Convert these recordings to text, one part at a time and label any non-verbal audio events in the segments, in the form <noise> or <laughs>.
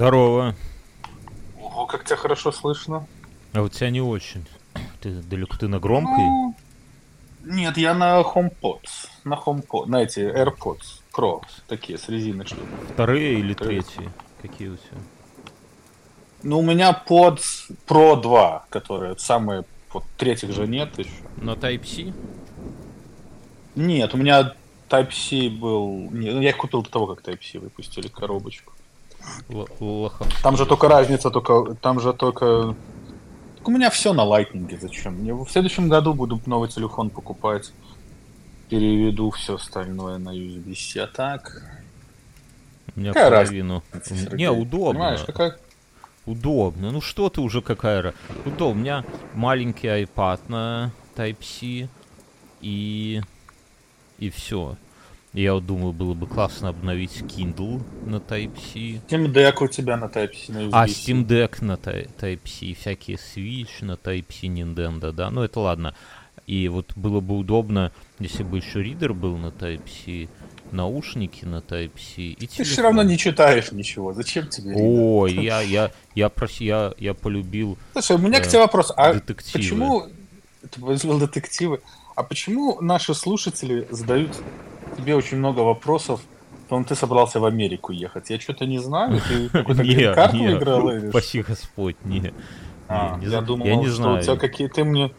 Здорово. Ого, как тебя хорошо слышно. А вот тебя не очень. Ты далеко, ты на громкой? Ну, Нет, я на HomePod. На HomePod. На эти AirPods Pro. Такие, с резиной что ли. Вторые или Вторые. третьи? Какие у тебя? Ну, у меня под Pro 2, которые самые... Вот третьих же нет еще. На Type-C? Нет, у меня Type-C был... Не, ну, я их купил до того, как Type-C выпустили коробочку. Там же только разница, только... Там же только... Так у меня все на Lightning, зачем? Мне в следующем году буду новый телефон покупать. Переведу все остальное на USB-C. А так... У меня Какая половину. разница? Не, удобно. Понимаешь, какая... Удобно. Ну что ты уже какая ра- Удобно. У меня маленький iPad на Type-C и... И все. Я вот думаю, было бы классно обновить Kindle на Type-C. Steam Deck у тебя на Type-C, на USB. А Steam Deck на Ty- Type-C, всякие Switch на Type-C Nintendo, да, ну это ладно. И вот было бы удобно, если бы еще ридер был на Type-C, наушники на Type-C и Ты телефон. все равно не читаешь ничего. Зачем тебе? ридер? Ой, я, я, я, прос... я, я полюбил Слушай, у меня к э, тебе вопрос. А детективы. почему... Ты вызвал детективы. А почему наши слушатели задают тебе очень много вопросов, потом ты собрался в Америку ехать? Я что-то не знаю. Ты <laughs> какой-то грин-карт выиграл? Спаси Господь, не. А, не я думал, Я не что знаю. у тебя какие... Ты мне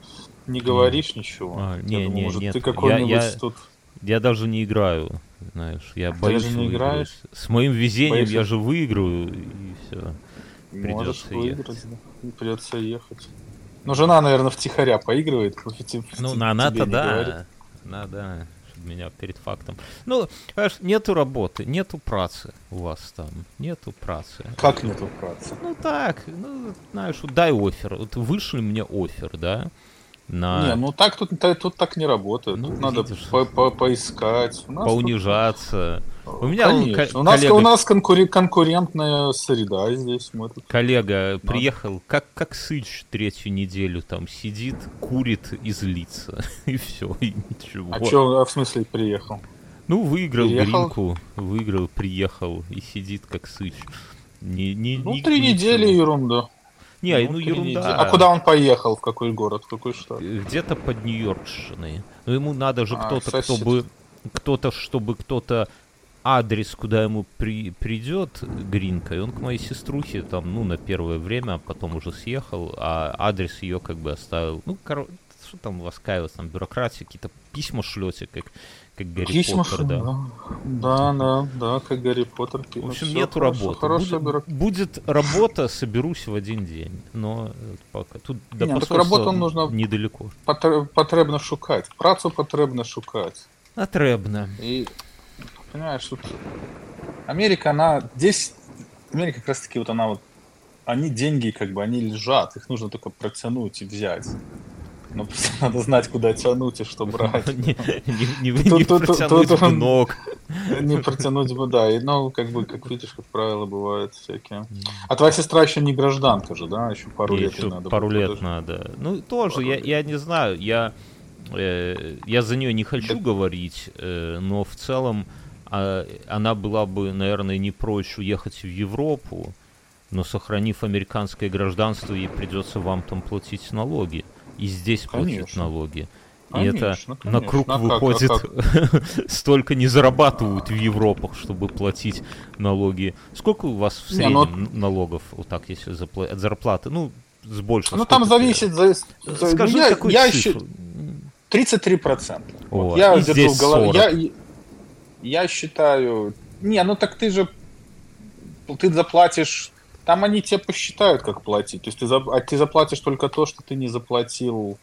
не говоришь ничего. А, Я не, думал, не, может, нет. ты какой-нибудь я- тут... Я даже не играю, знаешь, я боюсь даже не выиграть. играешь? С моим везением Боишься? я же выиграю, и все. Можешь придется выиграть, да. Придется ехать. Ну, жена, наверное, втихаря поигрывает. Ну, на <laughs> она-то не говорит. да. Надо, меня перед фактом. Ну, понимаешь, нету работы, нету працы у вас там. Нету працы. Как нету працы? Ну так, ну, знаешь, дай офер. Вот вышли мне офер, да? На Не, ну так тут, тут так не работает. Ну, тут надо видишь. по- по- поискать. У нас поунижаться. У меня Конечно. ко- у нас, коллега- у нас конкуре- конкурентная среда здесь. Мы тут... Коллега приехал, как, как сыч третью неделю там сидит, курит <laughs> и злится. И все, и ничего. А чё, а в смысле приехал? Ну, выиграл Приехал? гринку, выиграл, приехал и сидит как сыч. Не, не, Ну, ни- три ничего. недели ерунда. Не, ну, три ерунда. недели. А куда он поехал? В какой город? В какой штат? Где-то под Нью-Йоркшиной. Но ему надо же А, кто-то, кто бы... Кто-то, чтобы кто-то адрес, куда ему при, придет гринка, и он к моей сеструхе там, ну, на первое время, а потом уже съехал, а адрес ее как бы оставил. Ну, короче, что там у вас каялось, там бюрократия, какие-то письма шлете, как, как Гарри Письма, Поттер, что- да. да. Да, да, как Гарри Поттер. В общем, Всё нету хорошо, работы. Хорошая будет, бюро- будет работа, соберусь в один день. Но э, пока тут до Не, ну так работу нужно- недалеко. Потр- Потребно шукать. Працу потребно шукать. Потребно. И, понимаешь, тут Америка, она здесь, Америка как раз таки вот она вот, они деньги как бы, они лежат, их нужно только протянуть и взять. Но <laughs> просто надо знать, куда тянуть и что брать. <laughs> Не, не, не, <laughs> Тут- не тут- протянуть тут он- ног. Не протянуть бы, да. И, ну, как бы, как видишь, как правило, бывают всякие. А твоя сестра еще не гражданка же, да? Еще пару лет ещё надо. пару лет подождать. надо. Ну, тоже, Пару я, лет. я не знаю, я, э, я за нее не хочу говорить, э, но в целом а, она была бы, наверное, не прочь уехать в Европу, но сохранив американское гражданство, ей придется вам там платить налоги. И здесь платить Конечно. налоги. И это Конечно, на конечно. круг А как, а выходит, <laughs> столько не зарабатывают в Европах, чтобы платить налоги. Сколько у вас в Не, среднем ну- н- налогов, вот так, если запла- от зарплаты? Ну, с больше. Ну, там зависит... за- Скажи ну, я, какую я цифру. щи- 33%. О, Вот я и здесь в голове... 40. Я, я считаю... Не, ну так ты же... Ты заплатишь... Там они тебе посчитают, как платить. То есть ты, за- а ты заплатишь только то, что ты не заплатил...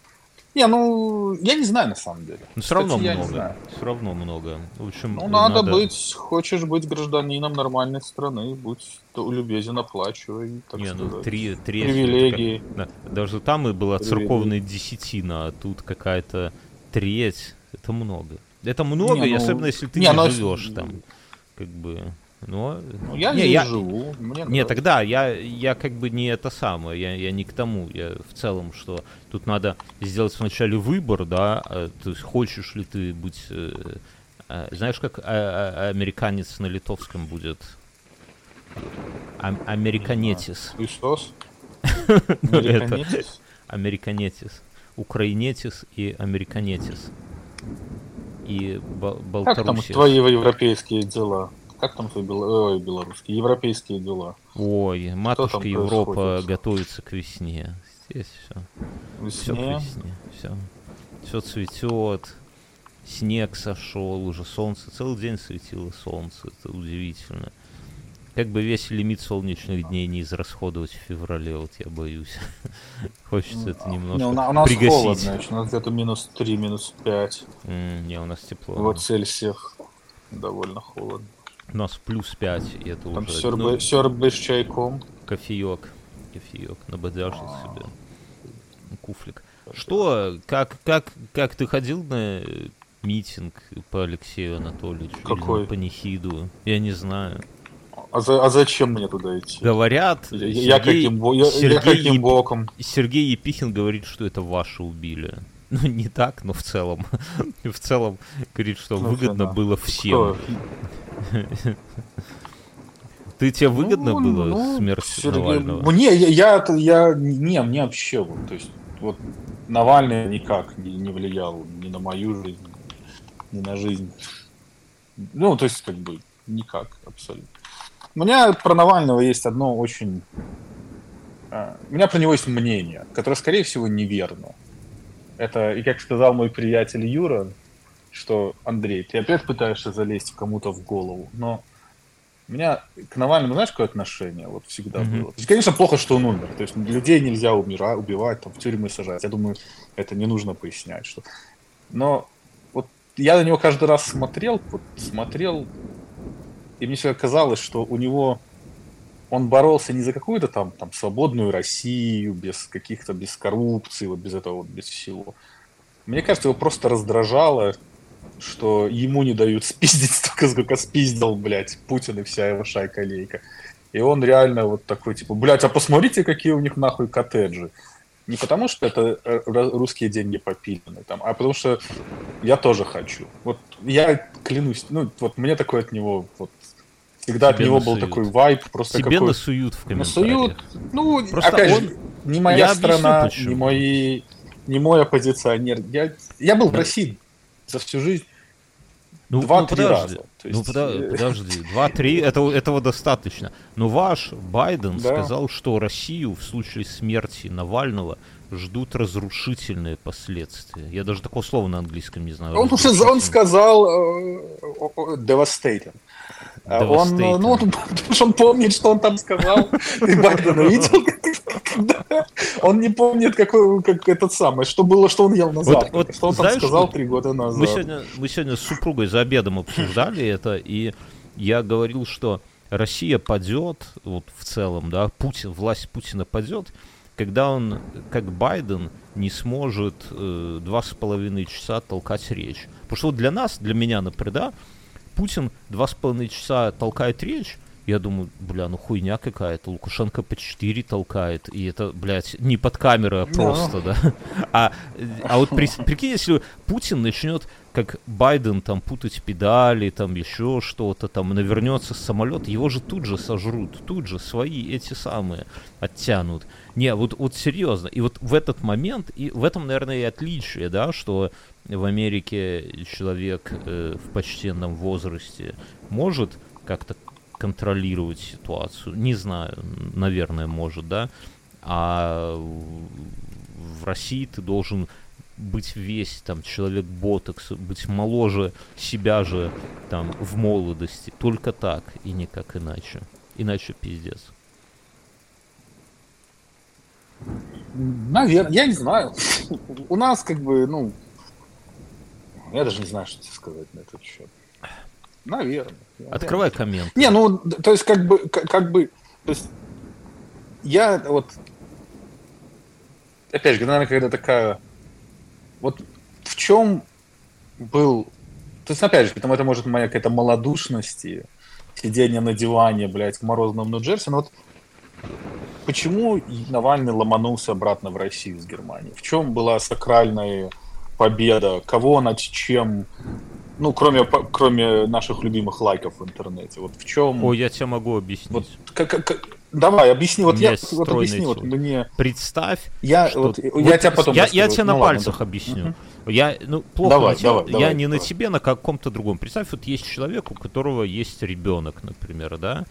Не, ну, я не знаю на самом деле. Но все равно Кстати, много. Все равно много. В общем, Ну, надо, быть, хочешь быть гражданином нормальной страны, будь любезен, оплачивай, так Не, ну, три, треть. Привилегии. Да, даже там и была Привилегии. церковная десятина, а тут какая-то треть. Это много. Это много, Не, ну, особенно если ты не, не, ну, а живешь там. Как бы. Но, Ну, я не, я, живу. Мне Не, нравится. тогда я, я как бы не это самое, я, я не к тому, я в целом, что тут надо сделать вначале выбор, да, э, то есть хочешь ли ты быть, э, э, знаешь, как э, э, американец на литовском будет, Ам- Американетис. Христос? <laughs> Ну, Американетис? Американетис. Украинетис и Американетис. И Ба- Как там твои европейские дела? Как там твои бела- ой, белорусские? Европейские дела? Ой, матушка Европа происходит? готовится к весне. Здесь все. Все к весне. Все. Все цветет. Снег сошел, уже солнце. Целый день светило солнце. Это удивительно. Как бы весь лимит солнечных дней не израсходовать в феврале, вот я боюсь. <laughs> Хочется это Не, немножко на- у нас пригасить. холодно, значит, у нас где-то минус 3, минус 5 М, Не, у нас тепло. в Цельсиях. Довольно холодно. У нас плюс 5, и это Там уже сербы, ну, сербы с чайком. кофеек. Кофеек. Набодяжил себе. Куфлик. Что, как, как, как ты ходил на э, митинг по Алексею Анатольевичу? Или Какой? на панихиду? Я не знаю. А, за- а зачем мне туда идти? Говорят, Я, я Сергей, каким, бо- я, я Сергей каким Еп- боком? Сергей Епихин говорит, что это ваши убили. <laughs> Ну, не так, но в целом. <laughs> В целом, говорит, что Ну, выгодно да. было всем. <laughs> Ты тебе выгодно Ну, было ну, смерть Сергей- Навального? Не, я, я, я, не, мне вообще, вот, то есть, вот, Навальный никак не, не влиял ни на мою жизнь, ни на жизнь. Ну, то есть, как бы, никак, абсолютно. У меня про Навального есть одно очень... а, У меня про него есть мнение, которое, скорее всего, неверно. Это, и как сказал мой приятель Юра, что, Андрей, ты опять пытаешься залезть кому-то в голову, но у меня к Навальному, знаешь, какое отношение вот всегда Мгм. было? То есть, конечно, плохо, что он умер. То есть людей нельзя умира, убивать, там, в тюрьмы сажать. Я думаю, это не нужно пояснять. Что... Но вот я на него каждый раз смотрел, вот смотрел, и мне всегда казалось, что у него он боролся не за какую-то там, там свободную Россию, без каких-то, без коррупции, вот без этого, вот, без всего. Мне кажется, его просто раздражало, что ему не дают спиздить <laughs> столько, сколько спиздил, блядь, Путин и вся его шайка-лейка. И он реально вот такой, типа, блядь, а посмотрите, какие у них нахуй коттеджи. Не потому, что это э, русские деньги попилены, там, а потому что я тоже хочу. Вот я клянусь, ну, вот мне такой от него, вот, всегда от Тебе него был такой вайб, просто Тебе какой... насуют в комментариях. Насуют, ну, Просто опять он- же, не моя Я страна, не мой, не мой оппозиционер. Я, я был в России за всю жизнь Ну, два-три ну, подожди. раза. То Ну, есть, э, подожди, <laughs> два-три, это, этого достаточно. Но ваш Байден Да. сказал, что Россию в случае смерти Навального ждут разрушительные последствия. Я даже такого слова на английском не знаю. Он, он сказал э, devastating. А Он, Devastating. ну, он, помнит, что он там сказал. Ты Байдена видел? когда- Он не помнит, какой, как этот самый, что было, что он ел на завтрак. вот Что он там знаешь, сказал вот три года назад. Мы сегодня, мы сегодня с супругой за обедом обсуждали это, и я говорил, что Россия падет, вот в целом, да, Путин, власть Путина падет, когда он, как Байден, не сможет э, два с половиной часа толкать речь. Потому что вот для нас, для меня, например, да, Путин два с половиной часа толкает речь, я думаю, бля, ну хуйня какая-то. Лукашенко по 4 толкает. И это, блядь, не под камерой, а просто, да. <laughs> А, а вот при- <laughs> прикинь, если Путин начнет, как Байден, там, путать педали, там, еще что-то, там, навернется с самолета, его же тут же сожрут, тут же свои эти самые оттянут. Не, вот, вот серьезно. И вот в этот момент, и в этом, наверное, и отличие, да, что в Америке человек э, в почтенном возрасте может как-то контролировать ситуацию. Не знаю, наверное, может, да. А в России ты должен быть весь там человек ботокс, быть моложе себя же там в молодости. Только так и никак иначе. Иначе пиздец. Наверное, я не знаю. У нас как бы, ну, я даже не знаю, что тебе сказать на этот счет. Наверное. Открывай коммент. Не, ну, то есть, как бы, к- как бы, то есть, я вот, опять же, наверное, когда такая, вот в чем был, то есть, опять же, потому это может моя какая-то малодушность и сидение на диване, блядь, в морозном Нью-Джерси, но вот почему Навальный ломанулся обратно в Россию из Германии? В чем была сакральная победа? Кого над чем Ну, кроме, кроме наших любимых лайков в интернете. Вот в чем... О, я тебе могу объяснить. Вот, как, как, давай, объясни. Вот я вот объясни вот мне... Представь, я, что... вот, вот, я тебя потом Я, я тебе ну, на ладно, пальцах да. объясню. Угу. Я, ну, плохо давай, на давай, я давай, не давай. на тебе, на каком-то другом. Представь, вот есть человек, у которого есть ребенок, например, да?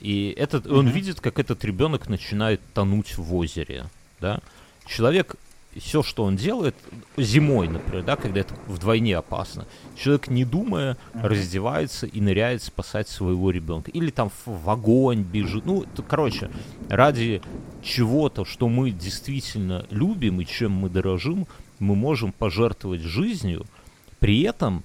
И этот, угу. он видит, как этот ребенок начинает тонуть в озере, да? Человек все, что он делает зимой, например, да, когда это вдвойне опасно, человек, не думая, раздевается и ныряет спасать своего ребенка. Или там в огонь бежит. Ну, то, короче, ради чего-то, что мы действительно любим и чем мы дорожим, мы можем пожертвовать жизнью, при этом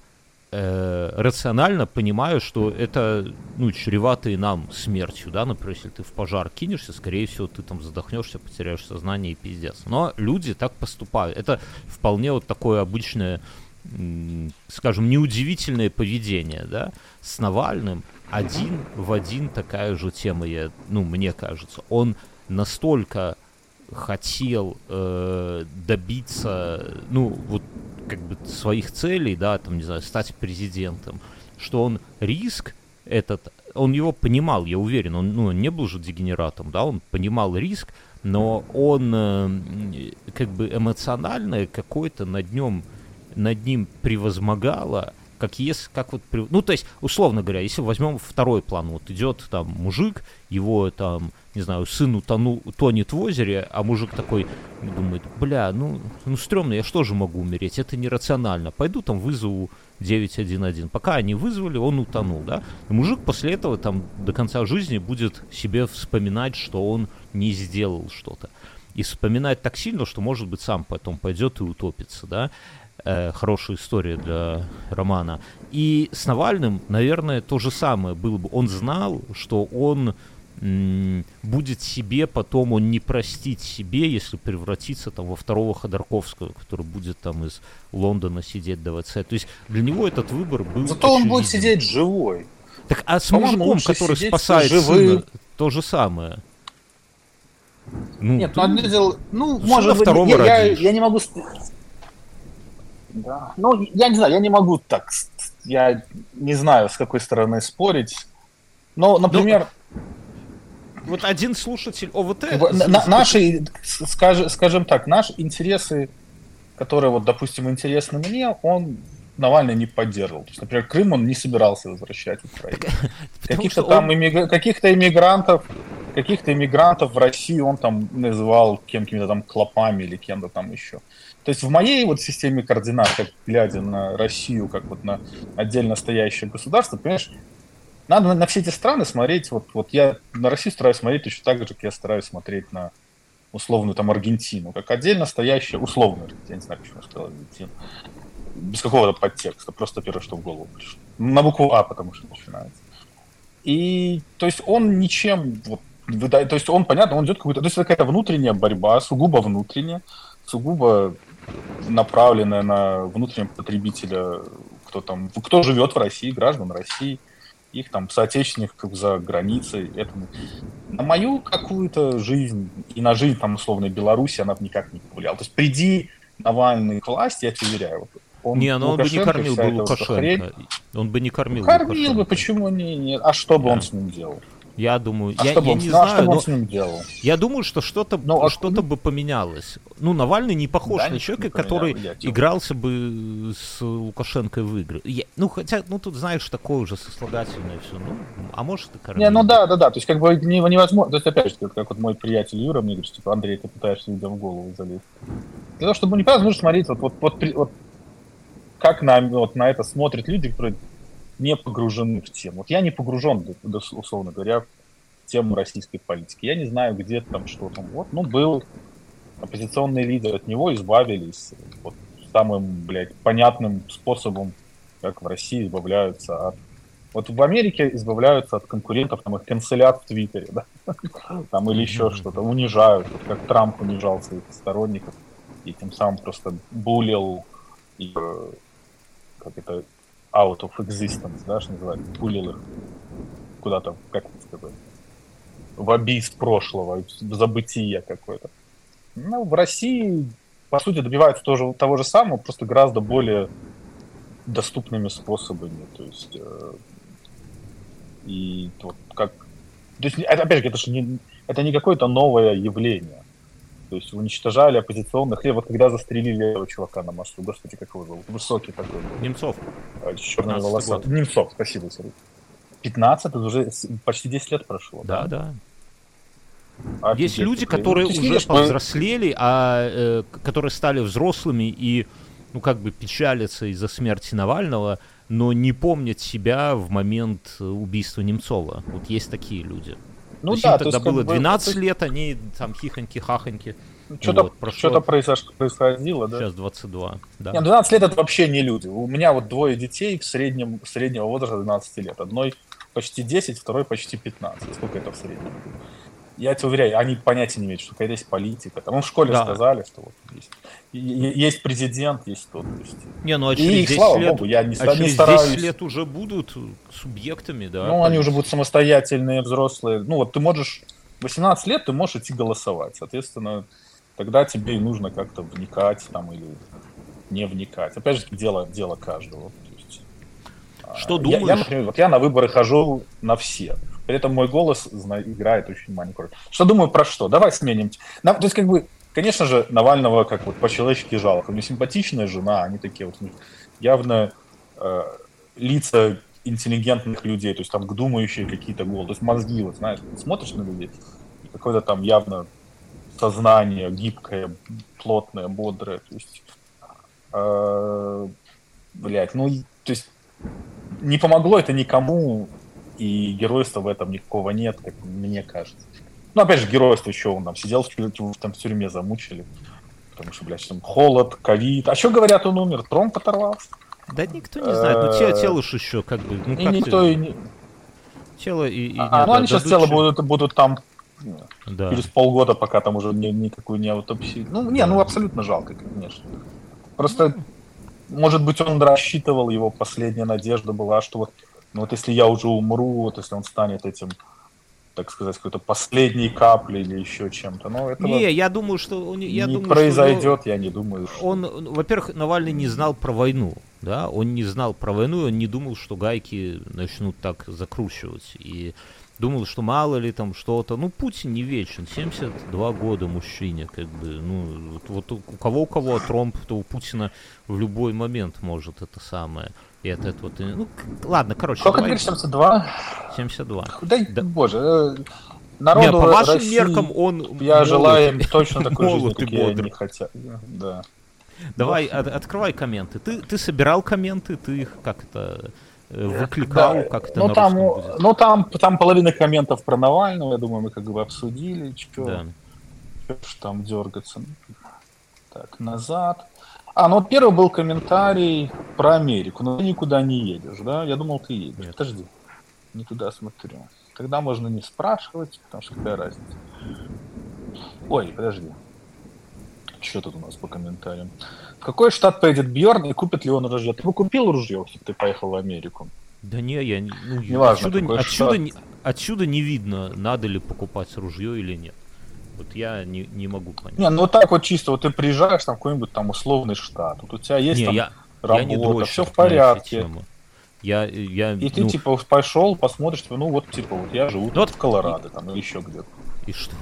э, рационально понимаю, что это, ну, чревато и нам смертью, да, например, если ты в пожар кинешься, скорее всего, ты там задохнешься, потеряешь сознание и пиздец. Но люди так поступают. Это вполне вот такое обычное, скажем, неудивительное поведение, да, с Навальным один в один такая же тема, я, ну, мне кажется. Он настолько хотел э, добиться, ну, вот как бы своих целей, да, там, не знаю, стать президентом, что он риск этот, он его понимал, я уверен, он ну, не был же дегенератом, да, он понимал риск, но он э, как бы эмоционально какой-то над нем, над ним превозмогало, как если, как вот, ну, то есть, условно говоря, если возьмем второй план, вот идет там мужик, его там, не знаю, сын утонул, тонет в озере, а мужик такой думает, бля, ну, ну, стрёмно, я что же могу умереть, это нерационально, пойду там вызову 911. Пока они вызвали, он утонул, да. И мужик после этого там до конца жизни будет себе вспоминать, что он не сделал что-то. И вспоминать так сильно, что, может быть, сам потом пойдет и утопится, да э, хорошая история для романа. И с Навальным, наверное, то же самое было бы. Он знал, что он м- будет себе потом, он не простит себе, если превратится там во второго Ходорковского, который будет там из Лондона сидеть до ВЦ. То есть для него этот выбор был Зато очевиден. он будет сидеть живой. Так а с мужиком, который спасает сына, то же самое. Ну, Нет, ну, одно дело, ну, может быть, я, я, я не могу да. Ну, я не знаю, я не могу так. Я не знаю, с какой стороны спорить. Но, например... Ну, вот один слушатель ОВТ... На, наши, скажем, скажем так, наши интересы, которые, вот, допустим, интересны мне, он Навальный не поддерживал. То есть, например, Крым он не собирался возвращать в Украину. <laughs> Каких-то там он... иммигр... каких-то иммигрантов, каких-то иммигрантов в России он там называл кем-то там клопами или кем-то там еще. То есть в моей вот системе координат, как глядя на Россию, как вот на отдельно стоящее государство, понимаешь, надо на, все эти страны смотреть, вот, вот я на Россию стараюсь смотреть точно так же, как я стараюсь смотреть на условную там Аргентину, как отдельно стоящая, условную, я не знаю, почему я сказал Аргентину, без какого-то подтекста, просто первое, что в голову пришло. На букву А, потому что начинается. И, то есть, он ничем, вот, то есть, он, понятно, он идет какую-то, то есть, какая-то внутренняя борьба, сугубо внутренняя, сугубо направленная на внутреннего потребителя, кто там, кто живет в России, граждан России, их там соотечественников за границей. Это на мою какую-то жизнь и на жизнь там условной Беларуси она никак не повлияла. То есть приди Навальный к власти, я тебе уверяю, вот, он, не, но он бы не кормил бы Лукашенко. Он бы не кормил Кормил Лукашенко. бы, почему не, не? А что бы да. он с ним делал? Я думаю, а я, я он, не знаю, что но с ним делал? я думаю, что что-то ну, а что-то бы поменялось. Ну, Навальный не похож да, на человека, который игрался бы с Лукашенко в игры. Я, ну, хотя, ну, тут, знаешь, такое уже сослагательное все. Ну, а может, и. Не, ну да, да, да. То есть, как бы невозможно. То есть, опять же, как, как вот мой приятель Юра мне говорит, что, типа, Андрей, ты пытаешься людям в голову залезть. Для того, чтобы невозможно смотреть, вот, вот, вот, вот как на, вот, на это смотрят люди, которые не погружены в тему. Вот я не погружен, условно говоря, в тему российской политики. Я не знаю, где там что там. Вот, ну, был оппозиционный лидер, от него избавились вот, самым, блядь, понятным способом, как в России избавляются от вот в Америке избавляются от конкурентов, там их канцелят в Твиттере, да, <laughs> там или еще что-то, унижают, как Трамп унижал своих сторонников и тем самым просто булил и э, как это out of existence, да, что называется, пулил их куда-то, как это в абис прошлого, в забытие какое-то. Ну, в России, по сути, добиваются тоже, того же самого, просто гораздо более доступными способами. То есть э, и вот как... То есть, опять же, это же не, это не какое-то новое явление. То есть уничтожали оппозиционных. Или вот когда застрелили этого чувака на мосту, господи, как его зовут? Высокий такой был. Немцов. А, черные волоса. Год. Немцов, спасибо, Сергей. 15, это уже почти 10 лет прошло. Да, да. да. Есть люди, которые ну, уже видишь, повзрослели, а э, которые стали взрослыми и, ну, как бы печалятся из-за смерти Навального, но не помнят себя в момент убийства Немцова. Вот есть такие люди. Ну то да, тогда есть, было 12 бы, лет, они там хихоньки-хахоньки. Что-то вот, прошло... что происходило, да? Сейчас 22, да. Нет, 12 лет это вообще не люди. У меня вот двое детей в среднем, среднего возраста 12 лет. Одной почти 10, второй почти 15. Сколько это в среднем? Я тебе уверяю, они понятия не имеют, что какая есть политика. Там в школе да. сказали, что вот есть, есть президент, есть тот. Есть. Не, ну а через и, 10 слава лет, Богу, я не, а не через стараюсь. 10 лет уже будут субъектами, да? Ну, они уже будут самостоятельные, взрослые. Ну, вот ты можешь... 18 лет ты можешь идти голосовать. Соответственно, тогда тебе и нужно как-то вникать там или не вникать. Опять же, дело, дело каждого. Что думаешь? Я, я, например, вот я на выборы хожу на все. При этом мой голос играет очень маленькую роль. Что думаю про что? Давай сменим. Нам, то есть, как бы, конечно же, Навального как вот по-человечески жалко. У него симпатичная жена, они такие вот явно э, лица интеллигентных людей, то есть там думающие какие-то головы, то есть мозги, вот знаешь, смотришь на людей, какое-то там явно сознание гибкое, плотное, бодрое, то есть, э, блядь, ну, то есть не помогло это никому, и геройства в этом никакого нет, как мне кажется. Ну, опять же, геройство еще он там сидел в, там, в тюрьме, замучили. Потому что, блядь, там холод, ковид. А что говорят, он умер? Тромб оторвался? Да никто не знает. Ну, тело, тело ж еще как бы... Ну, и никто и не... Тело и... А, ну, они сейчас тело будут, будут там да. через полгода, пока там уже ни, никакую не аутопсию. Ну, не, ну абсолютно жалко, конечно. Просто, может быть, он рассчитывал, его последняя надежда была, что вот но ну, вот если я уже умру, вот если он станет этим так сказать, какой-то последней каплей или еще чем-то. Но этого не, я думаю, что я не думаю, произойдет, что, я не думаю. Что... Он, во-первых, Навальный не знал про войну, да, он не знал про войну, он не думал, что гайки начнут так закручивать и думал, что мало ли там что-то. Ну, Путин не вечен, 72 года мужчине, как бы, ну, вот, вот у кого у кого тромб, то у Путина в любой момент может это самое. И это, это вот, ну, ладно, короче. Сколько давай... 72? 72. Дай, да. боже, э, народу Не, по вашим России, меркам он Я молод. желаю им точно <laughs> такой жизни, как я не хотят. Да. Давай, от, открывай комменты. Ты, ты собирал комменты, ты их как то э, выкликал, да. как это ну, там, будет? Ну, там, там половина комментов про Навального, я думаю, мы как бы обсудили, что, да. что там дергаться. Так, назад. А, ну вот первый был комментарий про Америку. Но ты никуда не едешь, да? Я думал, ты едешь. Нет. Подожди. Не туда смотрю. Тогда можно не спрашивать, потому что какая разница. Ой, подожди. Что тут у нас по комментариям? В какой штат поедет Бьорн и купит ли он ружье? Ты бы купил ружье, если ты поехал в Америку? Да не, я ну, не важно, отсюда, отсюда, отсюда не видно, надо ли покупать ружье или нет. Вот я не, не могу понять. Не, ну так вот чисто, вот ты приезжаешь там какой-нибудь там условный штат, вот у тебя есть не, там я, работа, я не все в порядке. Я, я, и ты ну... типа пошел, посмотришь, типа, ну вот типа вот я живу ну, вот... в Колорадо там или еще где-то. И что?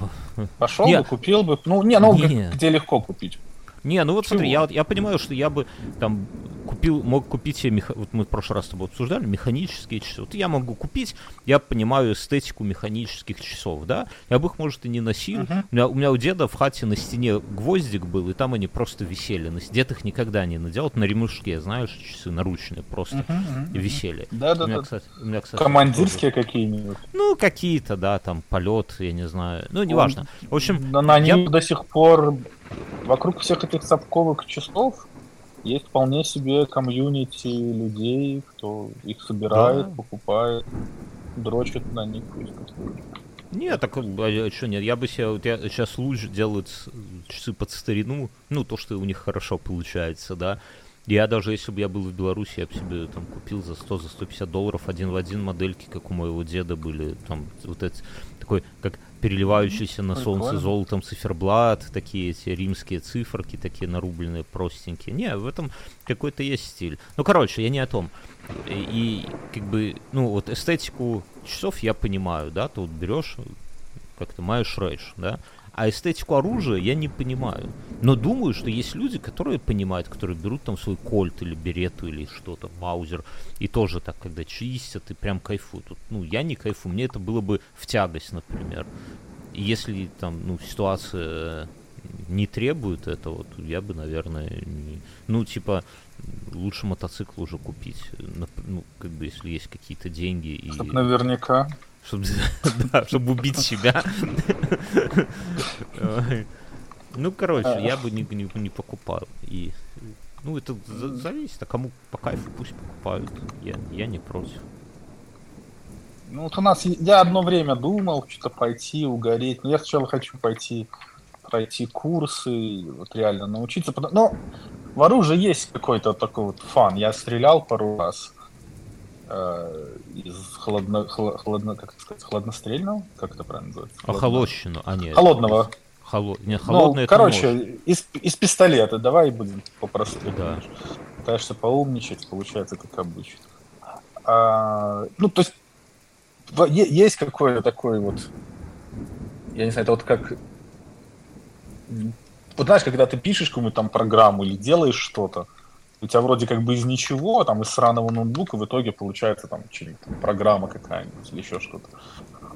Пошел бы, купил бы, ну не, ну не. где легко купить. Не, ну вот Чего? смотри, я, я понимаю, что я бы там купил, мог купить себе, меха... вот мы в прошлый раз с тобой обсуждали, механические часы. Вот я могу купить, я понимаю эстетику механических часов, да, я бы их, может, и не носил. Uh-huh. У, меня, у меня у деда в хате на стене гвоздик был, и там они просто висели. Дед их никогда не надел, на ремышке, знаешь, часы наручные просто uh-huh, uh-huh. висели. Да-да-да. У меня, кстати, у меня, кстати, Командирские тоже... какие-нибудь? Ну, какие-то, да, там, полет, я не знаю. Ну, неважно. В общем... На, на я... до сих пор вокруг всех этих совковых часов есть вполне себе комьюнити людей, кто их собирает, да. покупает, дрочит на них. Нет, так а, а что нет, я бы себе, вот я сейчас лучше делают часы под старину, ну, то, что у них хорошо получается, да, Я даже, если бы я был в Беларуси, я бы себе там купил за 100, за 150 долларов один в один модельки, как у моего деда были, там вот эти, такой, как переливающийся на солнце Прикольно. золотом циферблат, такие эти римские циферки, такие нарубленные, простенькие. Не, в этом какой-то есть стиль. Ну, короче, я не о том. И, и, как бы, ну, вот эстетику часов я понимаю, да, ты вот берешь, как-то маешь рейш, да, а эстетику оружия я не понимаю. Но думаю, что есть люди, которые понимают, которые берут там свой кольт или берету или что-то, маузер, и тоже так, когда чистят, и прям кайфуют. Вот, ну, я не кайфую, мне это было бы в тягость, например. Если там, ну, ситуация не требует этого, то я бы, наверное, не... ну, типа, лучше мотоцикл уже купить. Ну, как бы, если есть какие-то деньги и... Чтоб наверняка. Чтобы, <laughs> да, чтобы убить себя. Ну, короче, я бы не, не, не покупал. И, ну, это за- зависит, а кому по кайфу пусть покупают. Я, я не против. Ну вот у нас, я одно время думал, что-то пойти, угореть. Но я сначала хочу пойти пройти курсы, вот реально научиться. Но в оружии есть какой-то такой вот фан. Я стрелял пару раз э, из холодно, холодно, как сказать, холоднострельного, как это правильно называется? А холощину? А, нет. Холодного. Холо... Нет, Ну, холодный это короче, нож. из, из пистолета, давай будем по-простому. Да. Пытаешься поумничать, получается как обычно. А, ну, то есть, есть какой-то такой вот, я не знаю, это вот как, вот знаешь, когда ты пишешь какую-нибудь там программу или делаешь что-то, у тебя вроде как бы из ничего, там из сраного ноутбука в итоге получается там там, программа какая-нибудь или еще что-то.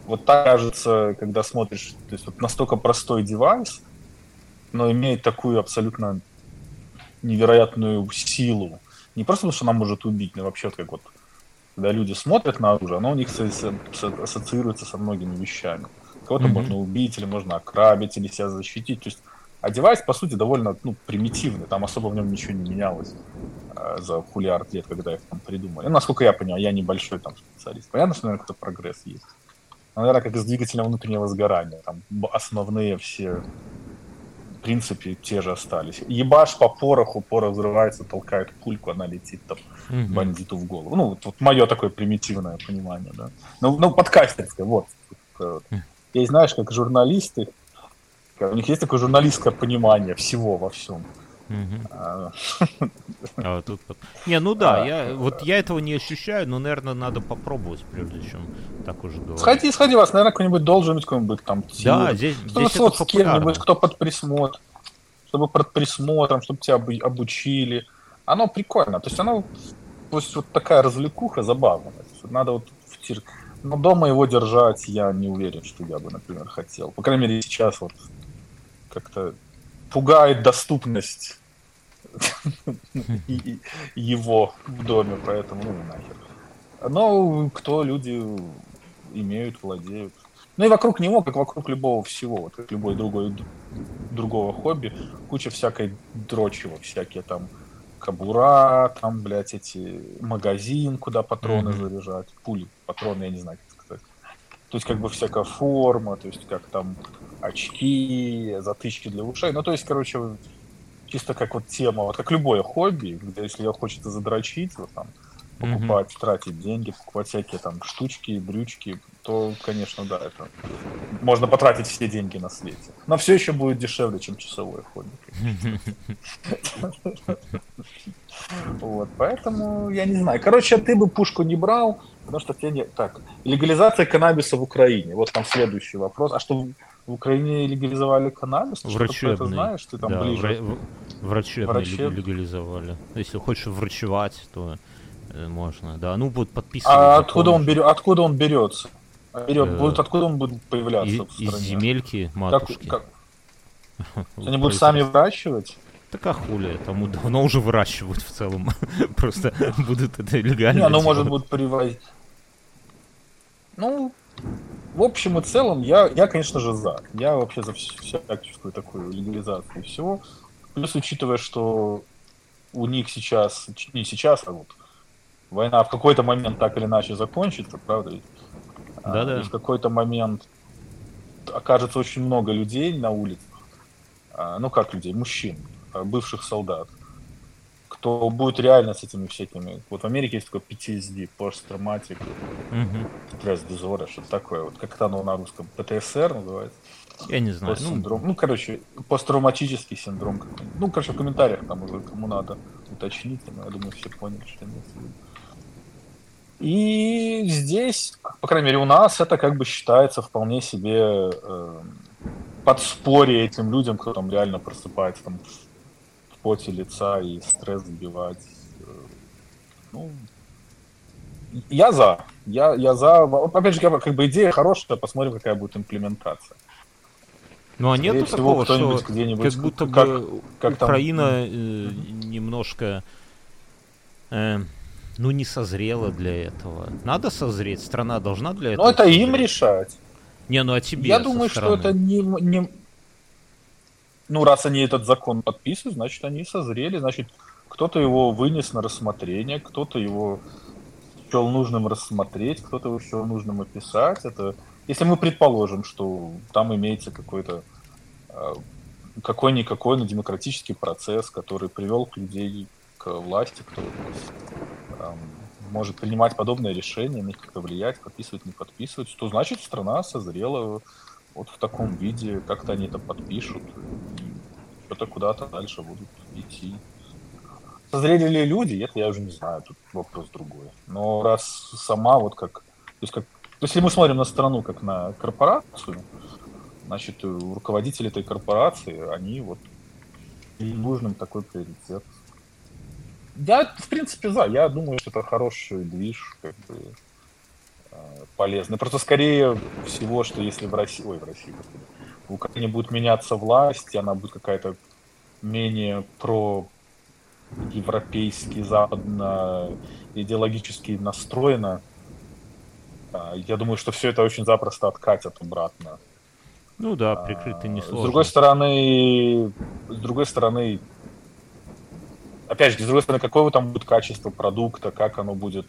Вот так кажется, когда смотришь, то есть вот настолько простой девайс, но имеет такую абсолютно невероятную силу. Не просто потому, что она может убить, но вообще вот как вот, когда люди смотрят на оружие, оно у них со- со- со- ассоциируется со многими вещами. Кого-то Мгм. можно убить, или можно ограбить, или себя защитить. То есть, а девайс, по сути, довольно ну, примитивный. Там особо в нем ничего не менялось э, за хулиард лет, когда их там придумали. Ну, насколько я понимаю, я небольшой там специалист. Понятно, что, наверное, какой-то прогресс есть. Но, наверное, как и с двигателем внутреннего сгорания. Там основные все в принципе, те же остались. Ебашь по пороху, порох взрывается, толкает пульку, она летит там Мгм. бандиту в голову. Ну, вот, вот мое такое примитивное понимание, да. Ну, ну подкастерское, вот. Э, Есть, знаешь, как журналисты, у них есть такое журналистское понимание всего во всем. А, А тут. Не, ну да, А, я вот я этого не ощущаю, но, наверное, надо попробовать, прежде чем так уже говорить. Сходи, сходи, вас, наверное, кто-нибудь должен быть какой-нибудь там Да, тир. здесь, Чтобы здесь это с кем-нибудь, кто под присмотр, чтобы под присмотром, чтобы тебя обу- обучили. Оно прикольно. То есть оно то есть вот такая развлекуха забавная. Надо вот в тир- Но дома его держать я не уверен, что я бы, например, хотел. По крайней мере, сейчас вот как-то пугает доступность его в доме, поэтому ну нахер. Но кто люди имеют, владеют. Ну и вокруг него, как вокруг любого всего, вот как любой другой другого хобби, куча всякой дрочи, вот всякие там кабура, там, блядь, эти магазин, куда патроны Мгм. заряжать, пули, патроны, я не знаю, как сказать. То есть как бы всякая форма, то есть как там очки, затычки для ушей. Ну, то есть, короче, чисто как вот тема, вот как любое хобби, где если я хочется задрочить, вот там, покупать, тратить деньги, покупать всякие там штучки, брючки, то, конечно, да, это можно потратить все деньги на свете. Но все еще будет дешевле, чем часовое хобби. Вот, поэтому я не знаю. Короче, ты бы пушку не брал, потому что тебе не... Так, легализация каннабиса в Украине. Вот там следующий вопрос. А что, в Украине легализовали каннабис? Ты что-то Врачебный. знаешь? Ты там да, ближе. вра- врачебный Врачеб- легализовали. Если хочешь врачевать, то э, можно. Да, ну вот подписывать. А откуда он, берет, откуда он берется? Берет, Э, будет, откуда он будет появляться Из, в из земельки Как, матушки. как- Вот <laughs> Они будут сами выращивать? Так а хули, там давно уже выращивают в целом. <laughs> Просто будут это легально Не, оно может будет привозить. Ну, в общем и целом, я, я, конечно же, за. Я вообще за вс- всякую такую легализацию всего. Плюс, учитывая, что у них сейчас, не сейчас, а вот война в какой-то момент так или иначе закончится, правда ведь? А, Да-да. И в какой-то момент окажется очень много людей на улицах, а, ну как людей, мужчин, а, бывших солдат, кто будет реально с этими всякими... Вот в Америке есть такой PTSD, Мгм. Stress Disorder, что-то такое. Вот как это оно на русском? ПТСР называется? Я не знаю. Ну, Постсиндром. Ну, короче, посттравматический синдром. Ну, короче, в комментариях там уже кому надо уточнить. Я думаю, все поняли, что имеется в виду. И здесь, по крайней мере, у нас это как бы считается вполне себе э, подспорье этим людям, кто там реально просыпается там, в поте лица и стресс сбивать. Ну, я за. Я, я за. Опять же, как бы- как идея хорошая, посмотрим, какая будет имплементация. ну а нету всего, такого, что где-нибудь, как будто как- бы как там- Украина э, немножко, э, ну, не созрела для этого. Надо созреть, страна должна для этого Но это им созреть. решать. Не, ну а тебе Я думаю, что стороны? это не, не... Ну, раз они этот закон подписывают, значит, они созрели, значит, кто-то его вынес на рассмотрение, кто-то его счел нужным рассмотреть, кто-то его счел нужным описать. Это, если мы предположим, что там имеется какой-то э, какой-никакой, но демократический процесс, который привел к людей к власти, кто эм, может принимать подобные решения, на них как-то влиять, подписывать, не подписывать, то значит страна созрела вот в таком виде, как-то они это подпишут, что-то куда-то дальше будут идти. Созрели ли люди, это я уже не знаю, тут вопрос другой. Но раз сама вот как... То есть, как, если мы смотрим на страну как на корпорацию, значит, у руководители этой корпорации, они вот нужным такой приоритет. Я, в принципе, за. Я думаю, что это хороший движ, как бы э, полезный. Просто скорее всего, что если в России, ой, в России, господи, в Украине будет меняться власть, она будет какая-то менее про европейски, западно идеологически настроена, а, я думаю, что все это очень запросто откатят обратно. Ну да, прикрыто А, несложно. С другой стороны, с другой стороны, опять же, с другой стороны, какое там будет качество продукта, как оно будет,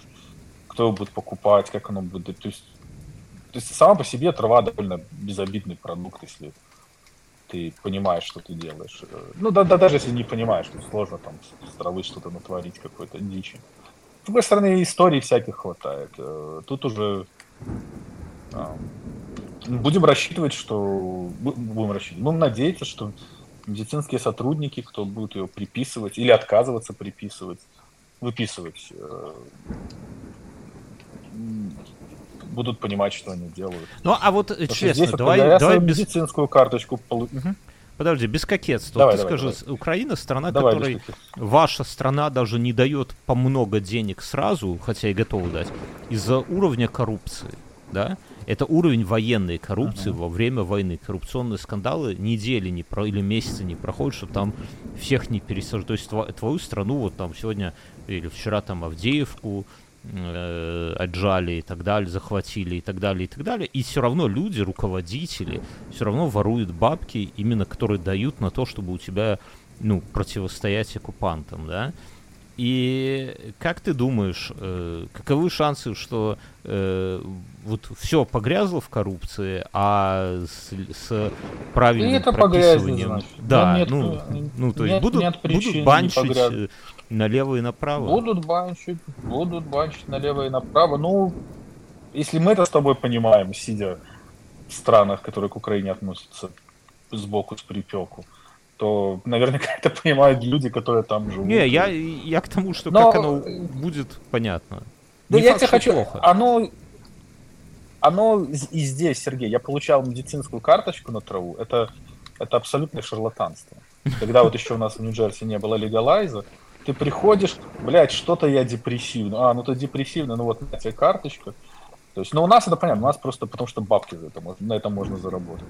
кто его будет покупать, как оно будет. То есть, то есть сама по себе трава довольно безобидный продукт, если ты понимаешь, что ты делаешь. Ну, да, да, даже если не понимаешь, то сложно там с травы что-то натворить, какой-то дичи. С другой стороны, историй всяких хватает. Э, Тут уже а, Будем рассчитывать, что... бу- Будем рассчитывать. Будем надеяться, что медицинские сотрудники, кто будет ее приписывать или отказываться приписывать, выписывать, э, будут понимать, что они делают. Ну а вот э, Потому честно, давай, я давай без, медицинскую карточку полу- Мгм. подожди, без кокетства. Давай, Ты давай, скажи, давай. Украина страна, Давай, которой ваша страна даже не дает по много денег сразу, хотя и готова дать, из-за уровня коррупции, да? Это уровень военной коррупции во время войны. Коррупционные скандалы недели не про, или месяцы не проходят, чтобы там всех не пересажать. То есть тва- твою страну вот там сегодня или вчера там Авдеевку э, отжали и так далее, захватили и так далее, и так далее. И все равно люди, руководители, все равно воруют бабки, именно которые дают на то, чтобы у тебя, ну, противостоять оккупантам, да? И как ты думаешь, э, каковы шансы, что э, вот все погрязло в коррупции, а с, с правильным И это прописыванием, да, Да нет, ну, э, ну, то нет- есть будут, нет будут банчить налево и направо. Будут банчить, будут банчить налево и направо. Ну, если мы это с тобой понимаем, сидя в странах, которые к Украине относятся сбоку с припеку, то наверняка это понимают люди, которые там живут. Не, я, я к тому, что Но- как оно будет, понятно. Да Не я факт, тебе хочу. плохо. Оно, оно и здесь, Сергей, я получал медицинскую карточку на траву. Это, это абсолютное шарлатанство. Когда вот еще у нас в Нью-Джерси не было легалайза, ты приходишь, блядь, что-то я депрессивный. А, ну ты депрессивный, ну вот на тебе карточка. То есть, ну у нас это понятно, у нас просто потому что бабки за это, на это можно заработать.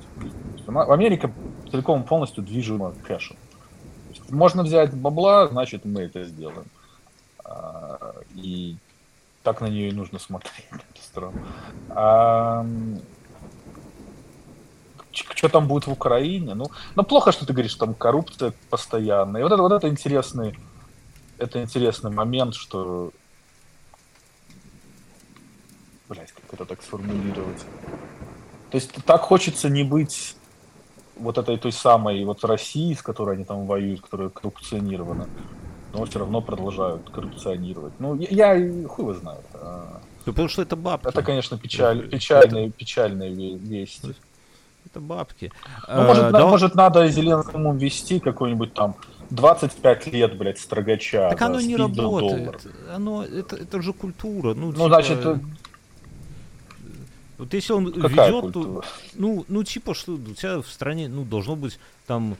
Нас- Америка целиком полностью движима кэшем. Можно взять бабла, значит мы это сделаем. А, И так на нее и нужно смотреть, <laughs> страну. что там будет в Украине? Ну, ну, плохо, что ты говоришь, что там коррупция постоянная. И вот это, вот это интересный, это интересный момент, что... Блять, как это так сформулировать? То есть так хочется не быть вот этой той самой вот России, с которой они там воюют, которая коррупционирована. но все равно продолжают коррупционировать. Ну, я, я хуй его знает. А... Ну, потому что это бабки. Это, конечно, печаль, печальные, это... печальные вести. Это бабки. Ну, может, а, на, да... может, надо Зеленскому ввести какой-нибудь там 25 лет, блядь, строгача. Так оно не работает. Оно, это, это же культура. Ну, ну типа... значит, вот если он Какая ведет, культура? то, ну, ну, типа, что у тебя в стране, ну, должно быть там,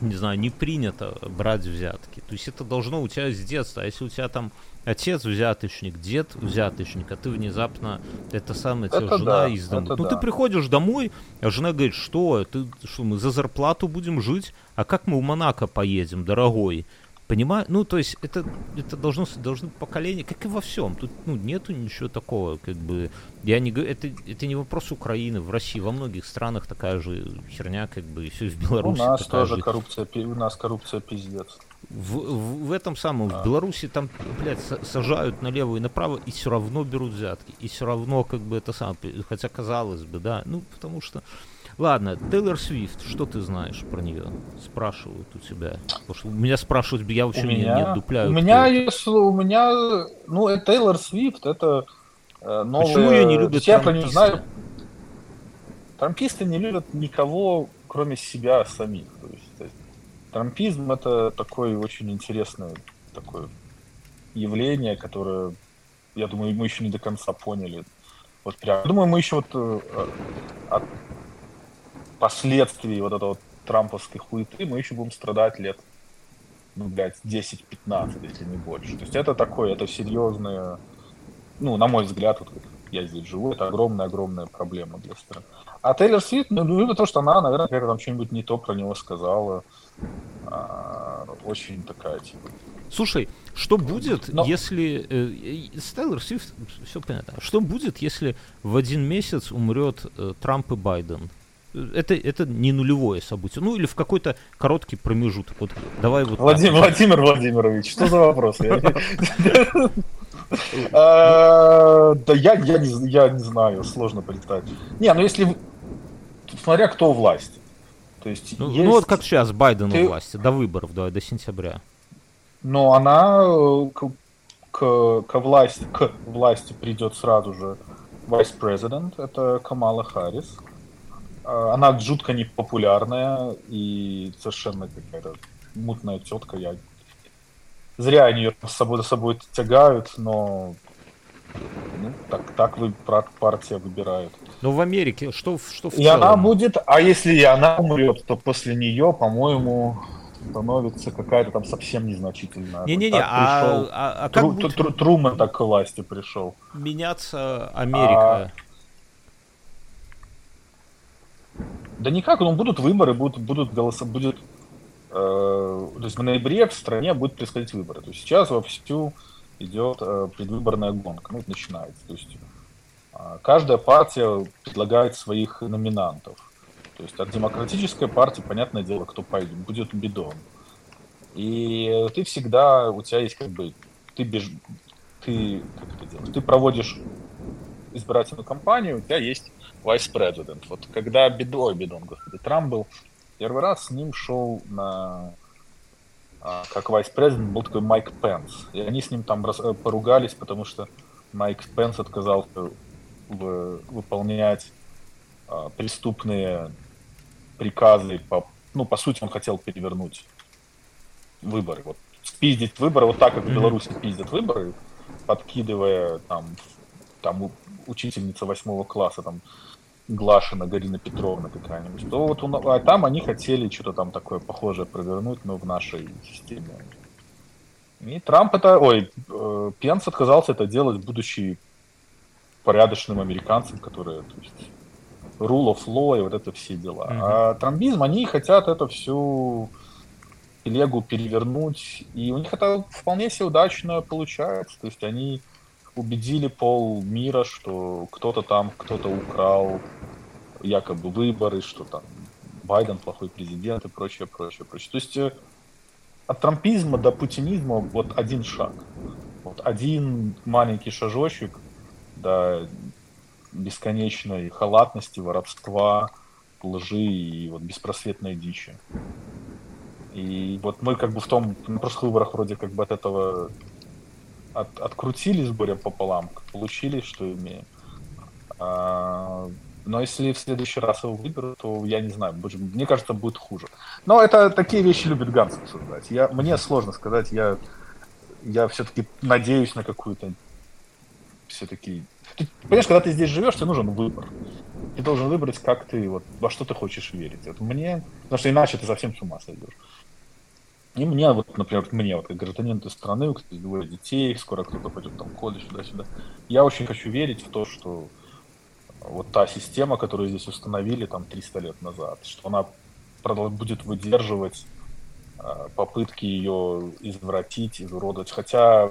не знаю, не принято брать взятки. То есть это должно у тебя с детства. А если у тебя там отец взяточник, дед взяточник, а ты внезапно, это самое, тебя жена да, из дома. Ну, да. ты приходишь домой, а жена говорит, что, ты, что мы за зарплату будем жить, а как мы в Монако поедем, дорогой? Понимаю, ну, то есть это, это должно, должны поколения, как и во всем. Тут ну, нету ничего такого, как бы. Я не говорю, это, это не вопрос Украины. В России, во многих странах такая же херня, как бы, и все в Беларуси. У нас тоже же... коррупция, у нас коррупция пиздец. В, в, этом самом, в Беларуси там, блядь, сажают налево и направо, и все равно берут взятки. И все равно, как бы, это самое, хотя казалось бы, да, ну, потому что Ладно, Тейлор Свифт, что ты знаешь про нее? Спрашивают у тебя. Потому что у меня спрашивают, я вообще меня, не, не отдупляю. У меня, если у меня, ну, Тейлор Свифт, это э, новая... Почему ее не любят Я про не знаю. Трамписты не любят никого, кроме себя самих. То есть, то есть, трампизм это такое очень интересное такое явление, которое, я думаю, мы еще не до конца поняли. Вот прям. Думаю, мы еще вот э, от последствий вот этого трамповской хуеты мы еще будем страдать лет, ну, блядь, 10-15, если не больше. То есть это такое, это серьезное, ну, на мой взгляд, вот я здесь живу, это огромная-огромная проблема для страны. А Тейлор Свифт, ну, ну, то, что она, наверное, как-то там что-нибудь не то про него сказала. А, очень такая, типа... Слушай, что будет, Но... если... Э, с Тейлор Свифт все понятно. Что будет, если в один месяц умрет э, Трамп и Байден? это, это не нулевое событие. Ну или в какой-то короткий промежуток. Вот давай вот. Владимир, Владимир Владимирович, что за вопрос? <laughs> А, да я, не, я не знаю, сложно представить. Не, ну если... Смотря кто у власти. То есть, ну, есть... ну вот как сейчас Байден Ты... у власти, до выборов, давай, до сентября. Но она э, к, к, к, власти, к власти придет сразу же vice-президент, это Камала Харрис. А, она жутко непопулярная и совершенно какая-то мутная тетка. Я... Зря они ее с собой за собой тягают, но ну, так, так вы партия выбирает. Но в Америке что, что в И целом? она будет, а если и она умрет, то после нее, по-моему, становится какая-то там совсем незначительная. Не-не-не, а, а, а как Тру, будет... Тру, Трумэн так к власти пришел. Меняться Америка. А, Да никак, ну будут выборы, будут, будут голоса, будет, э, то есть в ноябре в стране будут происходить выборы. То есть сейчас вовсю идет э, предвыборная гонка, ну, начинается. То есть э, каждая партия предлагает своих номинантов. То есть от демократической партии, понятное дело, кто пойдет, будет бидон. И ты всегда, у тебя есть как бы, ты беж, ты, как это делаешь, ты проводишь избирательную кампанию, у тебя есть vice-president. Вот когда Бидо, Бидон, господи, Трамп был, первый раз с ним шел на а, как vice-president был такой Майк Пенс. И они с ним там э, поругались, потому что Майк Пенс отказался в, выполнять а, преступные приказы. По, ну, по сути, он хотел перевернуть выборы. Вот спиздить выборы, вот так, как в Беларуси пиздят выборы, подкидывая там, там учительница восьмого класса там Глашина, Галина Петровна какая-нибудь, то вот у, а там они хотели что-то там такое похожее провернуть, но в нашей системе. И Трамп это, ой, э, Пенс отказался это делать, будучи порядочным американцем, которые, то есть, rule of law и вот это все дела. Mm-hmm. А трамбизм, они хотят это всю телегу перевернуть, и у них это вполне себе удачно получается. То есть они убедили пол мира, что кто-то там, кто-то украл якобы выборы, что там Байден плохой президент и прочее, прочее, прочее. То есть э, от трампизма до путинизма вот один шаг. Вот один маленький шажочек до бесконечной халатности, воровства, лжи и вот беспросветной дичи. И вот мы как бы в том, на прошлых выборах вроде как бы от этого от, открутились горя пополам, получили, что имеем. А, но если в следующий раз его выберут, то я не знаю, мне кажется, будет хуже. Но это такие вещи любит Ганс обсуждать. Я, мне сложно сказать, я, я все-таки надеюсь на какую-то все-таки... Ты, понимаешь, когда ты здесь живешь, тебе нужен выбор. Ты должен выбрать, как ты, вот, во что ты хочешь верить. Вот мне, потому что иначе ты совсем с ума сойдешь. И мне, вот, например, мне, вот, как гражданин этой страны, у кстати, двое детей, скоро кто-то пойдет там в колледж, сюда-сюда, я очень хочу верить в то, что вот та система, которую здесь установили там 300 лет назад, что она будет выдерживать э, попытки ее извратить, изуродовать. Хотя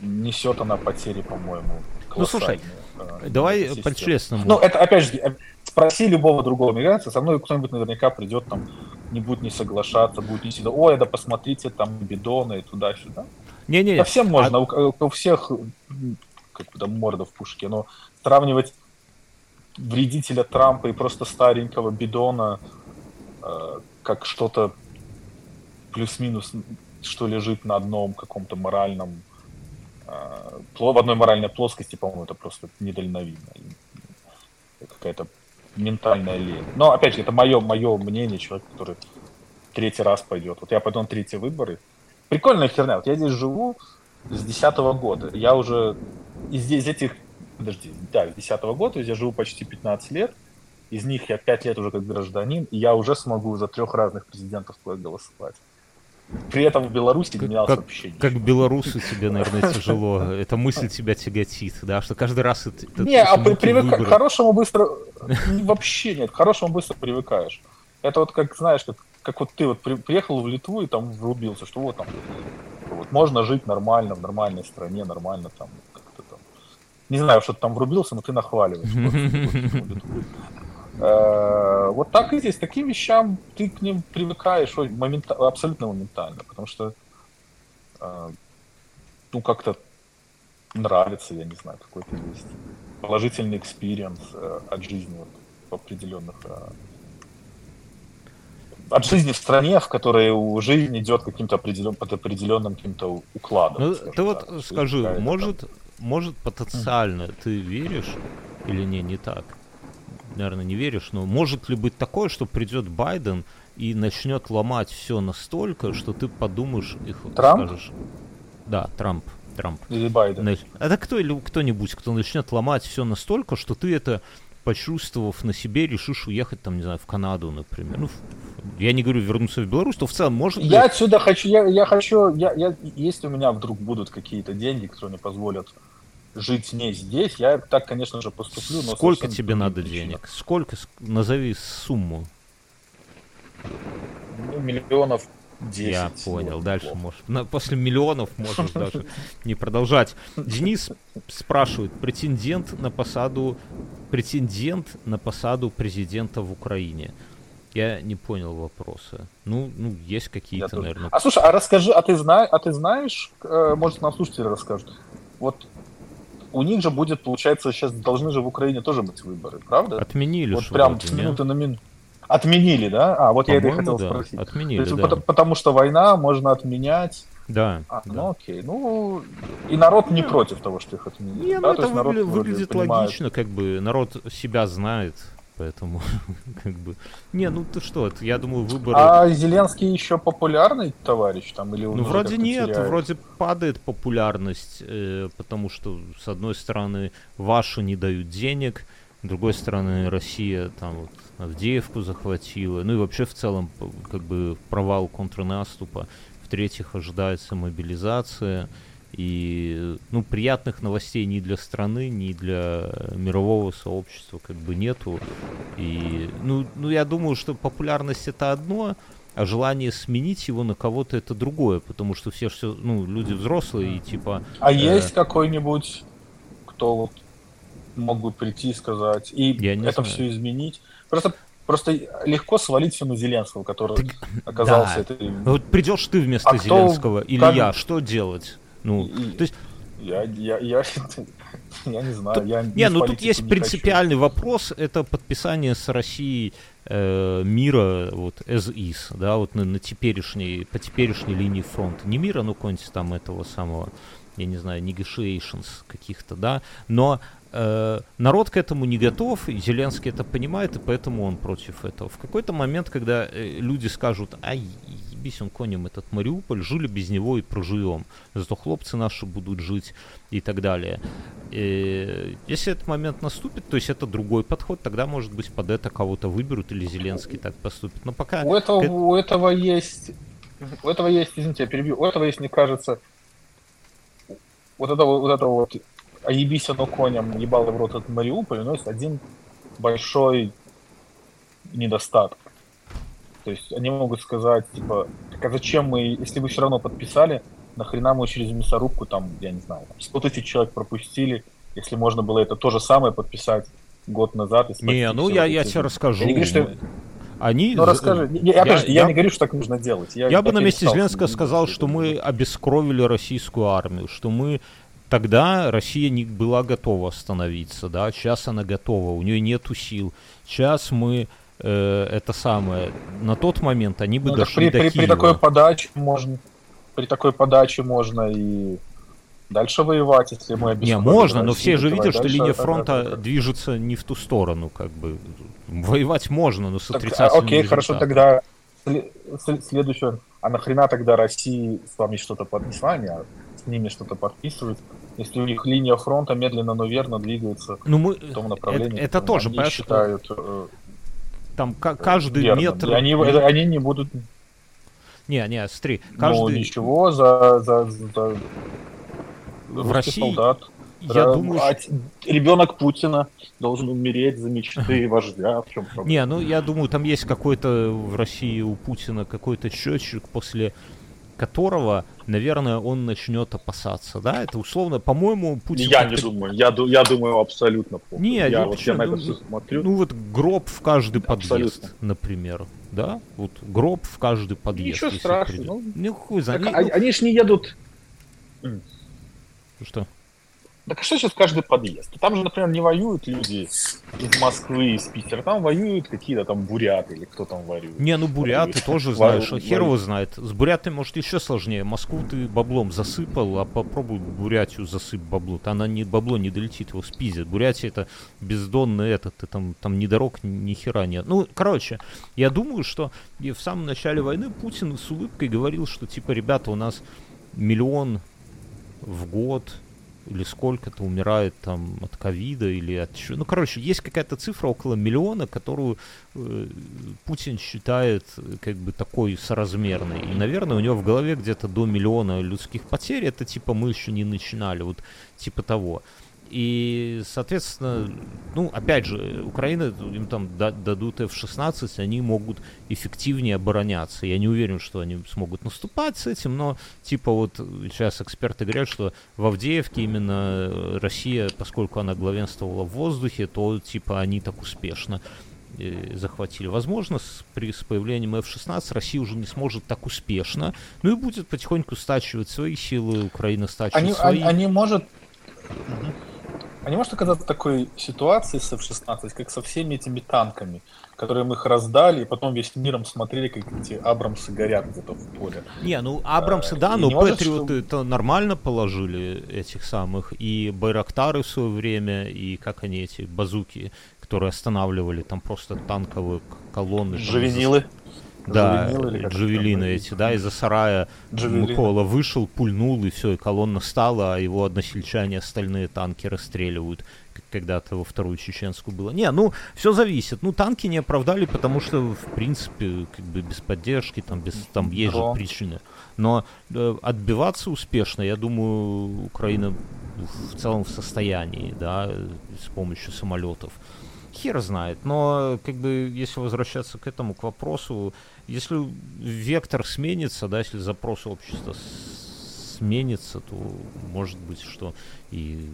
несет она потери, по-моему, Ну, слушай, э, давай по-честному. Ну, это, опять же, э, спроси любого другого мигранта, со мной кто-нибудь наверняка придет там, не будет не соглашаться, будет не всегда, ой, да посмотрите, там бидоны и туда-сюда. Не-не. Да всем можно, а... у, у всех как бы там морда в пушке, но сравнивать вредителя Трампа и просто старенького бидона э, как что-то плюс-минус, что лежит на одном каком-то моральном э, в одной моральной плоскости, по-моему, это просто недальновидно. Какая-то ментальная лень. Но, опять же, это мое, мое мнение, человек, который третий раз пойдет. Вот я пойду на третьи выборы. Прикольная херня. Вот я здесь живу с десятого года. Я уже из, из этих подожди, да, с 2010 года, я живу почти 15 лет, из них я 5 лет уже как гражданин, и я уже смогу за трех разных президентов голосовать. При этом в Беларуси как, менялось как, вообще ничего. Как белорусы тебе, наверное, <laughs> тяжело. Эта мысль тебя тяготит, да, что каждый раз... Это, не, а привык к хорошему быстро... <laughs> Вообще нет, к хорошему быстро привыкаешь. Это вот как, знаешь, как, как вот ты вот приехал в Литву и там врубился, что вот там вот, можно жить нормально, в нормальной стране, нормально там не знаю, что ты там врубился, но ты нахваливаешь. <laughs> Э, вот так и здесь. Таким вещам ты к ним привыкаешь абсолютно моментально, потому что э, ну как-то нравится, я не знаю, какой-то есть положительный experience э, от жизни вот, в определенных от жизни в стране, в которой у жизни идет каким-то определен, под определенным каким-то укладом. Ну, ты вот скажи, может, может потенциально ты веришь или не, не так? Наверное, не веришь, но может ли быть такое, что придет Байден и начнет ломать все настолько, что ты подумаешь их Трамп? скажешь. Да, Трамп. Трамп. Или Байден. Это кто или кто-нибудь, кто начнет ломать все настолько, что ты это почувствовав на себе, решишь уехать, там, не знаю, в Канаду, например. Ну, я не говорю вернуться в Беларусь, то в целом может Я быть... отсюда хочу, я, я хочу, я, я, если у меня вдруг будут какие-то деньги, которые мне позволят жить не здесь, я так, конечно же, поступлю. Но Сколько тебе надо причинах. денег? Сколько? Назови сумму. Ну, миллионов 10. Я понял. Дальше можешь. На, после миллионов можешь даже <laughs> не продолжать. Денис спрашивает, претендент на посаду, претендент на посаду президента в Украине. Я не понял вопроса. Ну, ну есть какие-то, наверное. А слушай, а расскажи, а ты знаешь, а ты знаешь, э, может, нам слушатели расскажут. Вот у них же будет, получается, сейчас должны же в Украине тоже быть выборы, правда? Отменили. Вот прям с минуты на минуту. Отменили, да? А, вот я это и хотел да. спросить. Отменили, есть, да. потому, потому что война можно отменять. Да, а, да. Ну окей. Ну, и народ не против того, что их отменили. Не, да? ну, это выгля- выглядит понимает... логично, как бы народ себя знает. Поэтому, <laughs> как бы... Не, ну ты что, это, я думаю, выборы... А Зеленский еще популярный товарищ там? Или ну, вроде нет, теряет? вроде падает популярность, э, потому что, с одной стороны, ваши не дают денег, с другой стороны, Россия там вот Авдеевку захватила, ну и вообще в целом, как бы, провал контрнаступа. В-третьих, ожидается мобилизация, и ну, приятных новостей ни для страны, ни для мирового сообщества как бы нету. И ну, ну я думаю, что популярность это одно, а желание сменить его на кого-то это другое, потому что все все, ну, люди взрослые и типа. А э... есть какой-нибудь, кто вот мог бы прийти и сказать, и Я это знаю. все изменить? Просто Просто легко свалить все на Зеленского, который так, оказался да. этой... Вот придешь ты вместо а Зеленского кто, или как... я, что делать? Ну, и... то есть Я, я, я, <laughs> я не знаю. Тут, я не, ну тут есть не принципиальный хочу. вопрос. Это подписание с Россией э, мира вот as is, да, вот на, на теперешней, по теперешней линии фронта. Не мира, ну какой-нибудь там этого самого, я не знаю, negotiations каких-то, да, но э, народ к этому не готов, и Зеленский это понимает, и поэтому он против этого. В какой-то момент, когда э, люди скажут, ай, ебись он конем этот Мариуполь, жили без него и проживем, зато хлопцы наши будут жить и так далее. И если этот момент наступит, то есть это другой подход, тогда, может быть, под это кого-то выберут или Зеленский так поступит. Но пока... У этого, у этого есть, у этого есть, извините, я перебью, у этого есть, мне кажется, вот это вот, это вот а ебись оно конем, ебало в рот этот Мариуполь, но есть один большой недостаток. То есть они могут сказать, типа, так а зачем мы, если вы все равно подписали, нахрена мы через мясорубку, там, я не знаю, 100 тысяч человек пропустили, если можно было это то же самое подписать год назад. И не, ну я, я тебе расскажу. Я не говорю, что... Они... Ну расскажи. Я, я, я, я, я не говорю, что так нужно делать. Я, я бы на месте Зеленского сказал, что мы обескровили российскую армию, что мы тогда Россия не была готова остановиться, да, сейчас она готова, у нее нету сил. Сейчас мы э, это самое, на тот момент они бы ну, дошли при, до при, Киева. При такой подаче можно, при такой подаче можно и дальше воевать, если мы Не, можно, но все же видят, что линия фронта это... движется не в ту сторону, как бы. Воевать можно, но с так, отрицательным Окей, хорошо, тогда следующее. А нахрена тогда России с вами что-то под... с вами, а с ними что-то подписывать, если у них линия фронта медленно, но верно двигается ну, мы... в том направлении, это, это тоже, они считают э, там каждый верным. метр... И они, они не будут... Не, не, смотри, каждый... Ну, ничего, за, за, за... В России... солдат. Я Ра... думаю, а ребенок Путина должен умереть за мечты <laughs> вождя. В чем проблема? Не, ну я думаю, там есть какой-то в России у Путина какой-то счетчик, после которого, наверное, он начнет опасаться, да? Это условно, по-моему, Путин... Я не думаю, я, я думаю абсолютно. Не, я, я на это все смотрю. Ну вот гроб в каждый подъезд, абсолютно. например, да? Вот гроб в каждый подъезд. Ничего страшного. Ну, ну, хуй за... Так, они, они ж не едут... Что? Так а что сейчас каждый подъезд? Там же, например, не воюют люди из Москвы, из Питера. Там воюют какие-то там буряты или кто там воюет. Не, ну буряты воюют. тоже знаешь. Воюют. Хер его знает. С бурятами, может, еще сложнее. Москву ты баблом засыпал, а попробуй Бурятию засып бабло. То она не, бабло не долетит, его спиздит. Бурятия это бездонный этот, ты там, там ни дорог, ни хера нет. Ну, короче, я думаю, что и в самом начале войны Путин с улыбкой говорил, что типа, ребята, у нас миллион в год или сколько-то умирает там от ковида или от чего. Ну, короче, есть какая-то цифра около миллиона, которую э, Путин считает как бы такой соразмерной. И, наверное, у него в голове где-то до миллиона людских потерь. Это типа мы еще не начинали, вот типа того. И, соответственно, ну, опять же, Украина, им там дадут F-16, они могут эффективнее обороняться. Я не уверен, что они смогут наступать с этим, но, типа, вот сейчас эксперты говорят, что в Авдеевке именно Россия, поскольку она главенствовала в воздухе, то, типа, они так успешно э, захватили. Возможно, с, при, с появлением F-16 Россия уже не сможет так успешно, ну и будет потихоньку стачивать свои силы, Украина стачивать они, свои. Они, они может... А не может оказаться такой ситуации с F-16, как со всеми этими танками, которые мы их раздали, и потом весь миром смотрели, как эти Абрамсы горят где-то в поле. Не, ну Абрамсы, а, да, но Патриоты это нормально положили этих самых, и Байрактары в свое время, и как они эти, базуки, которые останавливали там просто танковые колонны. Джавенилы. Там, да, джавелины эти, да, из-за сарая Джавелины. Микола вышел, пульнул, и все, и колонна стала, а его односельчане остальные танки расстреливают, как когда-то во вторую чеченскую было. Не, ну, все зависит. Ну, танки не оправдали, потому что, в принципе, как бы без поддержки, там, без, там есть же причины. Но э, отбиваться успешно, я думаю, Украина в целом в состоянии, да, с помощью самолетов хер знает. Но, как бы, если возвращаться к этому, к вопросу, если вектор сменится, да, если запрос общества сменится, то может быть, что и...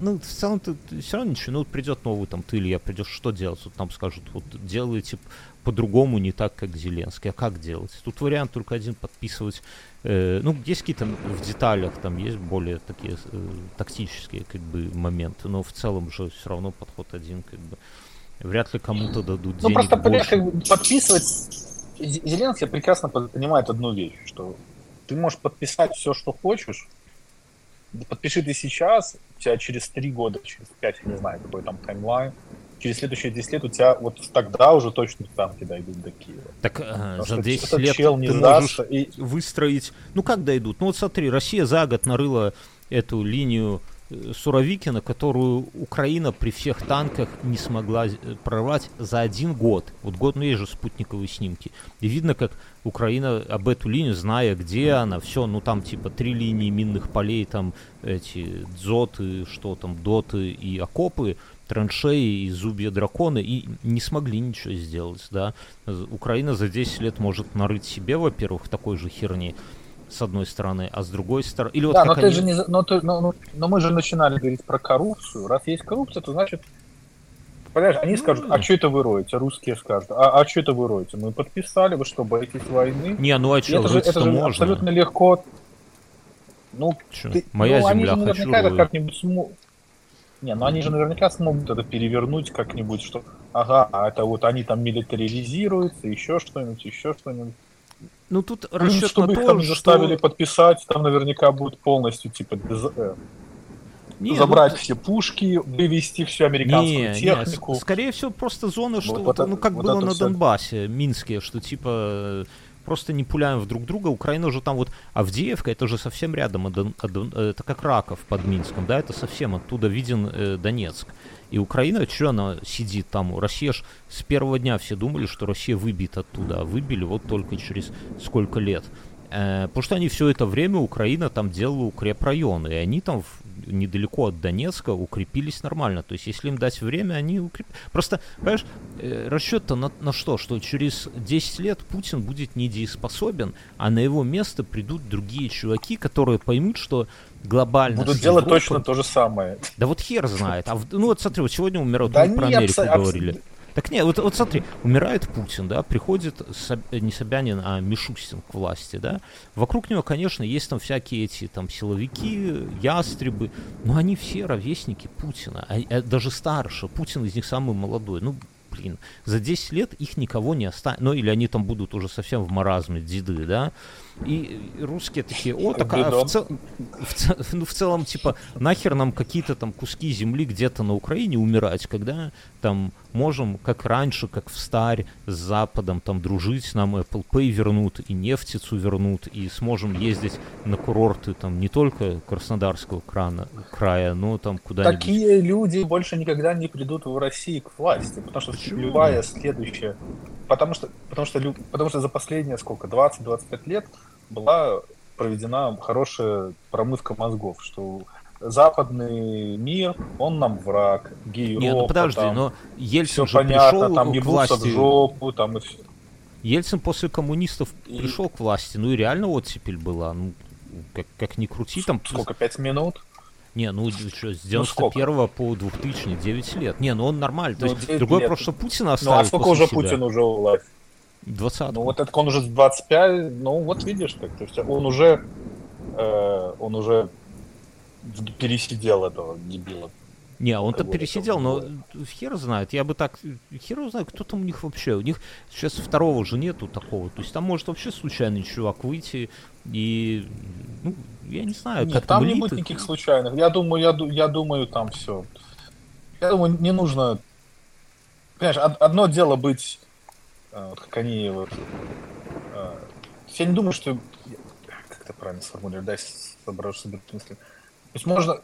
Ну, в целом ты, все равно ничего, ну, вот придет новый, там, ты или я придешь, что делать? Вот там скажут, вот делайте по-другому, не так, как Зеленский. А как делать? Тут вариант только один, подписывать Э, ну, есть какие-то в деталях, там есть более такие э, тактические как бы моменты, но в целом же все равно подход один, как бы. Вряд ли кому-то дадут ну, денег просто, больше. как бы, подписывать... Зеленский прекрасно понимает одну вещь, что ты можешь подписать все, что хочешь, подпиши ты сейчас, у тебя через три года, через пять, я не знаю, какой там таймлайн, через следующие 10 лет у тебя вот тогда уже точно танки дойдут до Киева. Так э, за 10 лет ты можешь и... выстроить... Ну как дойдут? Ну вот смотри, Россия за год нарыла эту линию Суровикина, которую Украина при всех танках не смогла э, прорвать за один год. Вот год, ну есть же спутниковые снимки. И видно, как Украина об эту линию, зная, где она, все, ну там типа три линии минных полей, там эти дзоты, что там, доты и окопы, траншеи и зубья дракона и не смогли ничего сделать, да. Украина за 10 лет может нарыть себе, во-первых, такой же херни, с одной стороны, а с другой стороны... Или вот да, но, они... ты же не, но, ты, но, но, но мы же начинали говорить про коррупцию. Раз есть коррупция, то значит... Понимаешь, они ну, скажут, а что это вы роете? Русские скажут, а, а что это вы роете? Мы подписали, вы что, боитесь войны? Не, ну а что, это же, это же можно. абсолютно легко. Ну, ты, Моя ну, земля, они же наверняка как-нибудь смогут не, ну они же наверняка смогут это перевернуть как-нибудь, что ага, а это вот они там милитаризируются, еще что-нибудь, еще что-нибудь. Ну тут ну, расчет чтобы на их то, там заставили что... подписать, там наверняка будет полностью типа без, э, не, забрать ну... все пушки, вывести всю американскую не, технику. Не, скорее всего просто зона, что вот, вот, ну как вот было на все... Донбассе, Минске, что типа просто не пуляем в друг друга. Украина уже там вот Авдеевка, это уже совсем рядом, это как Раков под Минском, да, это совсем оттуда виден э, Донецк. И Украина, что она сидит там? Россия ж с первого дня все думали, что Россия выбит оттуда, а выбили вот только через сколько лет. Э, потому что они все это время, Украина там делала укрепрайоны, и они там в недалеко от Донецка укрепились нормально. То есть, если им дать время, они укреп... Просто, понимаешь, э, расчет-то на, на что? Что через 10 лет Путин будет недееспособен, а на его место придут другие чуваки, которые поймут, что глобально... Будут делать Европой... точно то же самое. Да вот хер знает. А, ну вот смотри, вот сегодня умирал, да про Америку абс... говорили. Так нет, вот, вот смотри, умирает Путин, да, приходит Соб... не Собянин, а Мишустин к власти, да. Вокруг него, конечно, есть там всякие эти там силовики, ястребы, но они все ровесники Путина, а, а даже старше. Путин из них самый молодой. Ну, блин, за 10 лет их никого не останется. Ну, или они там будут уже совсем в маразме, деды, да. И русские такие, о, так а в, цел, в, <laughs> ну, в целом, типа, нахер нам какие-то там куски земли где-то на Украине умирать, когда там можем, как раньше, как в старь, с Западом там дружить, нам Apple Pay вернут, и нефтицу вернут, и сможем ездить на курорты там не только Краснодарского крана, края, но там куда-нибудь. Такие люди больше никогда не придут в России к власти, потому что Почему? любая следующая... Потому что, потому, что, потому что за последние сколько, 20-25 лет была проведена хорошая промывка мозгов, что западный мир, он нам враг, Европа, Нет, ну подожди, там, но Ельцин же понятно, пришел там к власти. в жопу, там и все. Ельцин после коммунистов и... пришел к власти, ну и реально оттепель была, ну как, как ни крути, там... Сколько, пять минут? Не, ну что, с 91 ну, по 2000, 9 лет. Не, ну он нормальный. То ну, есть другое просто, что Путин оставил Ну а сколько уже? Путин уже у власти? 20 Ну вот это он уже с 25, ну вот видишь так, то есть он уже, э, он уже пересидел этого дебила. Не, он-то пересидел, но хер знает, я бы так, хер знает, кто там у них вообще, у них сейчас второго же нету такого, то есть там может вообще случайный чувак выйти и, ну, я не знаю, Нет, как там элиты... не будет никаких случайных, я думаю, я, я думаю, там все, я думаю, не нужно, понимаешь, одно дело быть как они вот... А, я не думаю, что... Как это правильно сформулировать? Дай соображу себе мысли. То есть можно...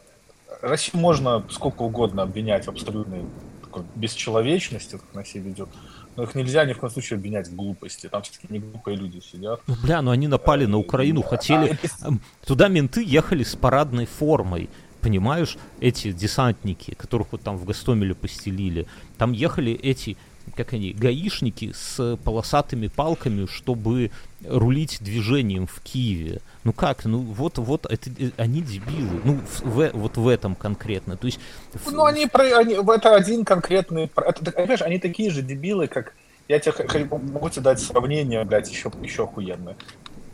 Россию можно сколько угодно обвинять в абсолютной такой бесчеловечности, как она себя ведет. Но их нельзя ни в коем случае обвинять в глупости. Там все-таки не глупые люди сидят. Ну, бля, ну они напали на Украину, хотели... <laughs> А, Туда менты ехали с парадной формой понимаешь, эти десантники, которых вот там в Гастомеле постелили, там ехали эти как они, гаишники с полосатыми палками, чтобы рулить движением в Киеве. Ну как, ну вот, вот это, э, они дебилы. Ну, в, в, вот в этом конкретно. То есть... Ну, они, они, это один конкретный... Это, понимаешь, они такие же дебилы, как... Я тебе могу тебе дать сравнение, блядь, еще, еще охуенное.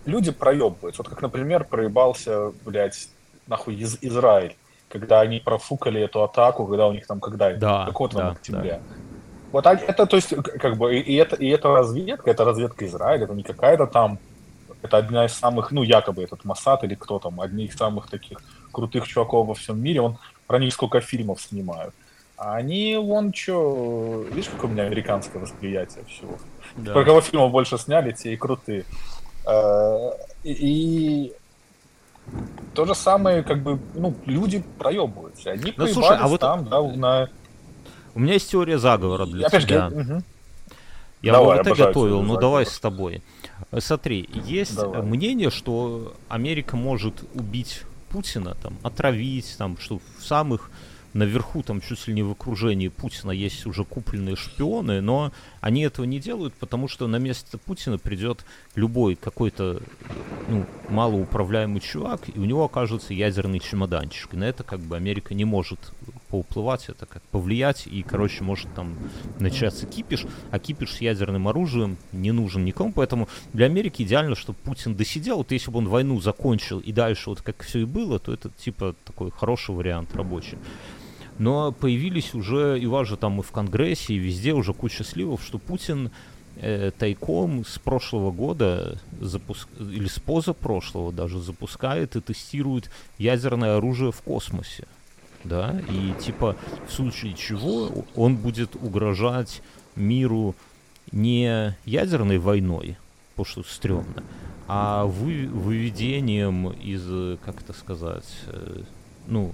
Люди проебываются. Вот как, например, проебался, блядь, нахуй из Израиль, когда они профукали эту атаку, когда у них там, когда, да, какого-то да, октября. Да. Вот это, то есть, как бы, и, это, и это разведка, это разведка Израиля, это не какая-то там, это одна из самых, ну, якобы этот Масад или кто там, одни из самых таких крутых чуваков во всем мире, он про них сколько фильмов снимают. А они, вон, что, видишь, какое у меня американское восприятие всего. Да. Про кого фильмов больше сняли, те и крутые. И, и то же самое, как бы, ну, люди проебываются. Они ну, слушай, а вот... там, да, на у меня есть теория заговора для Опять тебя. Угу. Я давай, вот это готовил, ну давай с тобой. Смотри, есть давай. мнение, что Америка может убить Путина, там, отравить, там, что в самых наверху, там, чуть ли не в окружении Путина есть уже купленные шпионы, но они этого не делают, потому что на место Путина придет любой какой-то ну, малоуправляемый чувак, и у него окажется ядерный чемоданчик. И на это как бы Америка не может поуплывать, это как повлиять, и, короче, может там начаться кипиш, а кипиш с ядерным оружием не нужен никому, поэтому для Америки идеально, чтобы Путин досидел, вот если бы он войну закончил и дальше вот как все и было, то это типа такой хороший вариант рабочий. Но появились уже, и вас же там и в Конгрессе, и везде уже куча сливов, что Путин э, тайком с прошлого года запуск... или с позапрошлого даже запускает и тестирует ядерное оружие в космосе. Да, и типа в случае чего он будет угрожать миру не ядерной войной, потому что стрёмно, а вы, выведением из, как это сказать, э, ну,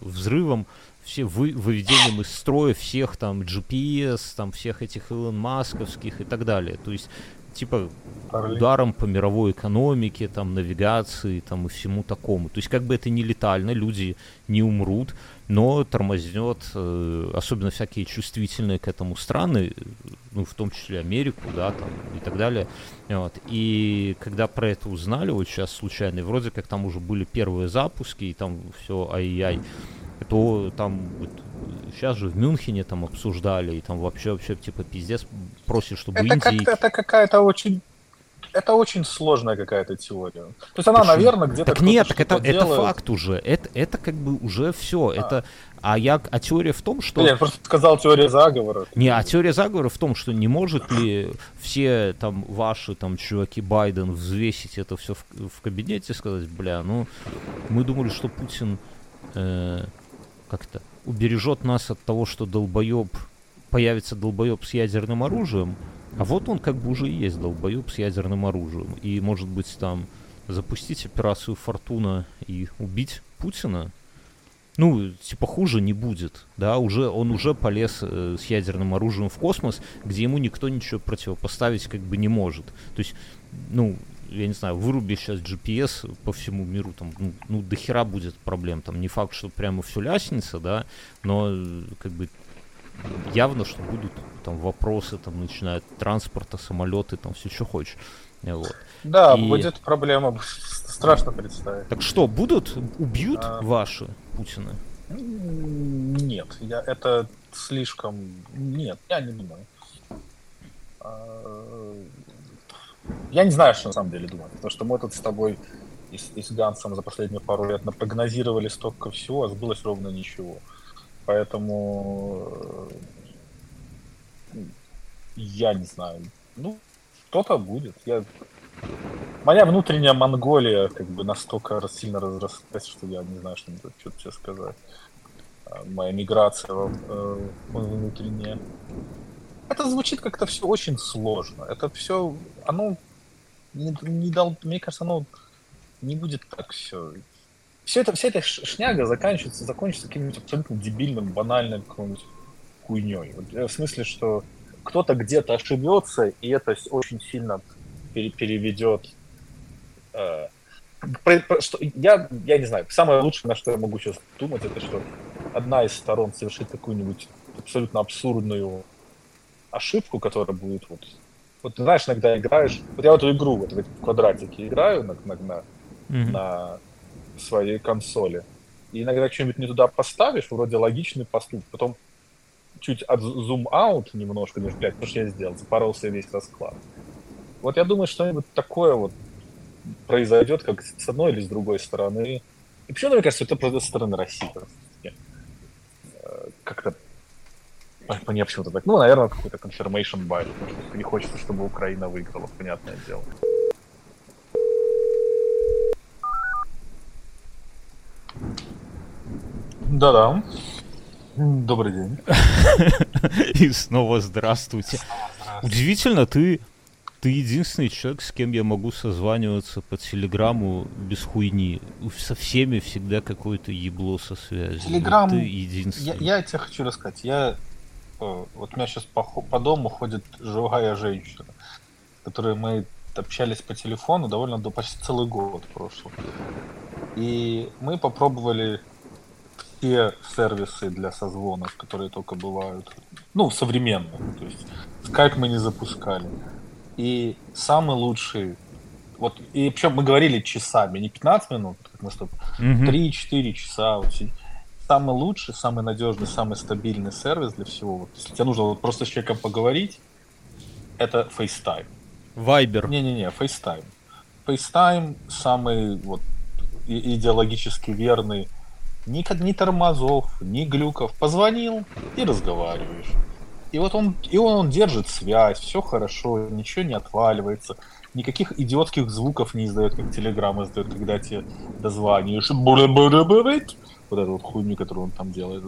взрывом все вы, выведением из строя всех там GPS, там всех этих Илон Масковских и так далее. То есть типа ударом по мировой экономике, там, навигации, там, и всему такому. То есть, как бы это не летально, люди не умрут, но тормознет, э, особенно всякие чувствительные к этому страны, ну, в том числе Америку, да, там, и так далее. Вот. И когда про это узнали, вот сейчас случайно, вроде как там уже были первые запуски, и там все ай-яй, то там вот, сейчас же в Мюнхене там обсуждали, и там вообще, вообще, типа, пиздец просит, чтобы это Индии... Как это какая-то очень это очень сложная какая-то теория. То есть она, Почему? наверное, где-то. Так нет, так это, делает. это факт уже. Это, это как бы уже все. А. Это, а я, а теория в том, что... Я просто сказал теория заговора. Не, а теория заговора в том, что не может ли все там ваши там чуваки Байден взвесить это все в, в кабинете и сказать, бля, ну мы думали, что Путин э, как-то убережет нас от того, что долбоеб появится долбоеб с ядерным оружием, а вот он как бы уже и есть долбоеб с ядерным оружием. И может быть там запустить операцию Фортуна и убить Путина, ну, типа хуже не будет, да, уже он уже полез э, с ядерным оружием в космос, где ему никто ничего противопоставить как бы не может. То есть, ну, я не знаю, выруби сейчас GPS по всему миру, там, ну, ну до хера будет проблем. Там не факт, что прямо все ляснется, да, но как бы явно, что будут там вопросы, там начинают транспорта, самолеты, там все, что хочешь. Вот. Да, И... будет проблема, <laughs> страшно представить. Так что, будут, убьют а... ваши Путина? Нет, я это слишком... Нет, я не думаю. Я не знаю, что на самом деле думать, потому что мы тут с тобой и с, и с Гансом за последние пару лет напрогнозировали столько всего, а сбылось ровно ничего. Поэтому э, я не знаю. Ну, что-то будет. Я... Моя внутренняя Монголия как бы настолько сильно разрослась, что я не знаю, что, что тебе сказать. А, моя миграция э, внутренняя это звучит как-то все очень сложно. Это все, оно не, не дал, мне кажется, оно не будет так все. Все это, вся эта шняга заканчивается, закончится каким-нибудь абсолютно дебильным, банальным какой-нибудь хуйней. Вот, в смысле, что кто-то где-то ошибется, и это очень сильно пере переведет. Э, про- про- что, я, я не знаю, самое лучшее, на что я могу сейчас думать, это что одна из сторон совершит какую-нибудь абсолютно абсурдную ошибку, которая будет вот... Вот ты знаешь, иногда играешь... Вот я в эту игру вот в эти квадратики играю на, на, на, Мгм. на своей консоли. И иногда что-нибудь не туда поставишь, вроде логичный поступок, потом чуть от зум-аут немножко, не блядь, потому что я сделал, запоролся весь расклад. Вот я думаю, что-нибудь такое вот произойдет, как с одной или с другой стороны. И почему мне кажется, это просто со стороны России. Э, Как-то мне почему-то так. Ну, наверное, какой-то confirmation bias, потому что не хочется, чтобы Украина выиграла, понятное дело. Да-да. Добрый день. <laughs> И снова здравствуйте. Удивительно, ты, ты единственный человек, с кем я могу созваниваться по телеграмму без хуйни. Со всеми всегда какое-то ебло со связью. Телеграм- Ты Я, единственный. я тебе хочу рассказать. Я, вот у меня сейчас по, по дому ходит живая женщина, которой мы общались по телефону довольно до почти целый год прошлый. И мы попробовали все сервисы для созвонов, которые только бывают. Ну, современные. То есть скайп мы не запускали. И самый лучший вот, и причем мы говорили часами, не 15 минут, как мы тобой, Мгм. 3-4 часа. Вот, самый лучший, самый надежный, самый стабильный сервис для всего. Вот, если тебе нужно вот просто с человеком поговорить, это FaceTime. Вайбер. Не-не-не, FaceTime. FaceTime самый вот идеологически верный. Ни, ни тормозов, ни глюков. Позвонил и разговариваешь. И вот он, и он, он держит связь, все хорошо, ничего не отваливается, никаких идиотских звуков не издает, как Телеграм издает, когда тебе дозваниваешь. Вот эту вот хуйню, которую он там делает.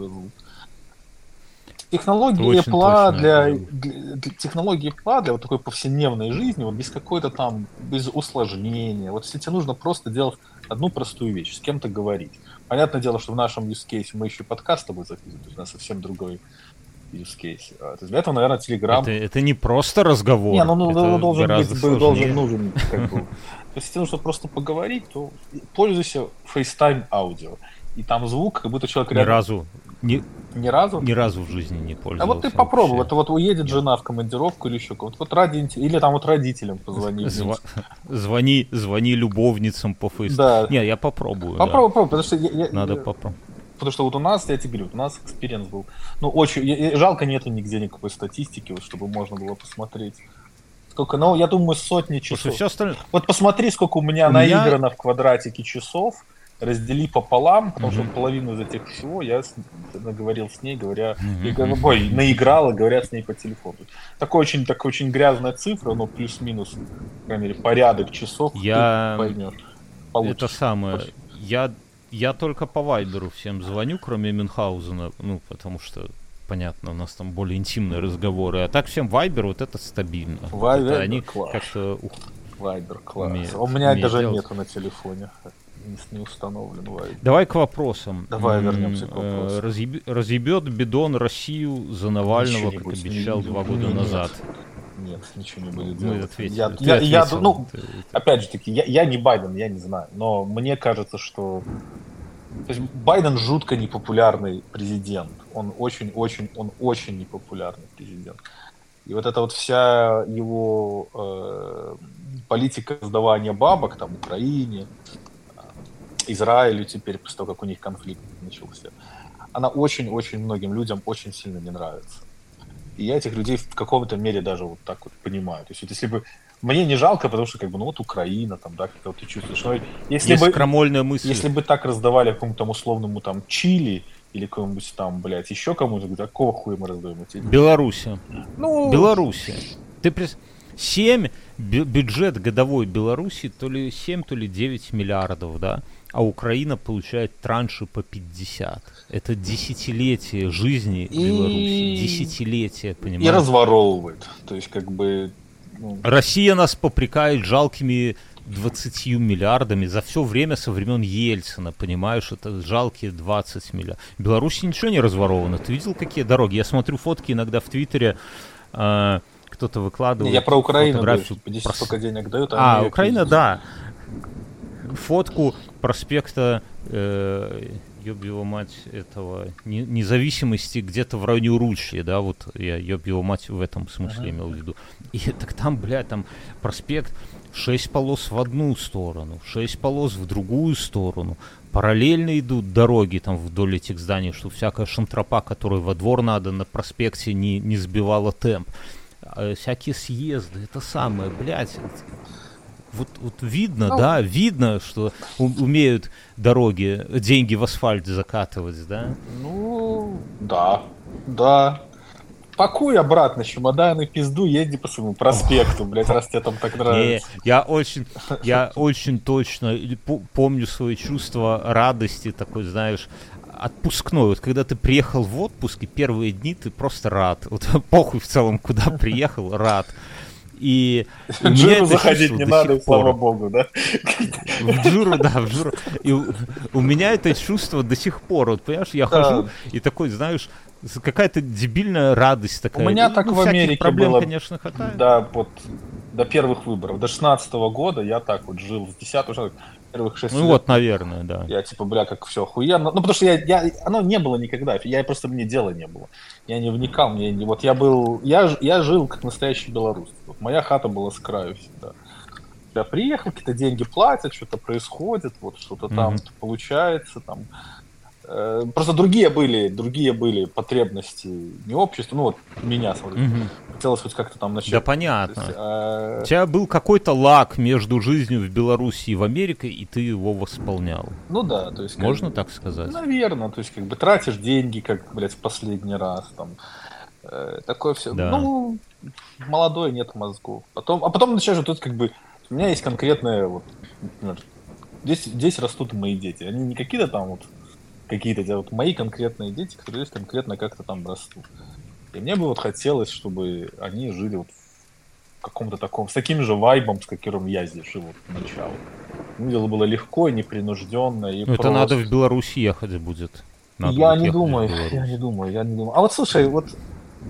Технологии точно для, для- для- технологии Apple для вот такой повседневной жизни, вот без какой-то там, без усложнения. Вот если тебе нужно просто делать одну простую вещь, с кем-то говорить. Понятное дело, что в нашем use case мы еще подкаст с тобой записываем, то есть у нас совсем другой use case. А, То есть для этого, наверное, Telegram... Это, это не просто разговор. Не, ну, ну, это ну, должен быть, сложнее. должен нужен, как бы. То есть, если нужно просто поговорить, то пользуйся FaceTime аудио. И там звук, как будто человек Ни рядом- разу, ни, Ни разу? ни разу в жизни не А пользовался. вот ты попробуй, это вот уедет жена в командировку или еще кого-то. Вот ради или там вот родителям позвони. Зва- Звони, звони любовницам по фейсбуку. Да. Не, я попробую. да. Попробуй, попробуй, потому что я- Надо я- попробовать. Потому что вот у нас, я тебе говорю, у нас experience был. Ну, очень. я- жалко, нету нигде никакой статистики, вот, чтобы можно было посмотреть. Сколько, ну, я думаю, сотни часов. все остальное... Вот посмотри, сколько у меня У меня- наиграно в квадратике часов, раздели пополам, потому что Мгм. половину из этих всего я с- наговорил с ней, говоря, мгм. ой, наиграл, и говорят с ней по телефону. Такой очень, такой очень грязная цифра, но плюс-минус, по крайней мере, порядок часов Я- ты поймешь. Получишь. Это самое. Я, я только по Вайберу всем звоню, кроме Мюнхгаузена, ну, потому что, понятно, у нас там более интимные разговоры. А так всем Вайбер вот это стабильно. Вот Вайбер это они класс. как-то... ух, Вайбер, класс. умеет- У меня даже делать. нету на телефоне. Не, установлен. Давай к вопросам. Давай вернемся к э, вопросам. разъеб- Разъебет бидон Россию за Навального, как будет. обещал два года назад. Нет, ничего не будет Мы делать. ответили. Я, я, ну, Ты- опять же таки, я, я не Байден, я не знаю, но мне кажется, что то есть Байден жутко непопулярный президент. Он очень-очень, он очень непопулярный президент. И вот эта вот вся его э, политика сдавания бабок там Украине, Израилю теперь после того, как у них конфликт начался, она очень-очень многим людям очень сильно не нравится. И я этих людей в каком-то мере даже вот так вот понимаю. То есть вот если бы мне не жалко, потому что как бы ну вот Украина там, да, как ты чувствуешь. Но если Есть бы крамольная мысль. если бы так раздавали какому-то там условному там Чили или какому-нибудь там, блядь, еще кому-то, говорю, какого хуя мы раздаем эти? Белоруссия. Ну, Белоруссия. Ты прис... 7 бю- бюджет годовой Беларуси то ли 7, то ли 9 миллиардов, да? А Украина получает транши по 50. Это десятилетие жизни И- Беларуси. Десятилетие, и понимаешь? разворовывает. То есть как бы ну, Россия нас попрекает жалкими 20 миллиардами за все время со времен Ельцина, понимаешь, это жалкие 20 миллиардов. В Беларуси ничего не разворовано. Ты видел, какие дороги? Я смотрю фотки иногда в Твиттере, э, кто-то выкладывает я про Украину фотографию. прос- сколько денег дают, А, они Украина, да. фотку проспекта, э, ёб его мать, этого не, независимости где-то в районе Уручья, да, вот я ёб его мать в этом смысле uh-huh. имел в виду. И так там, блядь, там проспект шесть полос в одну сторону, шесть полос в другую сторону. Параллельно идут дороги там вдоль этих зданий, чтобы всякая шантропа, которая во двор надо, на проспекте не, не сбивала темп. А, всякие съезды, это самое, блядь, вот, вот видно, ну, да, видно, что умеют дороги, деньги в асфальт закатывать, да? Ну, да, да. Пакуй обратно чемоданы, пизду, езди по своему проспекту, <laughs> блядь, раз тебе там так нравится. Не, я очень, я очень точно помню свои чувства радости, такой, знаешь, отпускной. Вот когда ты приехал в отпуск, и первые дни ты просто рад. Вот <laughs> похуй в целом, куда приехал, рад. И в Джуру заходить не надо, слава богу, да? В Джуру, да, в Джуру. И у, у меня это чувство до сих пор, вот понимаешь, я да. хожу и такой, знаешь, какая-то дебильная радость такая. У меня ну, так в Америке проблем, было, конечно, хватает. Да, вот до первых выборов, до 16 -го года я так вот жил, с 10 уже первых 6 ну, лет. вот, наверное, да. Я типа, бля, как все охуенно. Ну, потому что я, я, оно не было никогда, я просто, мне дела не было. Я не вникал, мне не, вот я был, я, я жил как настоящий белорус. Вот моя хата была с краю всегда. Я приехал, какие-то деньги платят, что-то происходит, вот что-то mm-hmm. там получается, там просто другие были, другие были потребности не общества, ну вот меня, смотри, угу. хотелось хоть как-то там начать. Да понятно. Есть, а... У тебя был какой-то лак между жизнью в Беларуси и в Америке, и ты его восполнял. Ну да, то есть. Можно как, так сказать? Наверное, то есть как бы тратишь деньги, как, блядь, в последний раз, там, э, такое все. Да. Ну, молодой, нет мозгов. Потом, а потом начинаешь, тут как бы, у меня есть конкретное, вот, например, здесь, здесь растут мои дети, они не какие-то там вот какие-то вот мои конкретные дети, которые здесь конкретно как-то там растут. И мне бы вот хотелось, чтобы они жили вот в каком-то таком, с таким же вайбом, с которым я здесь живу поначалу. Мне дело было легко, непринужденно и Ну это надо в Беларусь ехать будет. Надо я не думаю, я не думаю, я не думаю. А вот слушай, вот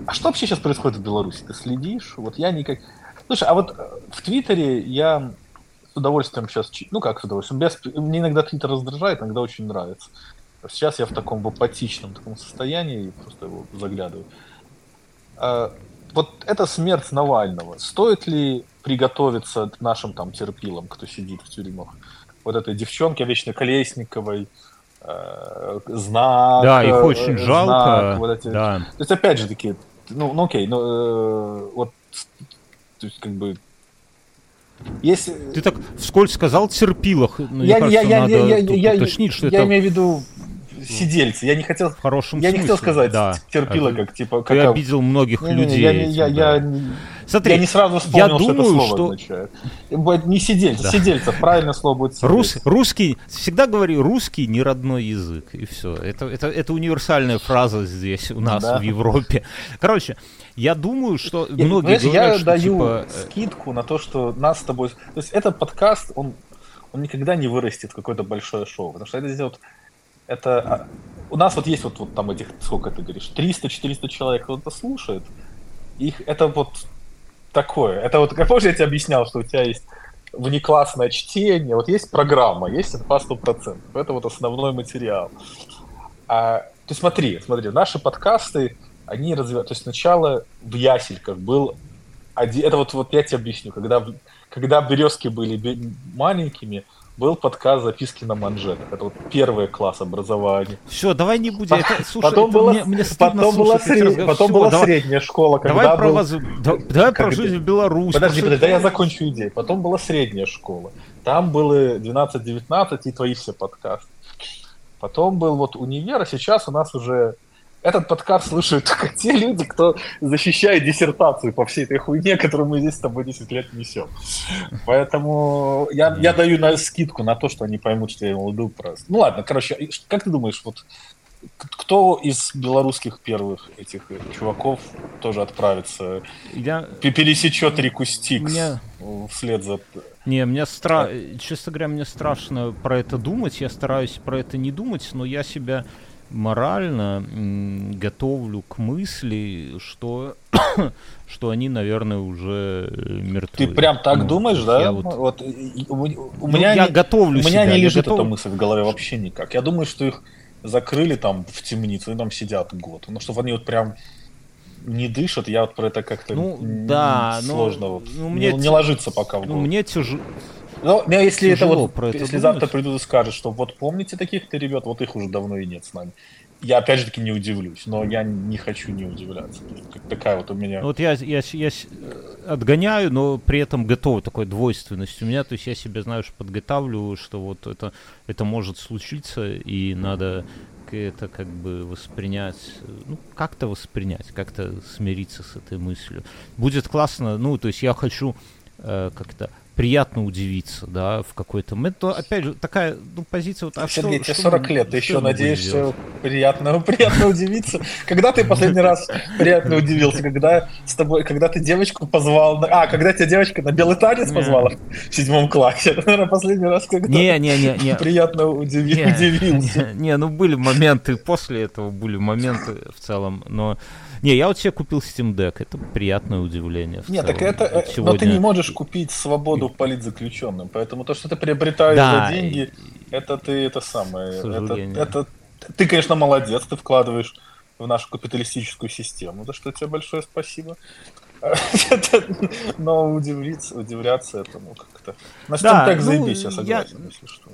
а что вообще сейчас происходит в Беларуси? Ты следишь? Вот я никак... Слушай, а вот э, в Твиттере я с удовольствием сейчас... Ну как с удовольствием? Без... Мне иногда Твиттер раздражает, иногда очень нравится. Сейчас я в таком в апатичном таком состоянии, просто его заглядываю. А, вот это смерть Навального. Стоит ли приготовиться нашим там терпилам, кто сидит в тюрьмах? Вот этой девчонке вечно Колесниковой, э, знак. Да, их очень э, жалко. Знак, вот эти. Да. То есть, опять же таки, ну, ну окей, ну, э, вот, то есть, как бы, если... Ты так вскользь сказал терпилах. Мне я, кажется, я, надо я, я, уточнить, что я, это... Я имею в виду сидельцы. Я не хотел, в хорошем я смысле, не хотел сказать да. терпила, как типа. Как, Ты обидел многих не, людей. Не, я, этим, я, да. я, Смотри, я не сразу вспомнил, я думаю, что это слово что... означает. Не сидельцев, да. сидельцев, правильное слово будет сидельцев. Рус, русский, всегда говорю, русский не родной язык, и все. Это, это, это универсальная фраза здесь у нас да. в Европе. Короче, я думаю, что я, многие говорят, я что, даю типа... Э, скидку на то, что нас с тобой... То есть этот подкаст, он, он никогда не вырастет в какое-то большое шоу, потому что это вот... Это... А, у нас вот есть вот, вот там этих, сколько ты говоришь, 300-400 человек, кто это слушает. Их, это вот такое. Это вот, как помнишь, я тебе объяснял, что у тебя есть внеклассное чтение, вот есть программа, есть инфа 100%. Это вот основной материал. А, ты смотри, смотри, наши подкасты, они развивают. То есть сначала в Ясельках был один... Это вот, вот я тебе объясню. Когда, когда березки были маленькими, был подкаст записки на манжетах. Это вот первый класс образования. Все, давай не будем. Это, <laughs> слушай, потом это была, мне, мне потом была, сред... потом Все, была давай, средняя школа. Когда давай про, был... вас, да, <laughs> давай про жизнь в Беларуси. Подожди, подожди, да я закончу идею. Потом была средняя школа. Там было 12-19 и твои все подкасты. Потом был вот универ, а сейчас у нас уже этот подкаст слушают только <laughs> те люди, кто защищает диссертацию по всей этой хуйне, которую мы здесь с тобой 10 лет несем. Поэтому я, я даю на скидку на то, что они поймут, что я имел в виду просто. Ну ладно, короче, как ты думаешь, вот кто из белорусских первых этих чуваков тоже отправится, я... пересечет реку Стикс Меня... вслед за... Не, мне стра... честно говоря, мне страшно про это думать, я стараюсь про это не думать, но я себя морально готовлю к мысли, что <coughs> что они, наверное, уже э, мертвы. Ты прям так Ну, думаешь, да? я вот- Вот, и- у, у Ну, меня я не, готовлю у меня себя, не лежит готов- эта мысль в голове вообще никак. Я думаю, что их закрыли там в темницу, и там сидят год. Но чтобы они вот прям не дышат, я вот про это как-то Ну, да, но, сложно. вот. ну, не, мне не те- ложится пока в Ну, голову. мне тяжело. Ну, меня если это вот, про это если думать. завтра придут и скажут, что вот помните таких-то ребят, вот их уже давно и нет с нами. Я опять же таки не удивлюсь, но я не хочу не удивляться. Как такая вот у меня. Вот я, я, я с- отгоняю, но при этом готов такой двойственность у меня. То есть я себе, знаешь, подготавливаю, что вот это, это может случиться, и надо это как бы воспринять, э, ну, как-то воспринять, как-то смириться с этой мыслью. Будет классно, ну, то есть я хочу э, как-то приятно удивиться, да, в какой-то момент. Но, опять же, такая, ну, позиция вот, а Сергей, что- тебе что 40 мы- лет, ты еще надеешься приятно, <laughs> приятно удивиться. Когда ты последний раз приятно удивился? Когда с тобой, когда ты девочку позвал, на- а, когда тебя девочка на белый танец Не. позвала в седьмом классе, <laughs> это, наверное, последний раз, когда Не, не, не, не. приятно удивился. Не, ну были моменты, после этого были моменты в целом, но... Не, я вот себе купил Steam Deck, это приятное удивление. Нет, так это, Вот э, но ты сегодня- не можешь купить свободу политзаключенным, поэтому то, что ты приобретаешь Да, за деньги, это ты это самое, это, это ты, конечно, молодец, ты вкладываешь в нашу капиталистическую систему, за что тебе большое спасибо. <laughs> Но удивиться, удивляться этому как-то. На Steam так ну, заебись, я- согласен, если что.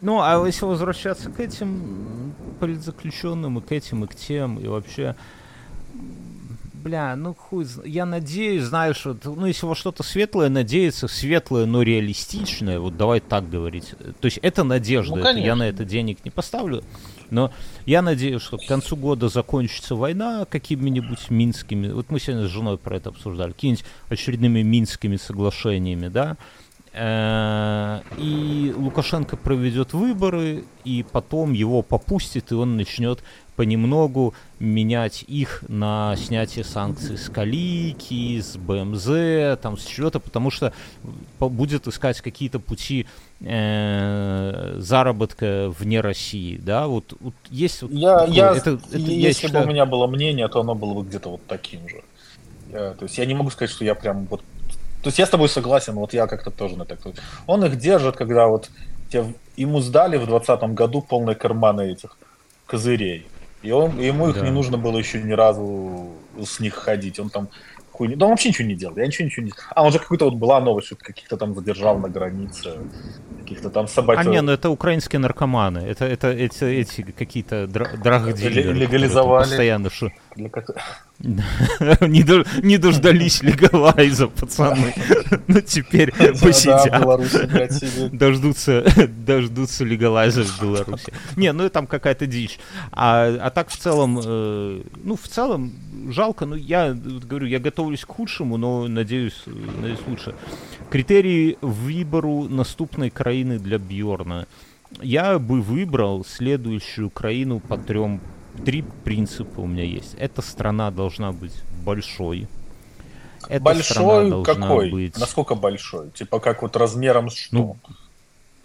Ну, а если возвращаться к этим политзаключенным, и к этим, и к тем, и вообще... Бля, ну хуй, я надеюсь, знаешь, вот, ну если во что-то светлое надеяться, светлое, но реалистичное, вот давай так говорить. То есть это надежда, Ну, это я на это денег не поставлю, но я надеюсь, что к концу года закончится война какими-нибудь минскими, вот мы сегодня с женой про это обсуждали, какими-нибудь очередными минскими соглашениями, да, и Лукашенко проведет выборы, и потом его попустит, и он начнет понемногу менять их на снятие санкций с Калики, с БМЗ, там, с чего-то, потому что будет искать какие-то пути э, заработка вне России, да, вот, вот есть вот Я, такое- я, это- это и- я если бы считаю- у меня было мнение, то оно было бы где-то вот таким же. Я- то есть я не могу сказать, что я прям вот... То есть я с тобой согласен, вот я как-то тоже на так. Он их держит, когда вот те- ему сдали в 2020 году полные карманы этих козырей. И он, ему их Да. не нужно было еще ни разу с них ходить. Он там хуйню... Да он вообще ничего не делал. Я ничего, ничего не... А, он же какой-то вот была новость, что каких-то там задержал на границе. Каких-то там собак... А не, ну это украинские наркоманы, это, это эти, эти какие-то дра- драгдилеры, Ле- которые легализовали. постоянно шу- Для <laughs> не, до- не дождались легалайза, пацаны. Ну теперь Да, посидят. Сидит. Дождутся, <laughs> дождутся легалайза в Беларуси. Не, ну там какая-то дичь. А, а так в целом, э, ну в целом жалко. Ну я говорю, я готовлюсь к худшему, но надеюсь, надеюсь лучше. Критерии выбору наступной краины для Бьорна. Я бы выбрал следующую краину по трем. Три принципа у меня есть. Эта страна должна быть большой. Эта Большой какой? быть- Насколько большой? Типа как вот размером с что? Ну,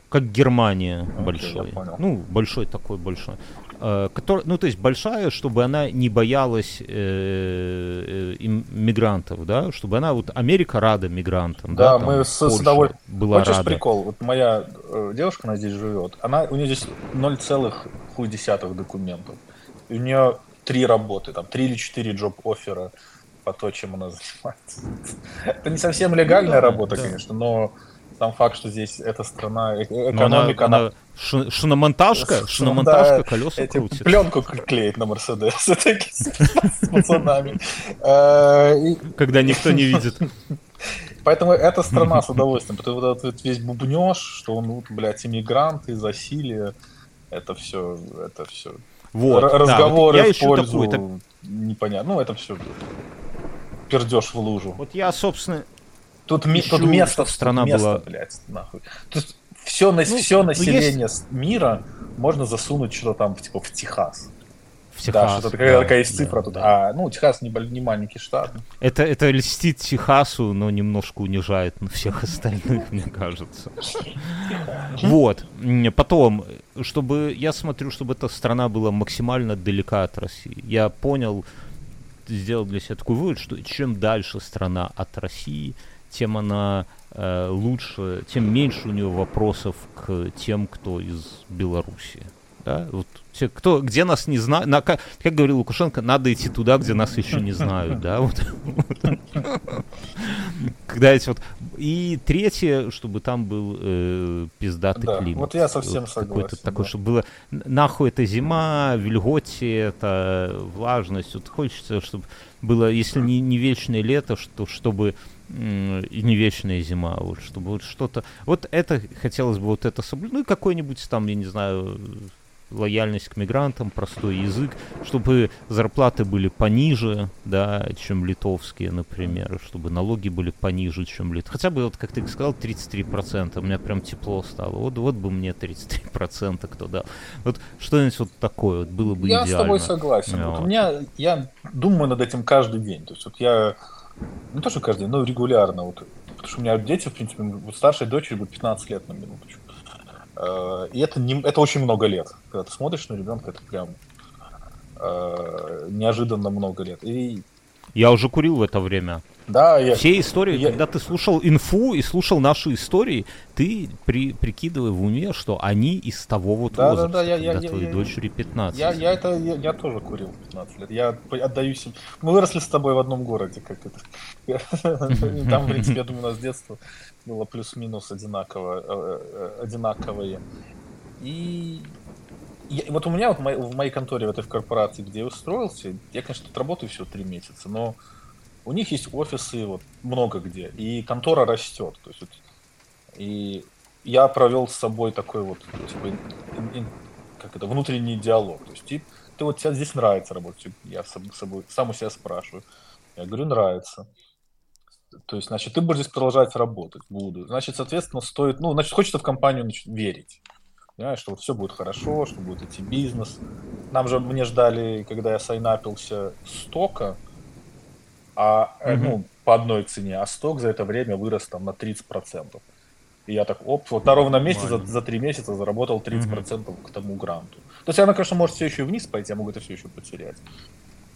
как Германия Окей, большой. Ну, большой такой большой. Э, который, ну, то есть большая, чтобы она не боялась э, э, мигрантов, да, чтобы она, вот Америка рада мигрантам, да, да, там мы с, с удовольствием. была Хочешь рада. прикол? Вот моя э, девушка, она здесь живет, она, у нее здесь 0,1 документов. У нее три работы, там, три или четыре джоб-оффера по то, чем она занимается. Это не совсем легальная Ну да, работа, да. конечно, но сам факт, что здесь эта страна, э- Но она, экономика, она, она ши- шиномонтажка, шиномонтажка, да, колеса эти крутит. пленку клеит на Мерседес <laughs> с пацанами. <laughs> Э, Когда никто не видит. <laughs> Поэтому эта страна с удовольствием, потому что весь бубнеж, что он, блядь, иммигранты, засилие, это все, это все. Вот, да, вот разговоры я в ищу пользу такую, так- непонятно. Ну, это все пердеж в лужу. Вот я, собственно, Тут, ищу, тут место, страна тут место, была- блядь, нахуй. Тут все, Ну, все ну, население с- мира можно засунуть что-то там, типа, в Техас. В да, Техас. что-то такая, да, такая есть да, цифра тут. да. А, ну, Техас не, не маленький штат. Это, это льстит Техасу, но немножко унижает всех <laughs> остальных, мне кажется. Вот. Потом, чтобы, я смотрю, чтобы эта страна была максимально далека от России. Я понял, сделал для себя такой вывод, что чем дальше страна от России, тем она э, лучше, тем меньше у нее вопросов к тем, кто из Беларуси. Да? Вот те, кто, где нас не знают, на, как, как говорил Лукашенко, надо идти туда, где нас еще не знают, да, вот. Когда эти вот... И третье, чтобы там был э, пиздатый да, климат. вот я совсем согласен. Такой, да. чтобы было... Нахуй это зима, вильготие, это влажность. Вот хочется, чтобы было, если не, не вечное лето, что, чтобы и не вечная зима, вот, чтобы вот что-то... Вот это, хотелось бы вот это соблюдать, ну и какой-нибудь там, я не знаю, лояльность к мигрантам, простой язык, чтобы зарплаты были пониже, да, чем литовские, например, чтобы налоги были пониже, чем литовские. Хотя бы, вот, как ты сказал, 33%, у меня прям тепло стало. Вот, вот бы мне 33% кто дал. Вот что-нибудь вот такое вот было бы я идеально. Я с тобой согласен. Yeah. Вот у меня, я думаю над этим каждый день. То есть вот я, не то что каждый день, но регулярно. Вот, потому что у меня дети, в принципе, вот старшей дочери будет 15 лет на минуточку. Э, и это, не, это очень много лет. Когда ты смотришь на ребенка, это прям э, неожиданно много лет. И... Я уже курил в это время. Да, я... Все истории, я... когда ты слушал инфу и слушал наши истории, ты при, прикидывай в уме, что они из того вот да, возраста, да, да, я, когда я, твоей я, дочери 15. Я, я, это, я, я тоже курил 15 лет. Я отдаюсь... Мы выросли с тобой в одном городе, как это. <laughs> Там, в принципе, я думаю, у нас детство было плюс-минус одинаково, э, э, одинаковые. И я, вот у меня вот в моей, в моей конторе, в этой в корпорации, где я устроился, я, конечно, тут работаю всего три месяца, но у них есть офисы вот много где, и контора растет. То есть, вот, и я провел с собой такой вот, типа, ин, ин, как это, внутренний диалог. То есть, ты, ты вот тебе здесь нравится работать? Я с собой, сам у себя спрашиваю. Я говорю, нравится. То есть, значит, ты будешь здесь продолжать работать, буду. Значит, соответственно, стоит, ну, значит, хочется в компанию значит, верить. Понимаешь, что вот все будет хорошо, что будет идти бизнес. Нам же, мне ждали, когда я сайнапился, стока, а, mm-hmm. ну, по одной цене, а сток за это время вырос там на 30%. И я так, оп, вот на ровном месте за, за 3 месяца заработал 30% mm-hmm. к тому гранту. То есть она, конечно, может все еще вниз пойти, я могу это все еще потерять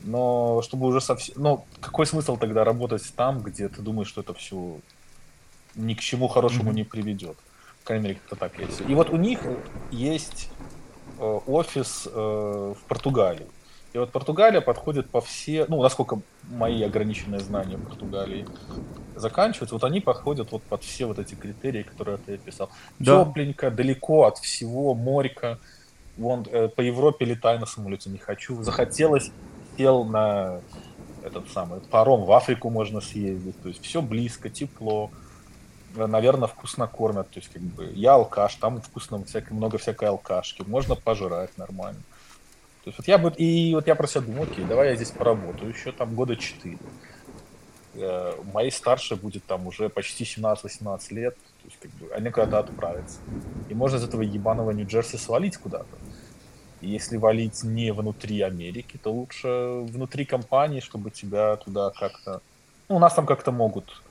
но чтобы уже совсем... Ну, какой смысл тогда работать там, где ты думаешь, что это все ни к чему хорошему mm-hmm. не приведет? По крайней мере, как-то так есть. И вот у них есть э, офис э, в Португалии. И вот Португалия подходит по все, ну, насколько мои ограниченные знания Португалии заканчиваются, вот они подходят вот под все вот эти критерии, которые ты описал. Да. Тепленько, далеко от всего, морька. Вон, э, по Европе летай на самолете не хочу. Захотелось сел на этот самый паром в Африку можно съездить, то есть все близко, тепло, наверное, вкусно кормят, то есть как бы я алкаш, там вкусно всякое, много всякой алкашки, можно пожрать нормально. То есть вот я бы, и вот я про себя думаю, окей, давай я здесь поработаю еще там года 4. Э, моей старшей будет там уже почти 17-18 лет, то есть как бы они куда-то отправятся. И можно из этого ебаного Нью-Джерси свалить куда-то. Если валить не внутри Америки, то лучше внутри компании, чтобы тебя туда как-то... Ну, у нас там как-то могут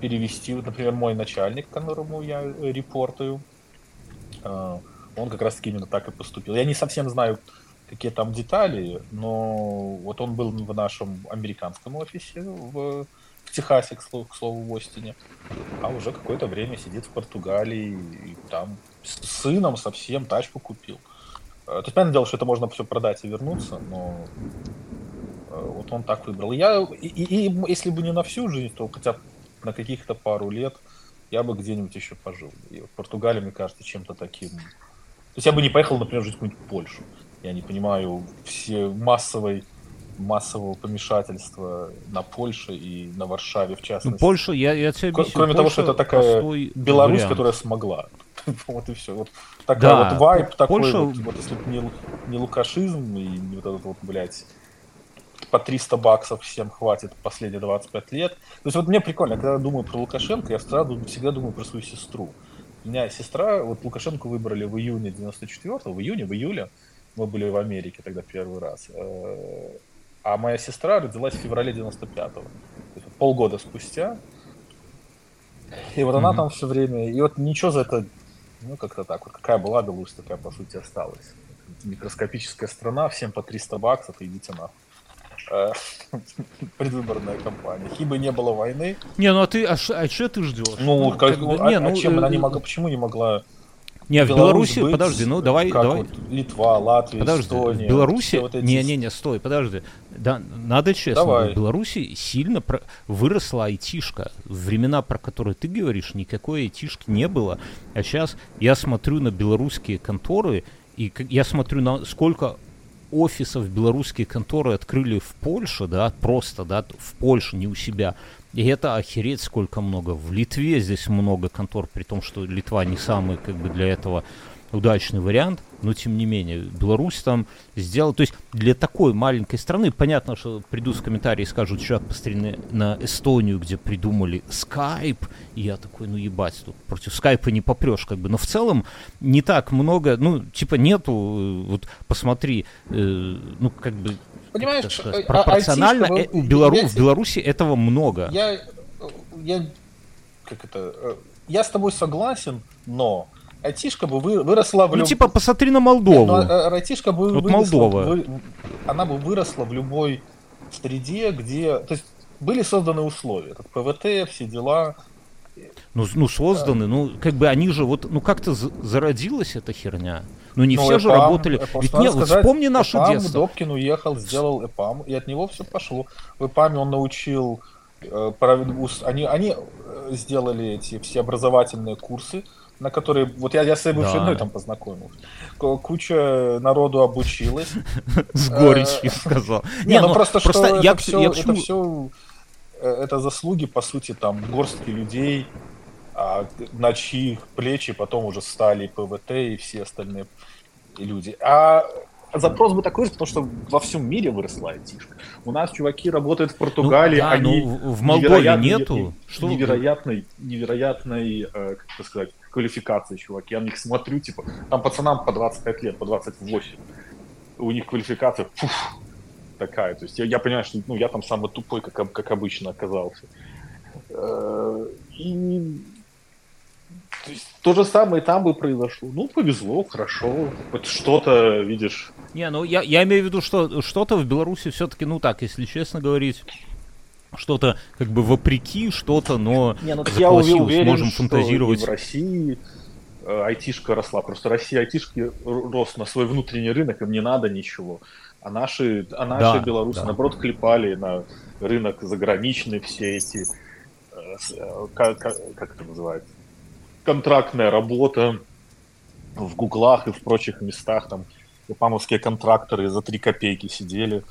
перевести. Вот, например, мой начальник, которому я э, репортую, э, он как раз-таки именно так и поступил. Я не совсем знаю, какие там детали, но вот он был в нашем американском офисе в, в Техасе, к слову, к слову, в Остине, а уже какое-то время сидит в Португалии и там с сыном совсем тачку купил. То есть, понятное дело, что это можно все продать и вернуться, но э, вот он так выбрал. Я, и, и, и если бы не на всю жизнь, то хотя бы на каких-то пару лет я бы где-нибудь еще пожил. И вот Португалия, мне кажется, чем-то таким... То есть я бы не поехал, например, жить в какую-нибудь Польшу. Я не понимаю все массовой массового помешательства на Польше и на Варшаве в частности. Ну, Польша, я, я тебе объясню. Кроме Польша того, что это такая Беларусь, вариант. которая смогла. <laughs> вот и все. Вот такая да. вот вайп такой, Польша... вот, вот если бы не, не лукашизм и не вот этот вот, блядь, по 300 баксов всем хватит последние 25 лет. То есть вот мне прикольно, когда я думаю про Лукашенко, я сразу всегда думаю про свою сестру. У меня сестра, вот Лукашенко выбрали в июне 94-го, в июне, в июле, мы были в Америке тогда первый раз. Э, а моя сестра родилась в феврале 95-го. Полгода спустя. И вот mm-hmm. она там все время, и вот ничего за это ну, как-то так. Вот какая была Беларусь, такая, по сути, осталась. Микроскопическая страна, всем по 300 баксов, идите нахуй. э, <laughs> предвыборная кампания. Хиба не было войны. Не, ну а ты, а что а ты ждешь? Ну, как, как бы, а, не, ну, а чем она не могла, почему не могла не, в Беларуси, быть, подожди, ну давай, давай. Вот Литва, Латвия, подожди, Эстония. В Беларуси, вот эти... не, не, не, стой, подожди. Да, надо честно, давай. в Беларуси сильно про... выросла айтишка. времена, про которые ты говоришь, никакой айтишки не было. А сейчас я смотрю на белорусские конторы, и я смотрю на сколько офисов белорусские конторы открыли в Польше, да, просто, да, в Польше, не у себя. И это охереть сколько много. В Литве здесь много контор, при том, что Литва не самый, как бы, для этого удачный вариант, но тем не менее, Беларусь там сделала, то есть для такой маленькой страны, понятно, что придут в комментарии и скажут, что посмотри на Эстонию, где придумали скайп, и я такой, ну ебать, тут против скайпа не попрешь, как бы, но в целом не так много, ну, типа нету, э, вот посмотри, э, ну, как бы, Понимаешь, сказать, а, пропорционально а, у Белару... в Беларуси этого много. Я, я, как это, э, я с тобой согласен, но айтишка бы вы, выросла в любой... Ну, типа, посмотри на Молдову. Нет, ну, а, айтишка бы вот выросла, Молдова. Вы, она бы выросла в любой среде, где... То есть были созданы условия. Как ПВТ, все дела. Ну, ну созданы, да. ну, как бы они же вот, ну, как-то зародилась эта херня. Ну, не ну, все же работали. Эпам, Ведь нет, сказать, вспомни наше Эпам, детство. Добкин уехал, сделал ЭПАМ, и от него все пошло. В ЭПАМе он научил... Э, они, они э, сделали эти все образовательные курсы, на которые, вот я, я с своей бывшей да. там познакомился. Куча народу обучилась. <laughs> С горечью <laughs> сказал. Не, ну, ну просто что это все, это заслуги, по сути, там, горстки людей, а на чьих плечи потом уже стали ПВТ и все остальные люди. А запрос бы такой, потому что во всем мире выросла айтишка. У нас чуваки работают в Португалии, ну, да, они ну, в Молдове нету. Что невероятной, невероятной, э, как это сказать, квалификации чуваки. Я на них смотрю, типа, там пацанам по 25 лет, по 28. У них квалификация фух, такая. То есть я, я понимаю, что ну, я там самый тупой, как, как обычно оказался. Э, и то, есть, то же самое там бы произошло. Ну, повезло, хорошо. Хоть что-то, видишь. Не, ну я, я имею в виду, что что-то в Беларуси все-таки, ну так, если честно говорить, что-то как бы вопреки, что-то, но Не, ну, я уверен, можем фантазировать. в России э, айтишка росла. Просто Россия айтишки рос на свой внутренний рынок, им не надо ничего. А наши, а наши да, белорусы, да. наоборот, клепали на рынок заграничный все эти, э, э, как, как, как это называется, контрактная работа в гуглах и в прочих местах, там, памовские контракторы за 3 копейки сидели.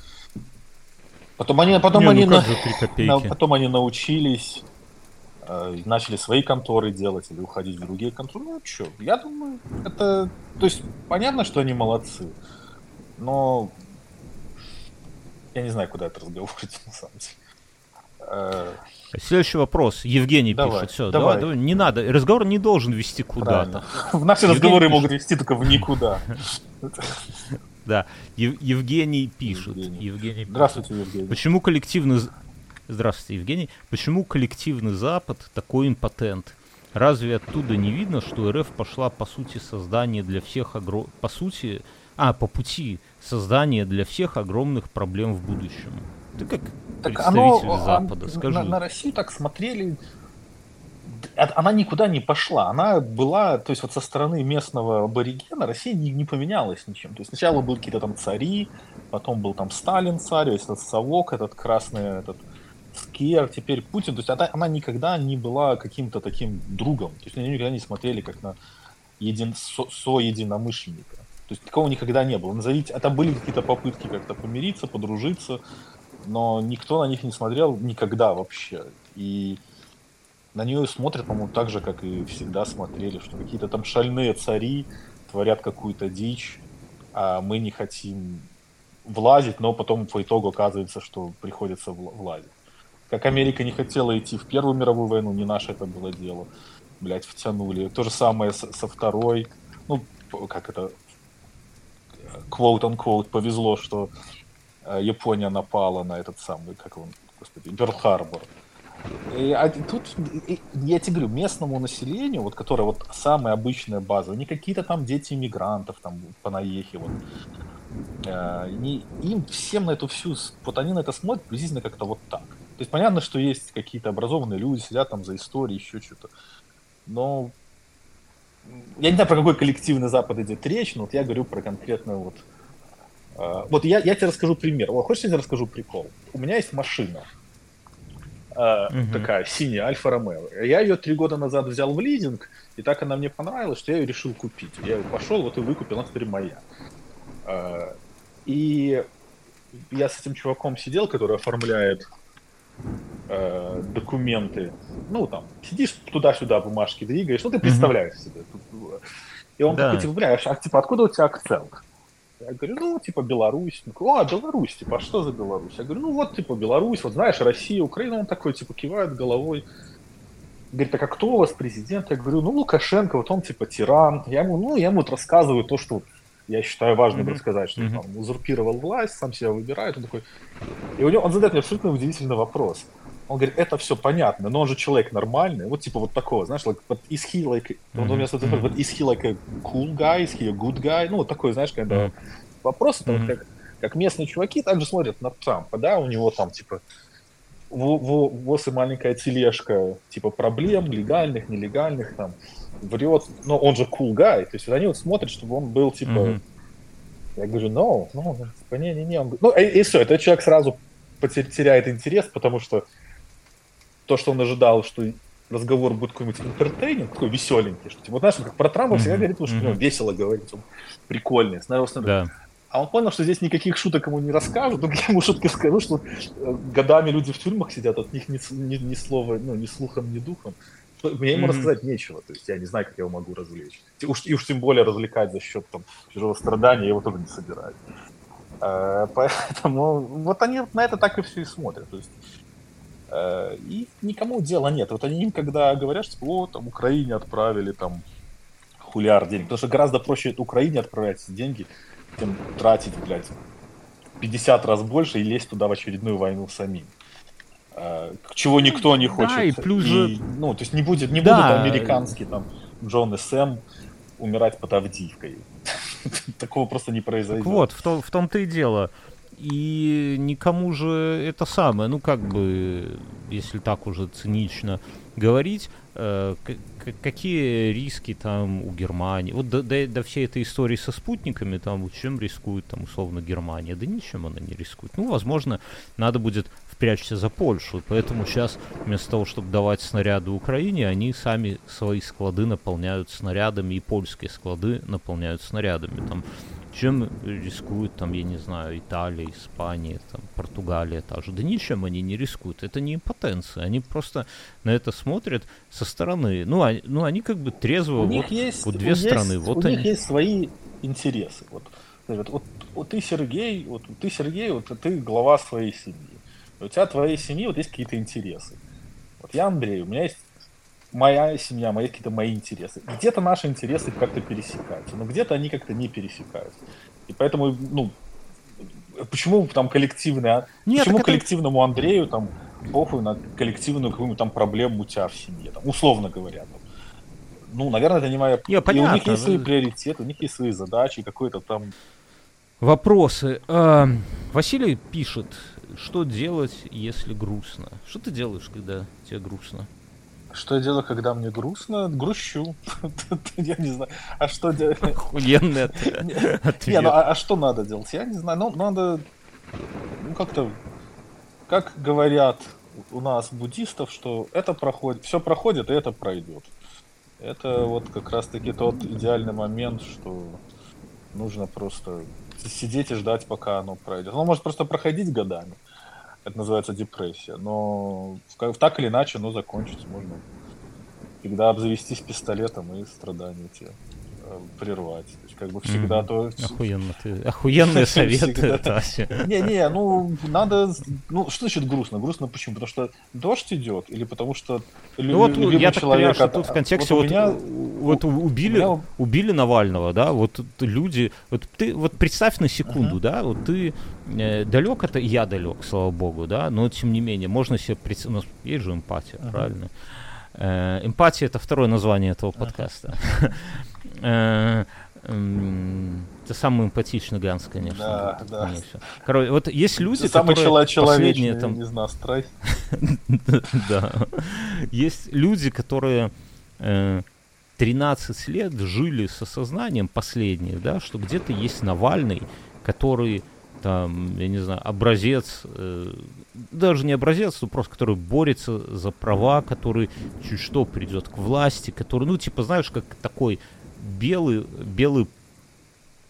Потом они, потом Не, они, ну на, на, потом они научились, э, начали свои конторы делать или уходить в другие конторы. Ну что, я думаю, это, то есть понятно, что они молодцы, но я не знаю, куда это разговор <laughs> на самом деле. Э, Следующий вопрос. Евгений давай, пишет. Все, давай. давай, давай. Не надо. Разговор не должен вести куда-то. <laughs> В наши разговоры могут вести только в никуда. <laughs> Да. Евгений пишет. Евгений Здравствуйте, Евгений. Почему коллективный... Здравствуйте, Евгений. Почему коллективный Запад такой импотент? Разве оттуда не видно, что РФ пошла по сути создания для всех огром... по сути, а по пути создания для всех огромных проблем в будущем? Ты как так представитель оно, Запада, скажи. На, на Россию так смотрели, она никуда не пошла. Она была, то есть вот со стороны местного аборигена Россия не, не поменялась ничем. То есть сначала были какие-то там цари, потом был там Сталин царь, этот совок, этот красный, этот Скер, теперь Путин. То есть она, она никогда не была каким-то таким другом. То есть они никогда не смотрели как на един, со, со единомышленника. То есть такого никогда не было. Назовите, это были какие-то попытки как-то помириться, подружиться, но никто на них не смотрел никогда вообще. И на нее смотрят, по-моему, так же, как и всегда смотрели, что какие-то там шальные цари творят какую-то дичь, а мы не хотим влазить, но потом по итогу оказывается, что приходится влазить. Как Америка не хотела идти в Первую мировую войну, не наше это было дело. Блять, втянули. То же самое со второй. Ну, как это, quote-unquote, повезло, что Э, Япония напала на этот самый, как он, господи, Берл-Харбор. А тут, и, я тебе говорю, местному населению, вот, которое вот самая обычная база, не какие-то там дети иммигрантов там по наехе, вот, э, не, им всем на эту всю, вот они на это смотрят приблизительно как-то вот так. То есть понятно, что есть какие-то образованные люди, сидят там за историей, еще что-то. Но я не знаю, про какой коллективный Запад идет речь, но вот я говорю про конкретно вот... Э, вот я, я тебе расскажу пример. Вот, хочешь, я тебе расскажу прикол? У меня есть машина, Угу. такая синяя Альфа Ромео. Я ее три года назад взял в лизинг, и так она мне понравилась, что я ее решил купить. Я ее пошел, вот и выкупил, она теперь моя. Uh, и я с этим чуваком сидел, который оформляет uh, документы. Ну, там, сидишь туда-сюда, бумажки двигаешь, ну, ты представляешь угу. себе. И он да. такой, типа, бля, а типа, откуда у тебя акцент? Я говорю, ну, типа, Беларусь. Он такой, а, Беларусь, типа, а что за Беларусь? Я говорю, ну, вот, типа, Беларусь, вот знаешь, Россия, Украина. Он такой, типа, кивает головой. Говорит, так а кто у вас президент? Я говорю, ну, Лукашенко, вот он, типа, тиран. Я ему, ну, я ему вот рассказываю то, что я считаю важным mm-hmm. рассказать, что mm-hmm. он узурпировал власть, сам себя выбирает. Он такой... И у него, он задает мне абсолютно удивительный вопрос. Он говорит, это все понятно, но он же человек нормальный, вот типа вот такого, знаешь, like, but is he like, mm-hmm. он у меня спрашивает, but is he like a cool guy, is he a good guy, ну вот такой, знаешь, когда mm-hmm. вопрос, mm-hmm. вот как, как местные чуваки также смотрят на Трампа, да, у него там типа ВОЗ и маленькая тележка, типа проблем легальных, нелегальных, там, врет, но он же cool guy, то есть вот они вот смотрят, чтобы он был типа, mm-hmm. я говорю, no, no, типа, не-не-не, он... ну и, и все, этот человек сразу потеряет интерес, потому что то, что он ожидал, что разговор будет какой-нибудь интертейнинг, такой веселенький, что типа, вот знаешь, как про Трампа mm-hmm. всегда говорит, что mm-hmm. весело говорить, он прикольный, становился да. А он понял, что здесь никаких шуток ему не расскажут, только ему шутки скажу, что э, годами люди в тюрьмах сидят, от них ни, ни, ни слова, ну, ни слухом, ни духом. Мне ему mm-hmm. рассказать нечего, то есть я не знаю, как я его могу развлечь. И уж, и уж тем более развлекать за счет там, чужого страдания я его тоже не собираюсь. А, поэтому вот они на это так и все и смотрят. То есть Э, и никому дела нет. Вот они им, когда говорят, что о, там Украине отправили там хулиар денег, потому что гораздо проще Украине отправлять деньги, чем тратить, блядь, 50 раз больше и лезть туда в очередную войну самим. Э, чего никто не хочет. Да, и плюс и, же... Ну, то есть не будет, не да. будут американские там Джон и Сэм умирать под Авдиевкой. <laughs> Такого просто не произойдет. Так вот, в, том, в том-то и дело и никому же это самое, ну как бы, если так уже цинично говорить, э, какие риски там у Германии? Вот до, до, до всей этой истории со спутниками, там, чем рискует там условно Германия? Да ничем она не рискует. Ну, возможно, надо будет впрячься за Польшу, поэтому сейчас вместо того, чтобы давать снаряды Украине, они сами свои склады наполняют снарядами, и польские склады наполняют снарядами. Там чем рискуют, там, я не знаю, Италия, Испания, там, Португалия та же. Да ничем они не рискуют. Это не импотенция. Они просто на это смотрят со стороны. Ну, они, ну, они как бы трезво. У вот, них есть, вот две есть, страны. Вот у они. них есть свои интересы. Вот, вот, вот, вот ты, Сергей, вот ты, Сергей, вот ты глава своей семьи. У тебя твоей семьи вот есть какие-то интересы. Вот я Андрей, у меня есть моя семья, мои какие-то мои интересы. Где-то наши интересы как-то пересекаются, но где-то они как-то не пересекаются. И поэтому, ну, почему там коллективное, а? Нет, почему коллективному это... Андрею там похуй на коллективную какую-нибудь там проблему у тебя в семье, там, условно говоря. Там. Ну, наверное, это не моя... Не, понятно, и у них есть свои приоритеты, у них есть свои задачи, какой-то там... Вопросы. А, Василий пишет, что делать, если грустно? Что ты делаешь, когда тебе грустно? Что я делаю, когда мне грустно? Грущу. <laughs> Я не знаю. А что делать? Охуенный <laughs> ответ. Не, ну а, а что надо делать? Я не знаю. Ну, надо... Ну, как-то... Как говорят у нас буддистов, что это проходит, все проходит, и это пройдет. Это вот как раз-таки тот идеальный момент, что нужно просто сидеть и ждать, пока оно пройдет. Оно может просто проходить годами это называется депрессия. Но так или иначе, оно закончится. Можно всегда обзавестись пистолетом и страдания те э, прервать. То есть, как бы всегда mm, то... Охуенно, ты... Охуенные <laughs> советы, Тася. Не-не, ну, надо... Ну, что значит грустно? Грустно почему? Потому что дождь идет? Или потому что ну, вот я так понимаю, что тут в контексте вот, вот, меня, вот убили, меня... убили Навального, да, вот люди... Вот ты вот представь на секунду, uh-huh. да, вот ты далек это, я далек, слава богу, да, но тем не менее, можно себе представить... У нас есть же эмпатия, uh-huh. правильно? Э, эмпатия — это второе название этого подкаста. <laughs> Uh-huh. Это самый эмпатичный Ганс, конечно. Да, да. Короче, вот есть люди, Самый которые последние там... не знаю, страсть. <laughs> Да. Есть люди, которые 13 лет жили с осознанием последних, да, что где-то есть Навальный, который там, я не знаю, образец, э, даже не образец, но просто который борется за права, который чуть что придет к власти, который, ну, типа, знаешь, как такой белый, белый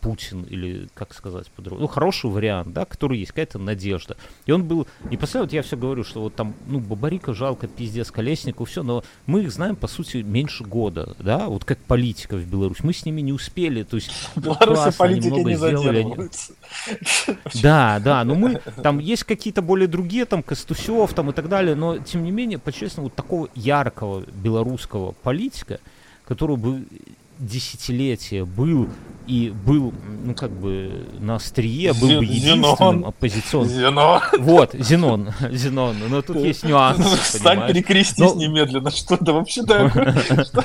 Путин, или как сказать по-другому, ну, хороший вариант, да, который есть, какая-то надежда. И он был, и после вот я все говорю, что вот там, ну, Бабарика жалко, пиздец, Колесников, все, но мы их знаем, по сути, меньше года, да, вот как политиков в Беларуси, мы с ними не успели, то есть <laughs> Беларуси политики не сделали, они... <laughs> Да, да, но мы, там есть какие-то более другие, там, Костусев, там и так далее, но, тем не менее, по-честному, вот такого яркого белорусского политика, который бы десятилетия был и был, ну, как бы, на острие, был Зен, бы единственным Зенон. оппозиционным. Зенон. Вот, Зенон, <laughs> Зенон, но тут есть нюансы, <laughs> Встань, перекрестись но... немедленно, что это вообще такое? <laughs>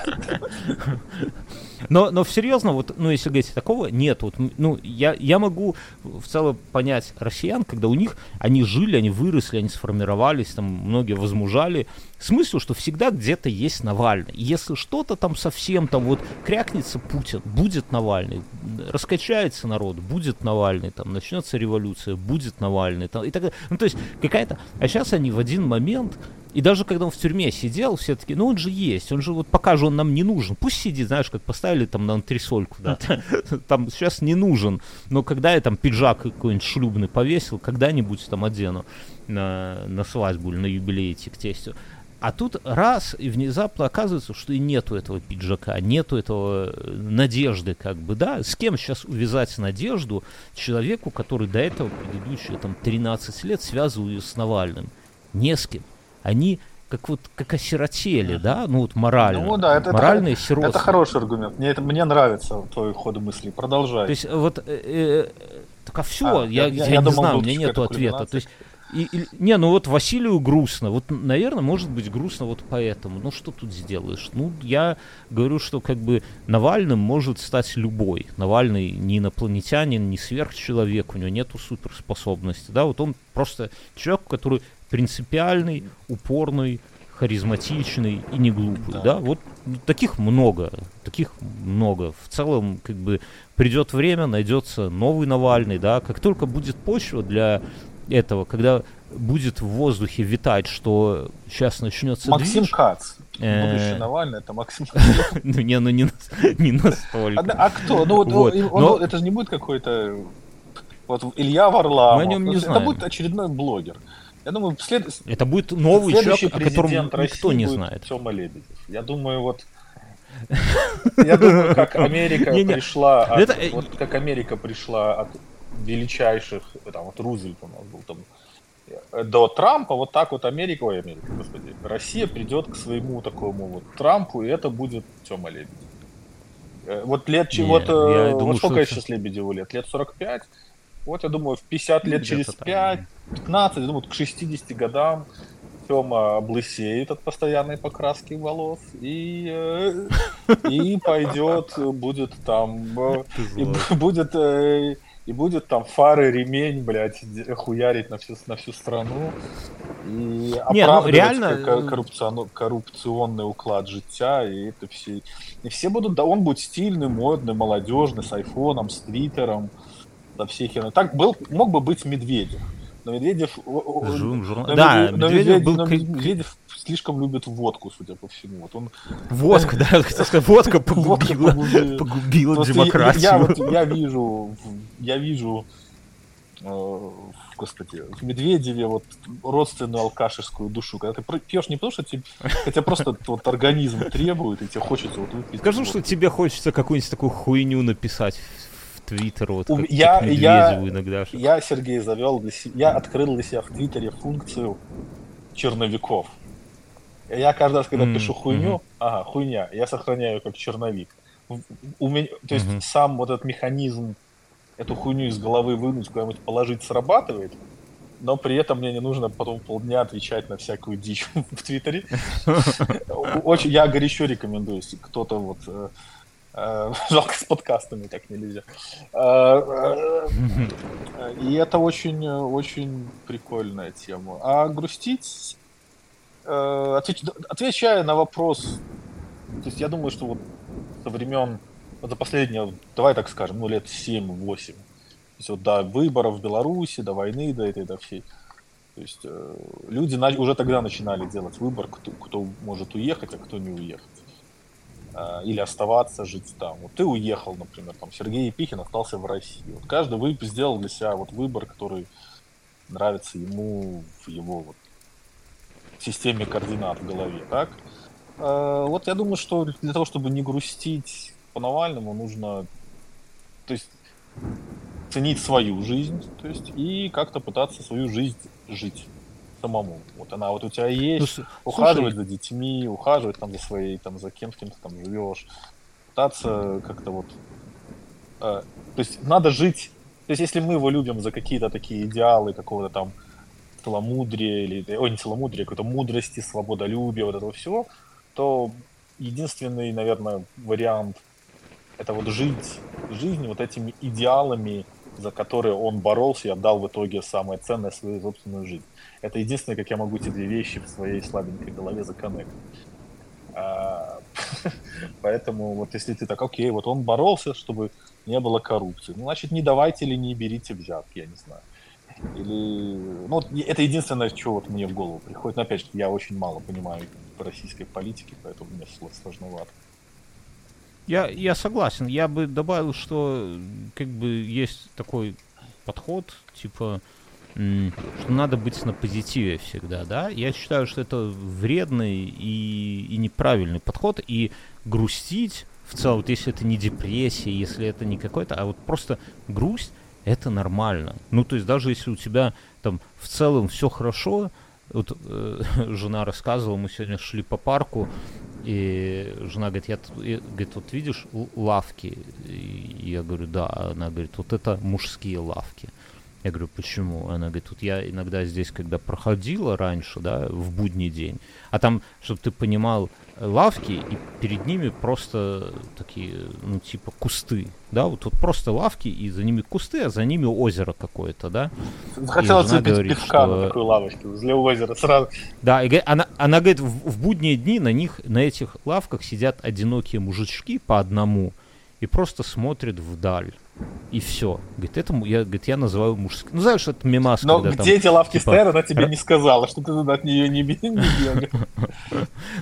Но, но серьезно, вот, ну, если говорить такого, нет. Вот, ну, я, я могу в целом понять россиян, когда у них, они жили, они выросли, они сформировались, там, многие возмужали. Смысл, что всегда где-то есть Навальный. Если что-то там совсем, там, вот, крякнется Путин, будет Навальный. Раскачается народ, будет Навальный, там, начнется революция, будет Навальный. Там, и так далее. Ну, то есть, какая-то... А сейчас они в один момент и даже когда он в тюрьме сидел, все таки ну он же есть, он же вот пока же он нам не нужен. Пусть сидит, знаешь, как поставили там на антресольку, да, <laughs> там сейчас не нужен. Но когда я там пиджак какой-нибудь шлюбный повесил, когда-нибудь там одену на, на свадьбу или на юбилей идти к тестю. А тут раз, и внезапно оказывается, что и нету этого пиджака, нету этого э, надежды, как бы, да. С кем сейчас увязать надежду человеку, который до этого предыдущие там 13 лет связывал ее с Навальным? Не с кем они как вот как осиротели, да, ну вот морально. Ну да, это, моральные это, сиротства. это хороший аргумент. Мне это мне нравится твой ход мысли. Продолжай. То есть вот э, э, так а все, а, я, я, я, я не думал, знаю, у меня нет ответа. То есть и, и, не, ну вот Василию грустно. Вот, наверное, может быть грустно вот поэтому. Ну что тут сделаешь? Ну, я говорю, что как бы Навальным может стать любой. Навальный не инопланетянин, не сверхчеловек, у него нету суперспособности. Да, вот он просто человек, который принципиальный, упорный, харизматичный и не глупый, да. да, вот таких много, таких много. В целом, как бы придет время, найдется новый Навальный, да, как только будет почва для этого, когда будет в воздухе витать, что сейчас начнется Максим движ, Кац. Э, Будущий Навальный, это Максим <laughs> Ну не, ну не, настолько. А, а кто? Ну вот, это же не будет какой-то вот Илья Варламов. Мы о нем не знаем. Это будет очередной блогер. Я думаю, след... это будет новый человек, о котором никто не знает. Тёма Лебедев. Я думаю, вот я думаю, как <laughs> Америка пришла, от, это... вот как Америка пришла от величайших, там вот Рузвельт у нас был там до Трампа, вот так вот Америка, ой, Америка, господи, Россия придет к своему такому вот Трампу, и это будет Тёма Лебедев. Э, вот лет, Не, вот, э, думаю, вот сколько что... сейчас Лебедеву лет? Лет 45? Вот, я думаю, в 50 лет, через 5, 15, я думаю, к 60 годам Тёма облысеет от постоянной покраски волос и, э, и <laughs> пойдет, будет там, э, и будет, э, и будет там фары, ремень, блядь, хуярить на всю, на всю страну. И Не, ну, реально... коррупционный, коррупционный уклад життя, и это все. И все будут, да, он будет стильный, модный, молодежный, с айфоном, с твиттером со всей херней. Так был, мог бы быть Медведев. Но Медведев... Жум, журнал. Но да, Медведев, Медведев, был... Но Медведев слишком любит водку, судя по всему. Вот он... Водка, да, хотел сказать, водка <laughs> погубила, погубила демократию. Я, вот, я вижу, я вижу, э, господи, в Медведеве вот родственную алкашескую душу. Когда ты пьешь не потому, что тебе, хотя просто <laughs> вот организм требует, и тебе хочется вот выпить. Скажу, что тебе хочется какую-нибудь такую хуйню написать Твиттер, вот как, я, как я, иногда. Я, Сергей, завел для себя, я открыл для себя в Твиттере функцию черновиков. Я каждый раз, когда mm-hmm. пишу хуйню, mm-hmm. ага, хуйня, я сохраняю как черновик. У меня, то есть mm-hmm. сам вот этот механизм эту хуйню из головы вынуть, куда-нибудь положить, срабатывает, но при этом мне не нужно потом полдня отвечать на всякую дичь <laughs> в Твиттере. <laughs> Очень, я горячо рекомендую, если кто-то вот э, Э, <laughs> жалко, с подкастами так нельзя. Э, и это очень, очень прикольная тема. А грустить, отвечая на вопрос, то есть я думаю, что вот со времен, за последние, давай так скажем, ну лет 7-8, то есть вот до выборов в Беларуси, до войны, до этой, до всей, то есть люди уже тогда начинали делать выбор, кто, кто может уехать, а кто не уехать. Э, или оставаться жить там. Вот ты уехал, например, там Сергей Епихин остался в России. Вот каждый вы сделал для себя вот выбор, который нравится ему в его вот системе координат в голове, так? Э, вот я думаю, что для того, чтобы не грустить по Навальному, нужно, то есть ценить свою жизнь, то есть и как-то пытаться свою жизнь жить самому. Вот она вот у тебя есть, ну, ухаживать слушай, за детьми, ухаживать там за своей, там за кем, с кем ты там живешь, пытаться как-то вот... Э, то есть надо жить... То есть если мы его любим за какие-то такие идеалы какого-то там целомудрия или... Ой, не целомудрия, какой-то мудрости, свободолюбия, вот этого всего, то единственный, наверное, вариант это вот жить жизнью вот этими идеалами, за которые он боролся и отдал в итоге самое ценное свою собственную жизнь. Это единственное, как я могу эти две вещи в своей слабенькой голове законнектить. А, <laughs> поэтому вот если ты так, окей, вот он боролся, чтобы не было коррупции, ну, значит, не давайте или не берите взятки, я не знаю. Или, ну, это единственное, что вот мне в голову приходит. Но опять же, я очень мало понимаю по российской политике, поэтому мне сложновато. Я, я согласен. Я бы добавил, что как бы есть такой подход, типа, что надо быть на позитиве всегда, да. Я считаю, что это вредный и, и неправильный подход, и грустить в целом, вот если это не депрессия, если это не какой-то, а вот просто грусть, это нормально. Ну, то есть даже если у тебя там в целом все хорошо, вот э, <laughs> жена рассказывала, мы сегодня шли по парку, и жена говорит, я, и, говорит, вот видишь лавки? И я говорю, да. Она говорит, вот это мужские лавки. Я говорю, почему? Она говорит, вот я иногда здесь, когда проходила раньше, да, в будний день, а там, чтобы ты понимал, лавки, и перед ними просто такие, ну, типа кусты, да, вот тут просто лавки, и за ними кусты, а за ними озеро какое-то, да. Захотелось выпить говорит, пивка что... на такой лавочке возле озера сразу. Да, и она, она говорит, в, в будние дни на них, на этих лавках сидят одинокие мужички по одному, и просто смотрят вдаль. И все. Говорит, это я, говорит, я называю мужским. Ну, знаешь, это мимас, Но когда где там, эти лавки типа... стоят, она тебе не сказала, что ты от нее не, не <laughs>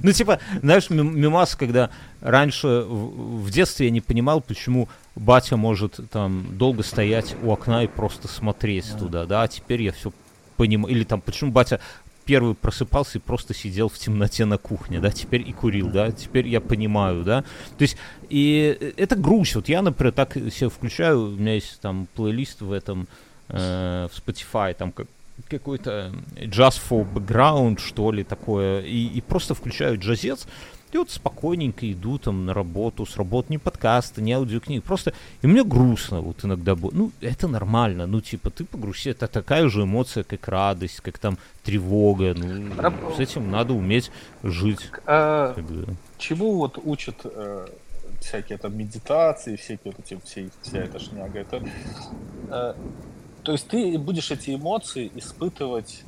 Ну, типа, знаешь, мимас, когда раньше в детстве я не понимал, почему батя может там долго стоять у окна и просто смотреть туда, да, а теперь я все понимаю. Или там, почему батя первый просыпался и просто сидел в темноте на кухне, да, теперь и курил, да, теперь я понимаю, да. То есть, и это грусть. Вот я, например, так себе включаю, у меня есть там плейлист в этом, э, в Spotify, там как какой-то jazz for background, что ли, такое, и, и просто включаю джазец, и вот спокойненько иду там на работу, с работы, ни подкаста, ни аудиокниг, просто, и мне грустно вот иногда, ну, это нормально, ну, типа, ты погрусти, это такая же эмоция, как радость, как там тревога, ну, Раб... с этим надо уметь жить. А, чему вот учат э, всякие там медитации, всякие вот эти, все, вся эта шняга, это, э, то есть ты будешь эти эмоции испытывать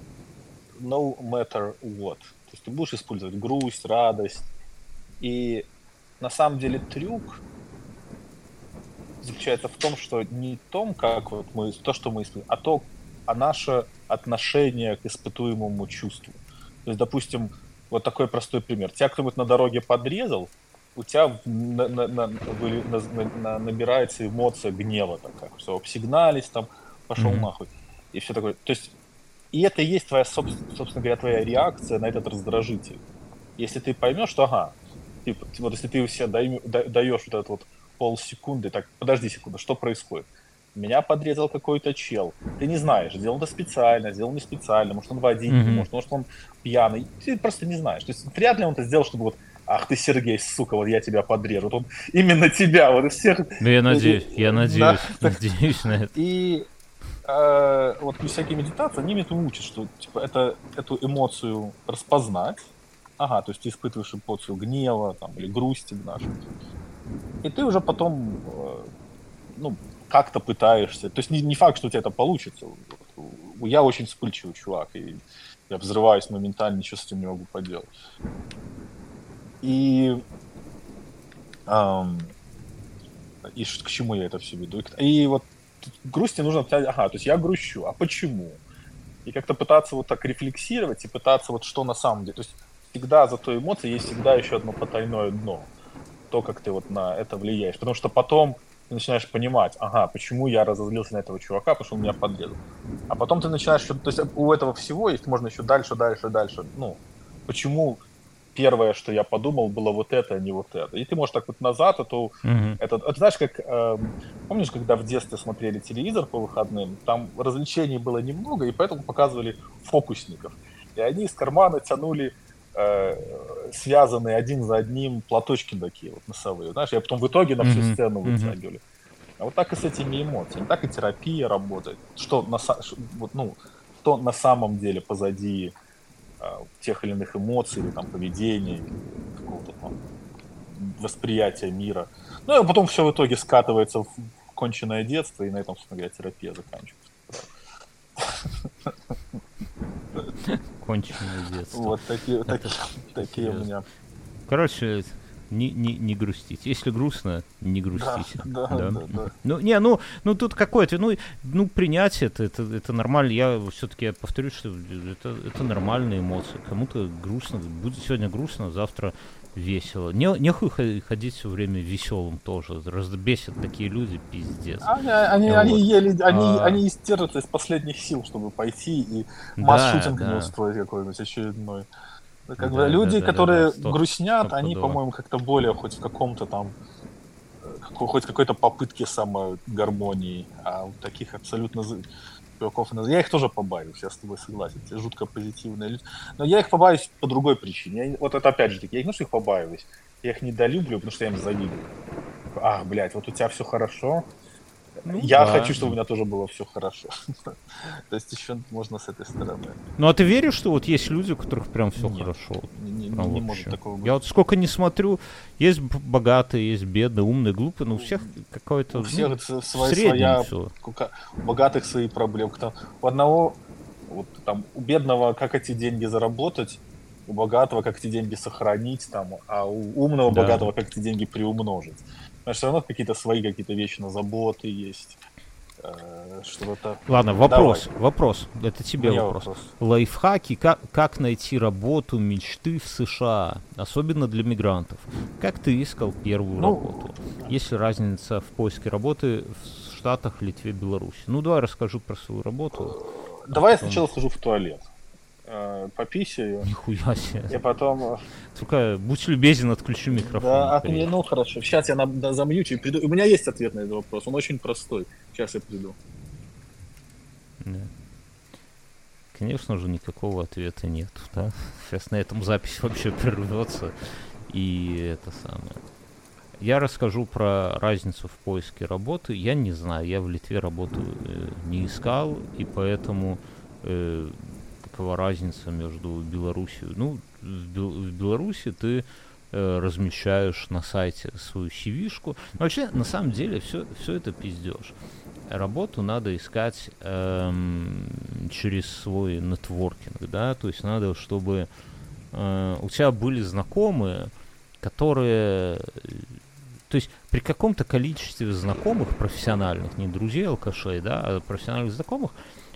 no matter what. То есть ты будешь использовать грусть, радость, и на самом деле трюк заключается в том, что не том, как вот мы, то, что мы испытываем, а то, а наше отношение к испытуемому чувству. То есть, допустим, вот такой простой пример. Тебя кто-нибудь на дороге подрезал, у тебя на, на, на, на, набирается эмоция гнева такая, что обсигнались там, пошел mm-hmm. нахуй. И все такое. То есть, и это и есть твоя, собственно говоря, твоя реакция на этот раздражитель. Если ты поймешь, что, ага, Типа, вот если ты себе даешь вот этот вот полсекунды, так, подожди секунду, что происходит? Меня подрезал какой-то чел. Ты не знаешь, сделал это специально, сделал не специально, может он водитель, mm-hmm. может, может он пьяный. Ты просто не знаешь. То есть вряд ли он это сделал, чтобы вот ах ты, Сергей, сука, вот я тебя подрежу. Вот он именно тебя, вот из всех... Ну, я надеюсь, я надеюсь, <laughs> да, надеюсь на это. И э, вот всякие медитации, они меня учат, что типа, это, эту эмоцию распознать, Ага, то есть ты испытываешь эмоцию гнева там, или грусти нашей. И ты уже потом, э, ну, как-то пытаешься. То есть не, не факт, что у тебя это получится. Я очень вспыльчивый чувак, и я взрываюсь моментально, ничего с этим не могу поделать. И, эм, и к чему я это все веду? И, вот грусти нужно, ага, то есть я грущу, а почему? И как-то пытаться вот так рефлексировать и пытаться вот что на самом деле. То есть всегда за той эмоцией есть всегда еще одно потайное дно. То, как ты вот на это влияешь. Потому что потом ты начинаешь понимать, ага, почему я разозлился на этого чувака, потому что он меня подрезал. А потом ты начинаешь, то есть у этого всего есть можно еще дальше, дальше, дальше. Ну, почему первое, что я подумал, было вот это, а не вот это. И ты можешь так вот назад, а то mm-hmm. это, это знаешь, как э, помнишь, когда в детстве смотрели телевизор по выходным, там развлечений было немного, и поэтому показывали фокусников. И они из кармана тянули э, связанные один за одним платочки такие вот носовые. Знаешь, я потом в итоге на всю mm-hmm. сцену вытягивали. Mm-hmm. А вот так и с этими эмоциями, так и терапия работает. Что на, вот, ну, что на самом деле позади а, тех или иных эмоций, или там поведения, какого-то там восприятия мира. Ну и потом все в итоге скатывается в конченное детство, и на этом, собственно говоря, терапия заканчивается. <laughs> Конченное детство. Вот такие, такие, такие у меня. Короче, не, не, не грустить. Если грустно, не грустите. Да, <laughs> да, да. да, да. Ну, не, ну, ну тут какое-то, ну, ну, принятие это, это, это нормально. Я все-таки повторюсь, что это, это нормальные эмоции. Кому-то грустно, будет сегодня грустно, завтра весело. Не, нехуй ходить все время веселым тоже. Разбесят такие люди, пиздец. Они, они, вот. они, ели, они, а... они истерят из последних сил, чтобы пойти и масс-шутинг да, да. не устроить какой-нибудь очередной. Как да, бы люди, да, которые да, да, стоп, грустнят, стоп, они, по-моему, как-то более хоть в каком-то там хоть какой-то попытке самогармонии, а у таких абсолютно чуваков, я их тоже побаиваюсь, я с тобой согласен, те жутко позитивные люди, но я их побаиваюсь по другой причине, я, вот это опять же таки, я не что их побаиваюсь, я их недолюблю, потому что я им завидую. Ах, блядь, вот у тебя все хорошо, ну, я да. хочу, чтобы у меня тоже было все хорошо. <laughs> То есть еще можно с этой стороны. Ну а ты веришь, что вот есть люди, у которых прям все хорошо? Не, не, не может такого быть. Я вот сколько не смотрю, есть богатые, есть бедные, умные, глупые, но у всех какое-то. У всех ну, своя, своя у богатых свои проблемы. У одного, вот там, у бедного, как эти деньги заработать, у богатого, как эти деньги сохранить, там, а у умного да. богатого, как эти деньги приумножить. Но все равно какие-то свои какие-то вещи на заботы есть. Э, что-то... Ладно, вопрос, Давай. вопрос. Это тебе вопрос. вопрос. Лайфхаки, как, как найти работу мечты в США, особенно для мигрантов. Как ты искал первую ну, работу? Есть ли разница в поиске работы в Штатах, Литве, Беларуси? Ну, давай расскажу про свою работу. Давай а потом... я сначала схожу в туалет э, пописаю. Нихуя себе. И потом... Э, Только будь любезен, отключи микрофон. Да, от меня, ну хорошо. Сейчас я на, на, замьючу и приду. У меня есть ответ на этот вопрос. Он очень простой. Сейчас я приду. Да. Конечно же, никакого ответа нет. Да? Сейчас на этом запись вообще прервется. И это самое. Я расскажу про разницу в поиске работы. Я не знаю, я в Литве работу э, не искал, и поэтому э, какова разница между Белоруссией. Ну, в Беларуси ты э, размещаешь на сайте свою cv Вообще, на самом деле, все, все это пиздеж. Работу надо искать эм, через свой нетворкинг, да, то есть надо, чтобы э, у тебя были знакомые, которые то есть при каком-то количестве знакомых профессиональных, не друзей алкашей, да, а профессиональных знакомых,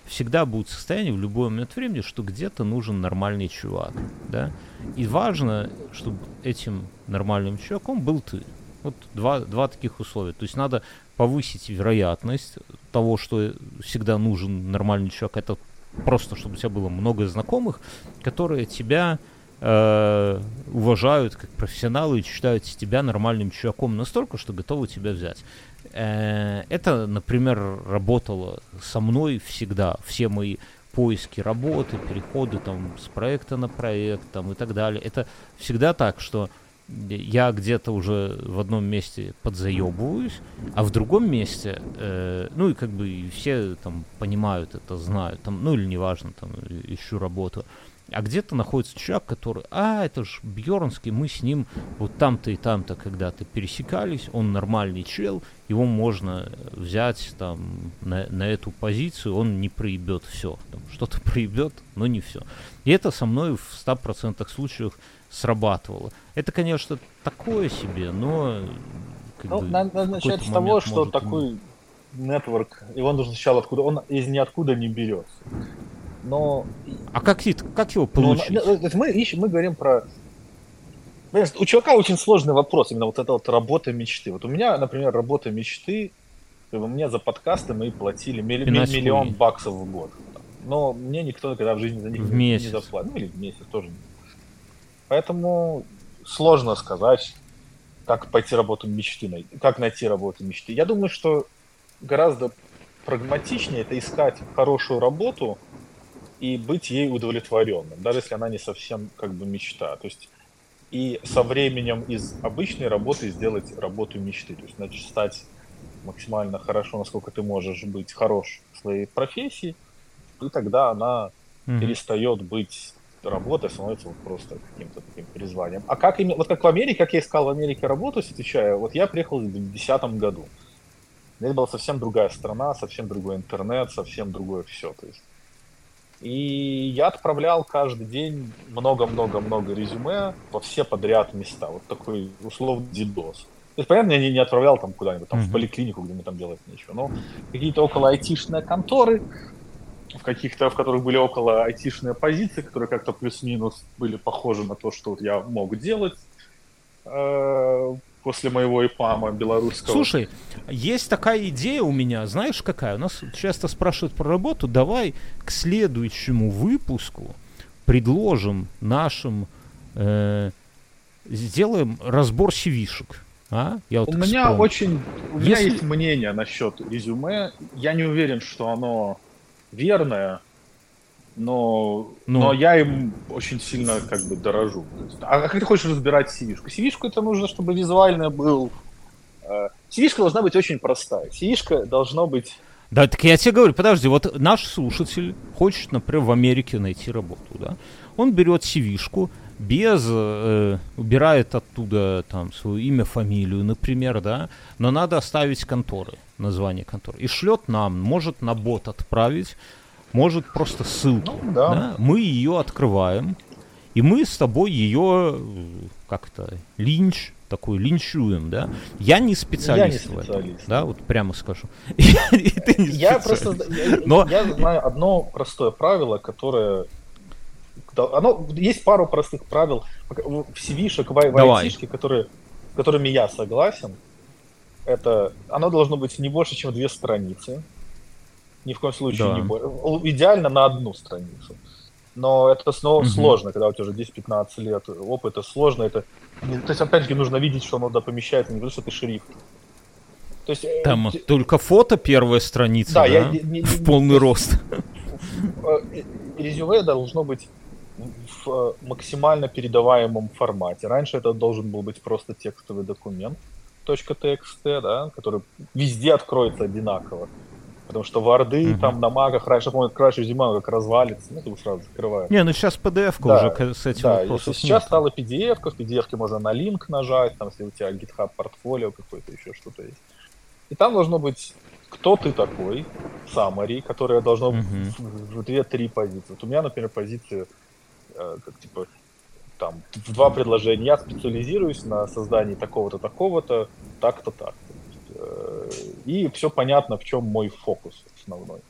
всегда будет состояние в любой момент времени, что где-то нужен нормальный чувак, да, и важно, чтобы этим нормальным чуваком был ты. Вот два, два таких условия. То есть надо повысить вероятность того, что всегда нужен нормальный чувак. Это просто, чтобы у тебя было много знакомых, которые тебя э, уважают как профессионала и считают тебя нормальным чуваком настолько, что готовы тебя взять. Э, это, например, работало со мной всегда. Все мои поиски работы, переходы там с проекта на проект там, и так далее. Это всегда так, что я где-то уже в одном месте подзаебываюсь, а в другом месте, э, ну и как бы все там понимают это, знают, там, ну или неважно, там ищу работу. А где-то находится человек, который, а, это ж Бьернский, мы с ним вот там-то и там-то когда-то пересекались, он нормальный чел, его можно взять там на, на эту позицию, он не проебет все. Что-то <laughs> проебет, но не все. И это со мной в 100% случаев срабатывало. Это, конечно, такое себе, но... Как ну, бы, надо начать с того, что такой нетворк, его нужно сначала откуда, он из ниоткуда не берется но... А как, как его получить? Ну, мы ищем, мы говорим про... Понимаешь, у чувака очень сложный вопрос, именно вот эта вот работа мечты. Вот у меня, например, работа мечты, мне за подкасты мы платили милли, миллион баксов в год. Но мне никто никогда в жизни за них в не, не заплатил. Ну или в месяц тоже. Поэтому сложно сказать, как пойти работу мечты, как найти работу мечты. Я думаю, что гораздо прагматичнее это искать хорошую работу, и быть ей удовлетворенным, даже если она не совсем как бы мечта. То есть и со временем из обычной работы сделать работу мечты. То есть значит, стать максимально хорошо, насколько ты можешь быть хорош в своей профессии, и тогда она mm-hmm. перестает быть работой, становится вот просто каким-то таким призванием. А как именно, вот как в Америке, как я искал в Америке работу, отвечаю, вот я приехал в 2010 году. Это была совсем другая страна, совсем другой интернет, совсем другое все. То есть и я отправлял каждый день много-много-много резюме во все подряд места. Вот такой условный дидос. То есть, понятно, я не, не отправлял там куда-нибудь, там, mm-hmm. в поликлинику, где мне там делать нечего. Но какие-то около айтишные конторы, в каких-то, в которых были около айтишные позиции, которые как-то плюс-минус были похожи на то, что вот я мог делать. После моего ИПАМа белорусского. Слушай, есть такая идея у меня, знаешь какая? У нас часто спрашивают про работу, давай к следующему выпуску предложим нашим, э, сделаем разбор сивишек. А? Я вот у меня вспомнил. очень, у меня Если... есть мнение насчет резюме. Я не уверен, что оно верное, но, ну. но я им очень сильно как бы дорожу. А как ты хочешь разбирать CV-шку? cv это нужно, чтобы визуально был... Э, cv должна быть очень простая. cv должно быть... Да, так я тебе говорю, подожди, вот наш слушатель хочет, например, в Америке найти работу, да? Он берет cv без э, убирает оттуда там свое имя, фамилию, например, да, но надо оставить конторы, название конторы, и шлет нам, может на бот отправить, может просто ссылку. Ну, да. Да? Мы ее открываем, и мы с тобой ее как-то линч такой линчуем, да. Я не специалист, я не специалист. в этом, да, вот прямо скажу. <laughs> Я просто, Но... я знаю одно простое правило, которое оно, есть пару простых правил в CV-шек, в IT, которые, которыми я согласен. Это оно должно быть не больше, чем две страницы ни в коем случае да. не больше. Идеально на одну страницу. Но это снова угу. сложно, когда у тебя уже 10-15 лет опыта, сложно это... То есть, опять же, нужно видеть, что оно туда помещается, не потому что это шрифт. То есть, э, Там э, только фото первая страница, да? да? Я, не, не, в полный не, рост. <laughs> Э, резюме должно быть в максимально передаваемом формате. Раньше это должен был быть просто текстовый документ .txt, да, который везде откроется одинаково. Потому что варды угу. там на магах раньше, помню, краще зима как развалится, ну, ты сразу закрываешь. Не, ну сейчас PDF да, уже с этим да, если сейчас нет. стала PDF, в PDF можно на линк нажать, там, если у тебя GitHub портфолио какое-то, еще что-то есть. И там должно быть, кто ты такой, summary, которое должно угу. в, в 2-3 позиции. Вот у меня, например, позиции, э, как типа, там, в два предложения. Я специализируюсь на создании такого-то, такого-то, так-то, так. И все понятно, в чем мой фокус основной.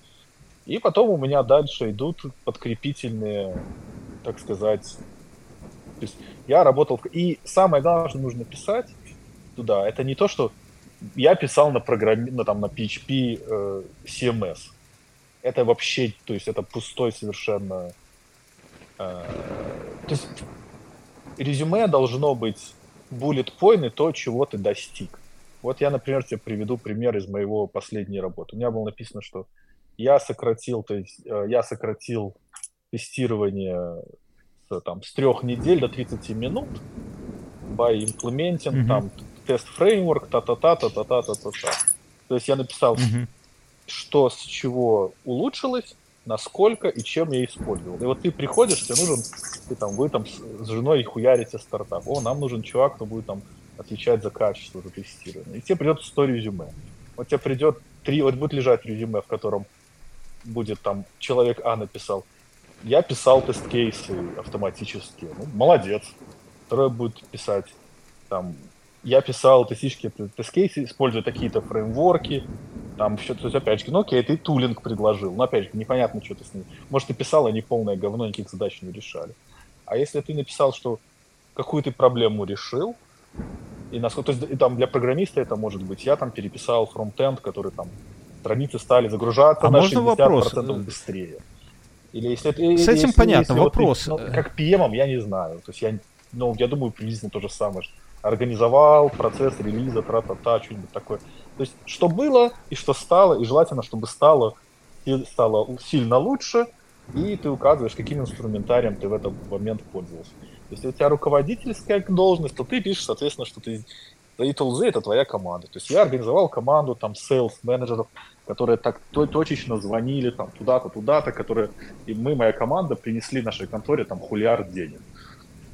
И потом у меня дальше идут подкрепительные, так сказать, то есть я работал... И самое главное, что нужно писать туда, это не то, что я писал на программе, на, там, на PHP э, CMS. Это вообще, то есть это пустой совершенно... Э, то есть резюме должно быть bullet point и то, чего ты достиг. Вот я, например, тебе приведу пример из моего последней работы. У меня было написано, что я сократил, то есть э, я сократил тестирование с, там, с трех недель до 30 минут by implementing mm-hmm. там тест фреймворк, та-та-та, та-та-та, та-та-та. То есть я написал, mm-hmm. что с чего улучшилось, насколько и чем я использовал. И вот ты приходишь, тебе нужен, ты там, вы там с женой хуярите стартап. О, нам нужен чувак, кто будет там отвечать за качество, за тестирование. И тебе придет 100 резюме. Вот тебе придет три, вот будет лежать резюме, в котором будет там человек А написал, я писал тест-кейсы автоматически. Ну, молодец. Второй будет писать там, я писал тестические тест-кейсы, используя такие-то фреймворки, там все, то есть, опять же, ну окей, ты тулинг предложил, но опять же, непонятно, что ты с ним. Может, ты писал, они полное говно, никаких задач не решали. А если ты написал, что какую ты проблему решил, и насколько, то есть и там для программиста это может быть, я там переписал фронтенд, который там страницы стали загружаться а на можно 60% вопрос? быстрее. Или если С этим если, понятно, если вопрос. Вот ну, как PM, я не знаю. То есть я, ну, я думаю, приблизительно то же самое. Организовал процесс релиза, тра-та-та, что-нибудь такое. То есть, что было и что стало, и желательно, чтобы стало, стало сильно лучше, и ты указываешь, каким инструментарием ты в этот момент пользовался. Если у тебя руководительская должность, то ты пишешь, соответственно, что ты и тулзы это твоя команда. То есть я организовал команду там sales менеджеров, которые так точечно звонили там туда-то, туда-то, которые и мы, моя команда, принесли нашей конторе там хулиард денег.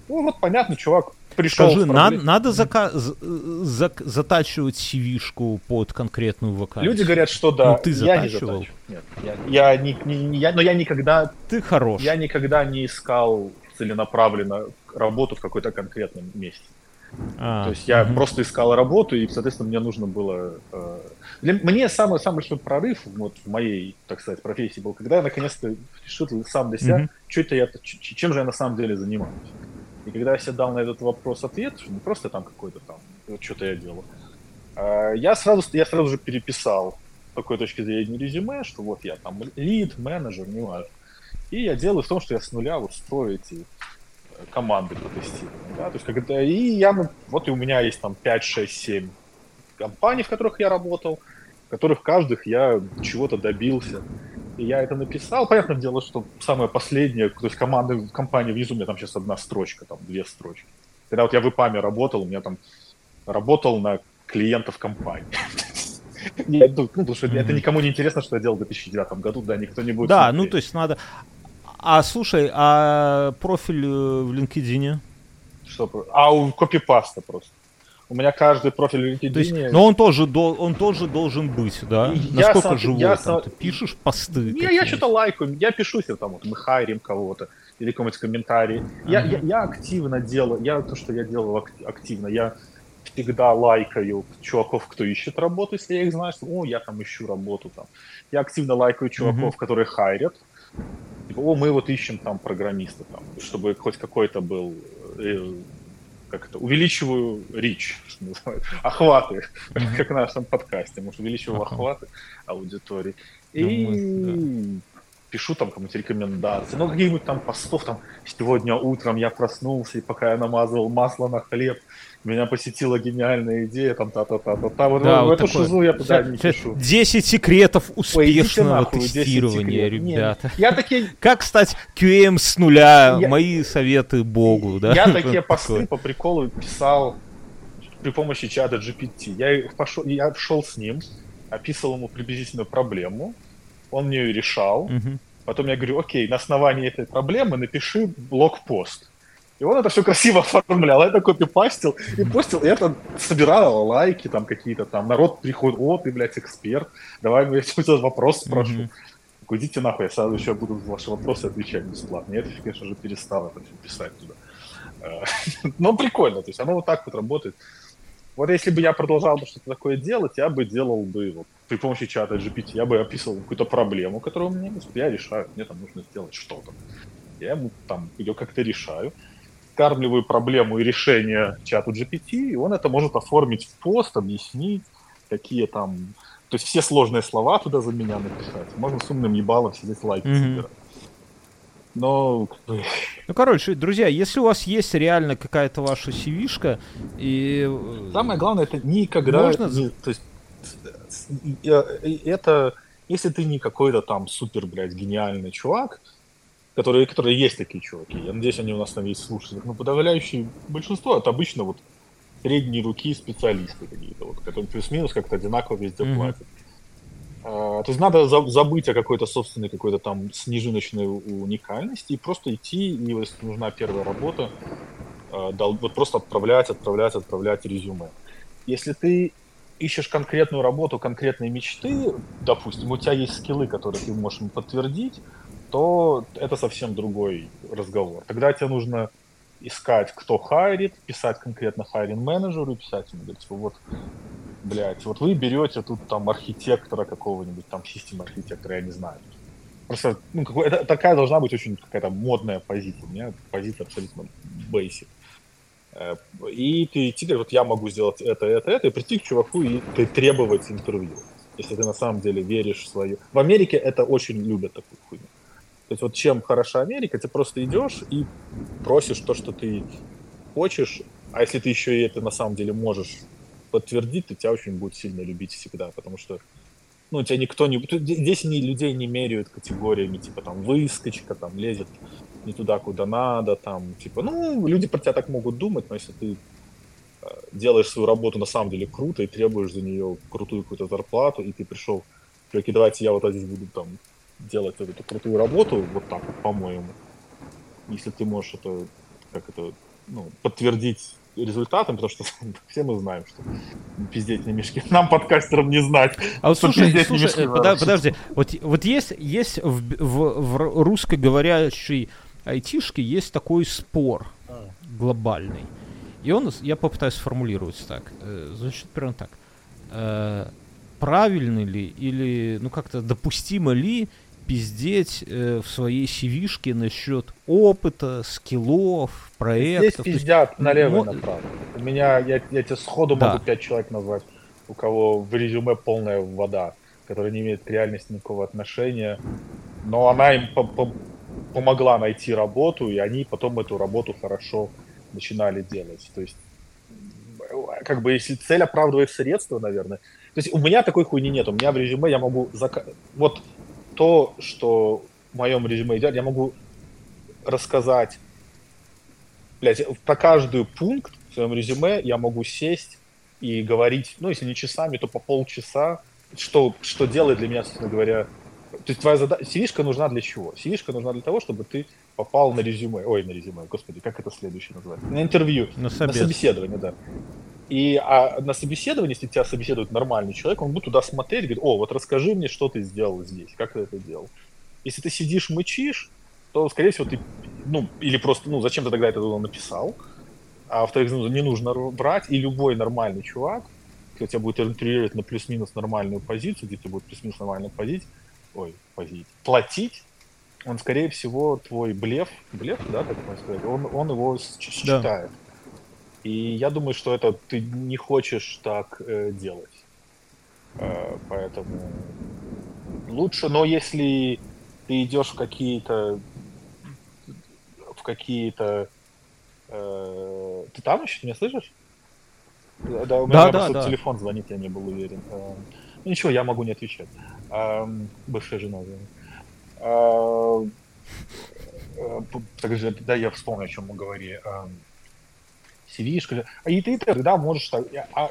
Ну вот понятно, чувак пришел. Скажи, надо, надо зака- за- затачивать cv под конкретную вакансию? Люди говорят, что да. Ну, ты затачивал? Я не Нет, я, я, не, не, я, но я никогда... Ты хорош. Я никогда не искал целенаправленно работу в какой-то конкретном месте. А, То есть я угу. просто искал работу, и, соответственно, мне нужно было... Э, для, мне самый, самый большой прорыв вот, в моей, так сказать, профессии был, когда я наконец-то решил сам для себя, угу. что это я, чем же я на самом деле занимаюсь. И когда я себе дал на этот вопрос ответ, что не просто там какой-то там, что-то я делал, э, я сразу, я сразу же переписал с такой точки зрения резюме, что вот я там лид, менеджер, не важно. И я делаю в том, что я с нуля вот строю эти команды по тестированию. Да? То есть, когда, и я, ну, вот и у меня есть там 5, 6, 7 компаний, в которых я работал, в которых каждых я чего-то добился. И я это написал. Понятное дело, что самое последнее, то есть команды, компании внизу, у меня там сейчас одна строчка, там две строчки. Когда вот я в ИПАМе работал, у меня там работал на клиентов компании. <laughs> Нет, ну, потому что это никому не интересно, что я делал в 2009 году, да, никто не будет. Да, ну то есть надо. А слушай, а профиль э, в LinkedIn? Что? А у копипаста просто. У меня каждый профиль в LinkedIn. есть, но он тоже, он тоже должен быть, да? Я Насколько сам, живой я там? Сам... Ты пишешь посты? Не, я что-то лайкаю. Я пишу себе там, вот, мы хайрим кого-то или какой-нибудь комментарий. Uh-huh. Я, я, я активно делаю, я то, что я делаю активно, я всегда лайкаю чуваков, кто ищет работу, если я их знаю, что, о, я там ищу работу там. Я активно лайкаю чуваков, uh-huh. которые хайрят, Типа, о, мы вот ищем там программиста, там, чтобы хоть какой-то был э, как это, увеличиваю рич, что называется, <laughs> охваты, mm-hmm. как в нашем подкасте, может, увеличиваю uh-huh. охваты аудитории. И ну, да. пишу там кому-нибудь рекомендации, ну, какие-нибудь там постов, там, сегодня утром я проснулся, и пока я намазывал масло на хлеб, меня посетила гениальная идея, там, та-та-та-та-та. Вот, да, вот эту такой, шизу я туда не пишу. 10 секретов успешного нахуй, тестирования, ребята. Нет, я такие... <laughs> Как стать QM с нуля? Я... Мои советы богу, да? Я <laughs> такие посты по приколу писал при помощи чата GPT. Я пошел, я шел с ним, описывал ему приблизительную проблему, он мне ее решал. Потом я говорю, окей, на основании этой проблемы напиши блокпост. И он это все красиво <laughs> оформлял, я это копипастил и постил, и это собирал лайки там какие-то там, народ приходит, о, ты, блядь, эксперт, давай я тебя вопрос спрошу. Mm-hmm. Идите нахуй, я сразу еще буду ваши вопросы отвечать бесплатно. Я конечно же, перестал это все писать туда. Э, <laughs> Но прикольно, то есть оно вот так вот работает. Вот если бы я продолжал бы что-то такое делать, я бы делал бы вот, при помощи чата GPT, я бы описывал какую-то проблему, которую у меня есть, я решаю, мне там нужно сделать что-то. Я ему там ее как-то решаю скармливаю проблему и решение чату GPT, и он это может оформить в пост, объяснить, какие там... То есть все сложные слова туда за меня написать. Можно с умным ебалом сидеть лайки mm-hmm. собирать. Но... <laughs> Ну, короче, друзья, если у вас есть реально какая-то ваша cv и... Самое главное, это никогда... Можно... Не, то есть, это... Если ты не какой-то там супер, блядь, гениальный чувак, которые, которые есть такие чуваки. Я надеюсь, они у нас там есть слушатели. Но подавляющее большинство это обычно вот средние руки специалисты какие-то, вот, которые плюс-минус как-то одинаково везде mm-hmm. платят. То есть надо забыть о какой-то собственной какой-то там снежиночной уникальности и просто идти, и если нужна первая работа, вот просто отправлять, отправлять, отправлять резюме. Если ты ищешь конкретную работу, конкретные мечты, допустим, у тебя есть скиллы, которые ты можешь подтвердить, то это совсем другой разговор. Тогда тебе нужно искать, кто хайрит, писать конкретно хайринг менеджеру, писать ему, говорить, вот, блядь, вот вы берете тут там архитектора какого-нибудь, там систем архитектора, я не знаю. Просто, ну, какой, это, такая должна быть очень какая-то модная позиция. У меня позиция абсолютно basic. Э, и ты говоришь, вот я могу сделать это, это, это, и прийти к чуваку и ты требовать интервью. Если ты на самом деле веришь в свою... В Америке это очень любят такую хуйню. То вот чем хороша Америка, ты просто идешь и просишь то, что ты хочешь, а если ты еще и это на самом деле можешь подтвердить, то тебя очень будет сильно любить всегда, потому что ну, тебя никто не... Здесь не, людей не меряют категориями, типа там выскочка, там лезет не туда, куда надо, там, типа, ну, люди про тебя так могут думать, но если ты э, делаешь свою работу на самом деле круто и требуешь за нее крутую какую-то зарплату, и ты пришел, чуваки, давайте я вот здесь буду там делать вот эту крутую работу, вот так вот, по-моему. Если ты можешь это, как это, ну, подтвердить результатом, потому что <laughs> все мы знаем, что пиздеть не мешки. Нам, подкастерам, не знать. А вот слушай, слушай мешки, подожди, подожди, вот, вот есть, есть в, в, в русскоговорящей айтишке есть такой спор глобальный. И он, я попытаюсь сформулировать так. Э, значит, примерно так. Э, правильно ли или, ну, как-то допустимо ли пиздеть э, в своей cv насчет опыта, скиллов, проектов. Здесь пиздят есть, налево и направо. У меня, я, я тебе сходу да. могу пять человек назвать, у кого в резюме полная вода, которая не имеет к реальности никакого отношения, но она им по -по помогла найти работу, и они потом эту работу хорошо начинали делать. То есть, как бы, если цель оправдывает средства, наверное. То есть у меня такой хуйни нет. У меня в резюме я могу... Зак... Вот то, что в моем резюме идет, я могу рассказать, блядь, про каждый пункт в своем резюме я могу сесть и говорить, ну, если не часами, то по полчаса, что, что делает для меня, собственно говоря, то есть твоя задача, cv нужна для чего? cv нужна для того, чтобы ты попал на резюме, ой, на резюме, господи, как это следующее назвать? На интервью, на, на собеседование, да. И а на собеседовании, если тебя собеседует нормальный человек, он будет туда смотреть, говорит, о, вот расскажи мне, что ты сделал здесь, как ты это делал. Если ты сидишь, мычишь, то, скорее всего, ты, ну, или просто, ну, зачем ты тогда это написал, а во-вторых, ну, не нужно брать, и любой нормальный чувак, кто тебя будет интервьюировать на плюс-минус нормальную позицию, где тебе будет плюс-минус нормальную позицию, ой, позицию, платить, он, скорее всего, твой блеф, блеф, да, так можно сказать, он, он его считает. Да. И я думаю, что это ты не хочешь так э, делать. Э, поэтому лучше, но если ты идешь в какие-то в какие-то э, ты там еще меня слышишь? Да, у меня да, да, телефон звонит, я не был уверен. Э, ну ничего, я могу не отвечать. Э, бывшая жена звонит. Э, э, да, я вспомню, о чем мы говорили. Э, cv А и ты тогда можешь... А,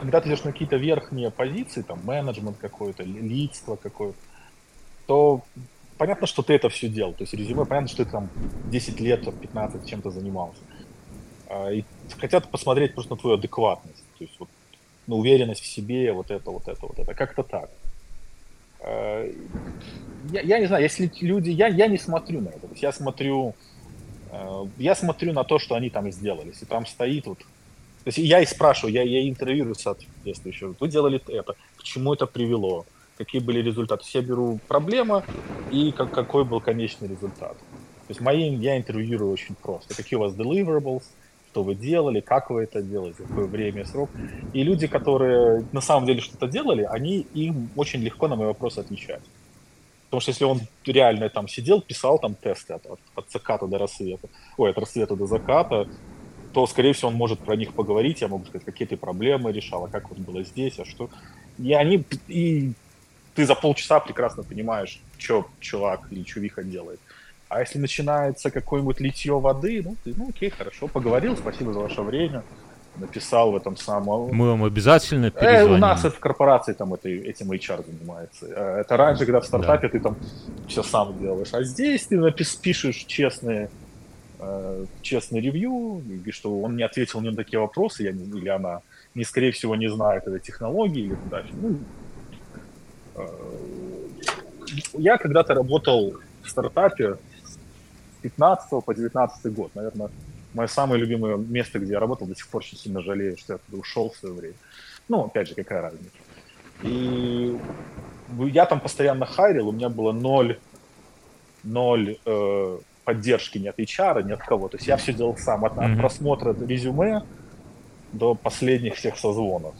когда ты идешь на какие-то верхние позиции, там, менеджмент какой-то, лидство какое-то, то понятно, что ты это все делал. То есть резюме, понятно, что ты там 10 лет, 15 чем-то занимался. А, и хотят посмотреть просто на твою адекватность. То есть вот, на уверенность в себе, вот это, вот это, вот это. Как-то так. А, я, я не знаю, если люди... Я, я не смотрю на это. То есть я смотрю я смотрю на то, что они там сделали. Если там стоит вот... То есть я и спрашиваю, я, я интервьюирую соответствующего. Вы делали это, к чему это привело, какие были результаты. То есть я беру проблема и как, какой был конечный результат. То есть мои, я интервьюирую очень просто. Какие у вас deliverables, что вы делали, как вы это делали, какое время, срок. И люди, которые на самом деле что-то делали, они им очень легко на мои вопросы отвечают. Потому что если он реально там сидел, писал там тесты от, от, от заката до рассвета, ой, от рассвета до заката, то, скорее всего, он может про них поговорить, я могу сказать, какие ты проблемы решал, а как вот было здесь, а что. И они, и ты за полчаса прекрасно понимаешь, что чувак или чувиха делает. А если начинается какое-нибудь литье воды, ну, ты, ну, окей, хорошо, поговорил, спасибо за ваше время, написал в этом самом... Мы вам обязательно перезвоним. Э, у нас это в корпорации там это, этим HR занимается. Э, это раньше, когда в стартапе да. ты там все сам делаешь. А здесь ты напис, пишешь честные, э, честный ревью, и что он не ответил мне на такие вопросы, я не, или она, не, скорее всего, не знает этой технологии или дальше. Ну, э, я когда-то работал в стартапе с 15 по 19 год, наверное, мое самое любимое место, где я работал, до сих пор очень сильно жалею, что я туда ушел в свое время. Ну, опять же, какая разница. И я там постоянно хайрил, у меня было ноль, ноль э, поддержки ни от HR, ни от кого. То есть я все делал сам, от, от просмотра резюме до последних всех созвонов.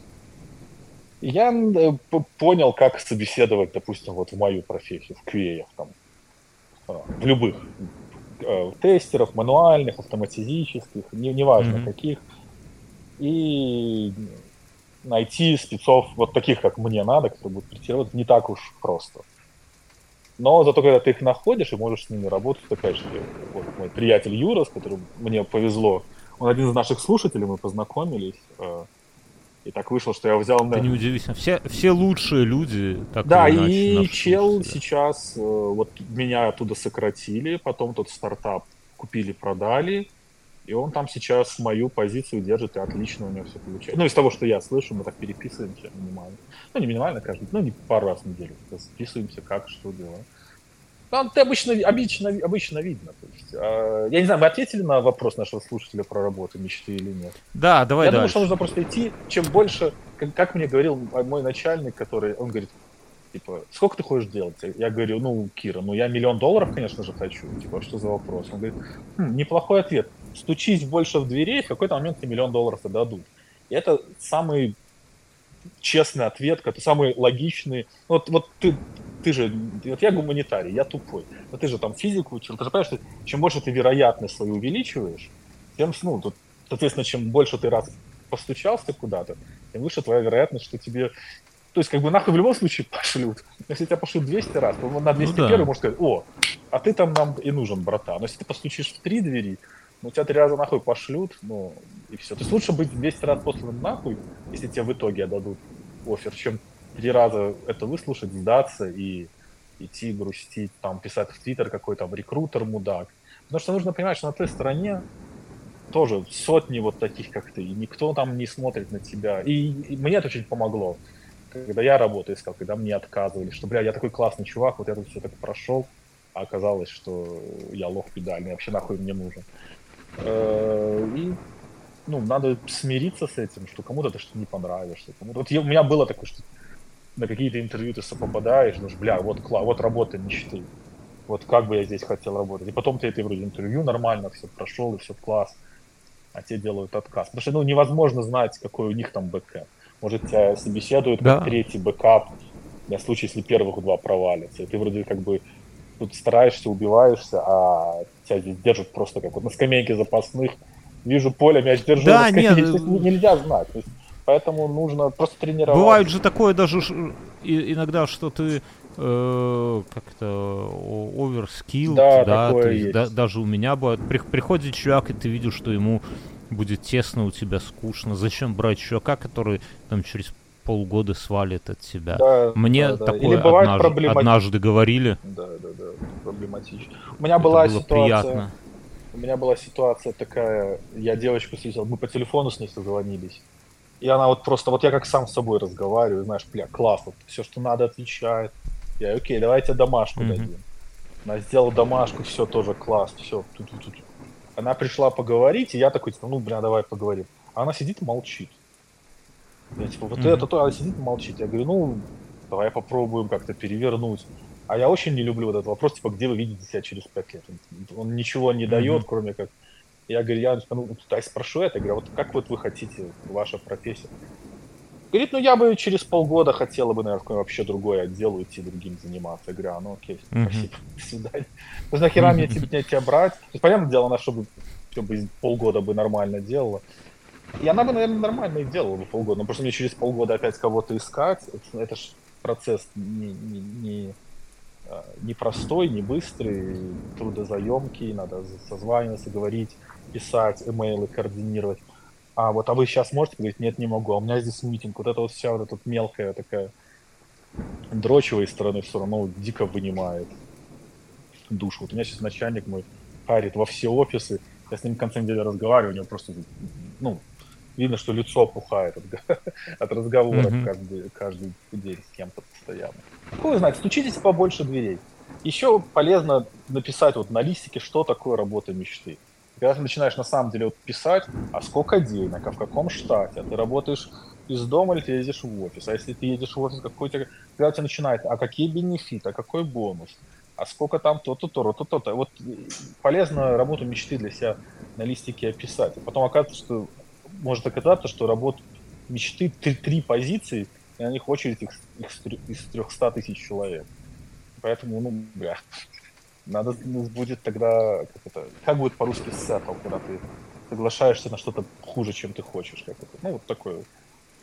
И я э, понял, как собеседовать, допустим, вот в мою профессию, в QA, там, э, в любых тестеров, мануальных, автоматизических, не, неважно mm-hmm. каких, и найти спецов вот таких, как мне надо, которые будут тестировать, не так уж просто. Но зато, когда ты их находишь и можешь с ними работать, опять же, вот мой приятель Юра, с которым мне повезло, он один из наших слушателей, мы познакомились, э, и так вышло, что я взял... Это неудивительно. Все, все лучшие люди так Да, и иначе, чел слушатели. сейчас... Э, вот меня оттуда сократили, потом тот стартап купили, продали, и он там сейчас мою позицию держит, и отлично у него все получается. Ну, из того, что я слышу, мы так переписываемся минимально. Ну, не минимально каждый, ну, не пару раз в неделю. Списываемся, как, что делать. Там ты обычно, обычно, обычно видно. То есть, э, я не знаю, мы ответили на вопрос нашего слушателя про работу, мечты или нет. Да, давай Я дальше. думаю, что нужно просто идти. Чем больше, как, как мне говорил мой начальник, который, он говорит, типа, сколько ты хочешь делать? Я говорю, ну, Кира, ну я миллион долларов, конечно же, хочу. Типа, что за вопрос? Он говорит, хм, неплохой ответ. Стучись больше в дверей, в какой-то момент тебе миллион долларов дадут. И это самый честный ответ, это самый логичный. Вот, вот ты ты же, вот я гуманитарий, я тупой, но ты же там физику учил, ты же понимаешь, что чем больше ты вероятность свою увеличиваешь, тем, ну, тут, соответственно, чем больше ты раз постучался куда-то, тем выше твоя вероятность, что тебе то есть, как бы, нахуй в любом случае <laughs> пошлют. Если тебя пошлют 200 раз, то на 201 ну, да. можно сказать, о, а ты там нам и нужен, братан. Но если ты постучишь в три двери, ну, тебя три раза нахуй пошлют, ну, и все. То есть лучше быть 200 раз посланным нахуй, если тебе в итоге отдадут офер, чем три раза это выслушать, сдаться и идти грустить, там, писать в Твиттер какой то рекрутер мудак. Потому что нужно понимать, что на той стороне тоже сотни вот таких, как ты, и никто там не смотрит на тебя. И, и мне это очень помогло. Когда я работаю искал, когда мне отказывали, что, бля, я такой классный чувак, вот я тут все так прошел, а оказалось, что я лох педальный, вообще нахуй мне нужен. Э, и ну, надо смириться с этим, что кому-то это что не понравишься. Кому-то... Вот я, у меня было такое, что на какие-то интервью ты попадаешь, думаешь, бля, вот, вот работа мечты. Вот как бы я здесь хотел работать. И потом ты это вроде интервью нормально, все прошел, и все класс. А те делают отказ. Потому что ну, невозможно знать, какой у них там backup. Может, тебя собеседуют да. как третий backup, на случай, если первых два провалятся. И ты вроде как бы тут стараешься, убиваешься, а тебя здесь держат просто как вот на скамейке запасных. Вижу поле, мяч держу, да, на скамейке. Нет, нельзя знать. То есть, Поэтому нужно просто тренироваться. Бывает же такое даже иногда, что ты э, как-то оверскилл, да, да то есть, да, даже у меня бывает. При, приходит чувак, и ты видишь, что ему будет тесно у тебя, скучно. Зачем брать чувака, который там через полгода свалит от себя. Да, Мне да, да. такое однажды, проблемати... однажды говорили. Да, да, да, проблематично. У меня была Это ситуация. Приятно. У меня была ситуация такая, я девочку встретил, мы по телефону с ней созвонились. И она вот просто, вот я как сам с собой разговариваю, знаешь, бля, класс, вот все, что надо, отвечает. Я, окей, давайте домашку mm-hmm. дадим. Она сделала домашку, все тоже класс, все. Тут-тут-тут. Она пришла поговорить, и я такой, типа, ну, бля, давай поговорим. А она сидит молчит. Я типа, вот mm-hmm. это то, она сидит молчит. Я говорю, ну, давай попробуем как-то перевернуть. А я очень не люблю вот этот вопрос, типа, где вы видите себя через пять лет? Он ничего не mm-hmm. дает, кроме как я говорю, я ну, я спрошу это, я говорю, вот как вот вы хотите, ваша профессия? Говорит, ну я бы через полгода хотела бы, наверное, вообще другой отдел уйти, другим заниматься. Я говорю, а, ну окей, mm-hmm. спасибо, <laughs> до свидания. Ну, нахера мне тебя, тебя брать? Есть, понятное дело, она чтобы, чтобы полгода бы нормально делала. И она бы, наверное, нормально и делала бы полгода. Но просто мне через полгода опять кого-то искать, это, это же процесс не, не, не, а, не простой, не быстрый, трудозаемкий, надо созваниваться, говорить писать, имейлы координировать. а вот, а вы сейчас можете говорить, нет, не могу, а у меня здесь митинг, вот это вот вся вот эта мелкая такая дрочевой стороны все равно дико вынимает душу. Вот у меня сейчас начальник мой харит во все офисы, я с ним в конце недели разговариваю, у него просто, ну, видно, что лицо опухает от, <laughs> от разговоров mm-hmm. каждый, каждый день с кем-то постоянно. Какой знать, стучитесь побольше дверей. Еще полезно написать вот на листике, что такое работа мечты. Когда ты начинаешь на самом деле вот писать, а сколько денег, а в каком штате, а ты работаешь из дома или ты едешь в офис, а если ты едешь в офис, какой-то, когда у тебя начинает, а какие бенефиты, а какой бонус, а сколько там то-то, то-то, то-то. Вот полезно работу мечты для себя на листике описать. А потом оказывается, что может оказаться, что работа мечты три, три позиции, и на них очередь их, их из 300 тысяч человек. Поэтому, ну, бля, надо будет тогда, как это, как будет по-русски сеттл, когда ты соглашаешься на что-то хуже, чем ты хочешь, как это, ну, вот такое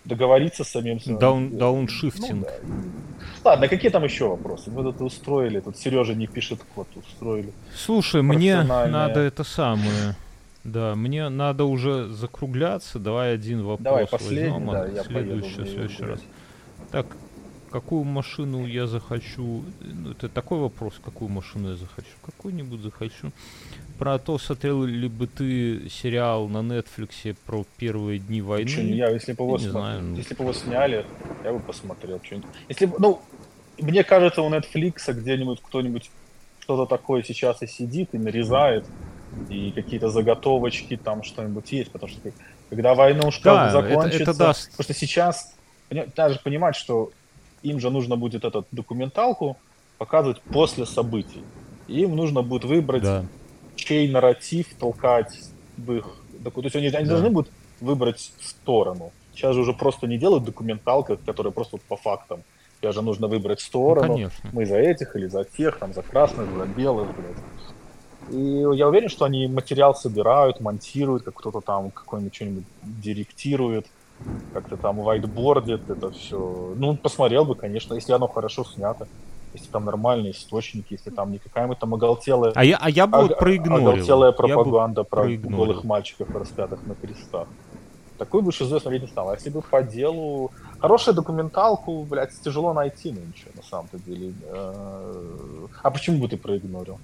договориться с самим Даун, дауншифтинг. Ну, да. Ладно, какие там еще вопросы? Мы тут устроили, тут Сережа не пишет код, устроили. Слушай, мне надо это самое. Да, мне надо уже закругляться. Давай один вопрос Давай, последний, возьмем, да, я следующий, поеду, следующий раз. Так, какую машину я захочу? Ну, это такой вопрос, какую машину я захочу? Какую-нибудь захочу. Про то, смотрел ли бы ты сериал на Netflix про первые дни войны? Что, я, если бы его, см... знаю, ну. если бы его сняли, я бы посмотрел что-нибудь. Если бы, ну, мне кажется, у Netflix где-нибудь кто-нибудь что-то такое сейчас и сидит, и нарезает, и какие-то заготовочки там что-нибудь есть, потому что когда война уж да, закончится, это, это даст... потому что сейчас даже понимать, что им же нужно будет эту документалку показывать после событий. им нужно будет выбрать, да. чей нарратив толкать в их... То есть они, они да. должны будут выбрать сторону. Сейчас же уже просто не делают документалка, которая просто по фактам. Сейчас же нужно выбрать сторону. Ну, Мы за этих или за тех, там, за красных, за белых, блядь. И я уверен, что они материал собирают, монтируют, как кто-то там какой-нибудь что-нибудь директирует, как-то там вайтбордит это все. Ну, посмотрел бы, конечно, если оно хорошо снято. Если там нормальные источники, если там не какая-нибудь там оголтелая... А я, а я бы ог, проигнорил. Оголтелая пропаганда про проигнорил. голых мальчиков, распятых на крестах. Такой бы шизой смотреть не стал. А если бы по делу... Хорошую документалку, блядь, тяжело найти, ничего, на самом-то деле. Э, а почему бы ты проигнорил?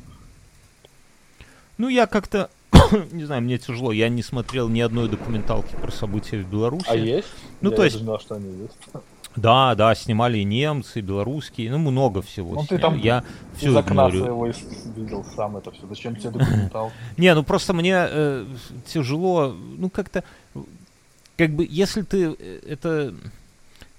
Ну, я как-то, <coughs> не знаю, мне тяжело. Я не смотрел ни одной документалки про события в Беларуси. А есть? Ну, я то есть... знал, что они есть. <laughs> Да, да, снимали и немцы, и белорусские, ну, много всего. Ну, ты там я все из окна своего видел сам это все. Зачем тебе <laughs> документал? Не, ну просто мне э, тяжело, ну, как-то, как бы, если ты э, это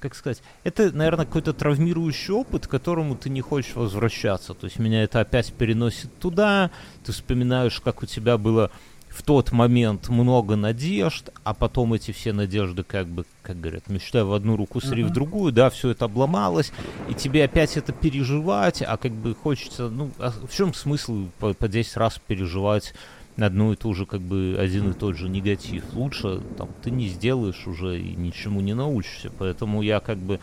как сказать, это, наверное, какой-то травмирующий опыт, к которому ты не хочешь возвращаться. То есть меня это опять переносит туда, ты вспоминаешь, как у тебя было в тот момент много надежд, а потом эти все надежды, как бы, как говорят, мечтая в одну руку, сри в другую, да, все это обломалось, и тебе опять это переживать, а как бы хочется, ну, а в чем смысл по, по 10 раз переживать одну и ту же, как бы, один и тот же негатив. Лучше там ты не сделаешь уже и ничему не научишься. Поэтому я как бы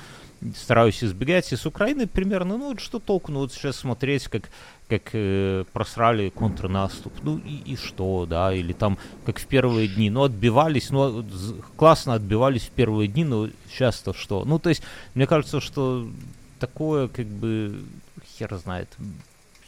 стараюсь избегать. И с Украины примерно, ну, что толку, ну, вот сейчас смотреть, как, как э, просрали контрнаступ. Ну, и, и что, да, или там, как в первые дни, ну, отбивались, ну, классно отбивались в первые дни, но сейчас-то что? Ну, то есть, мне кажется, что такое, как бы, хер знает.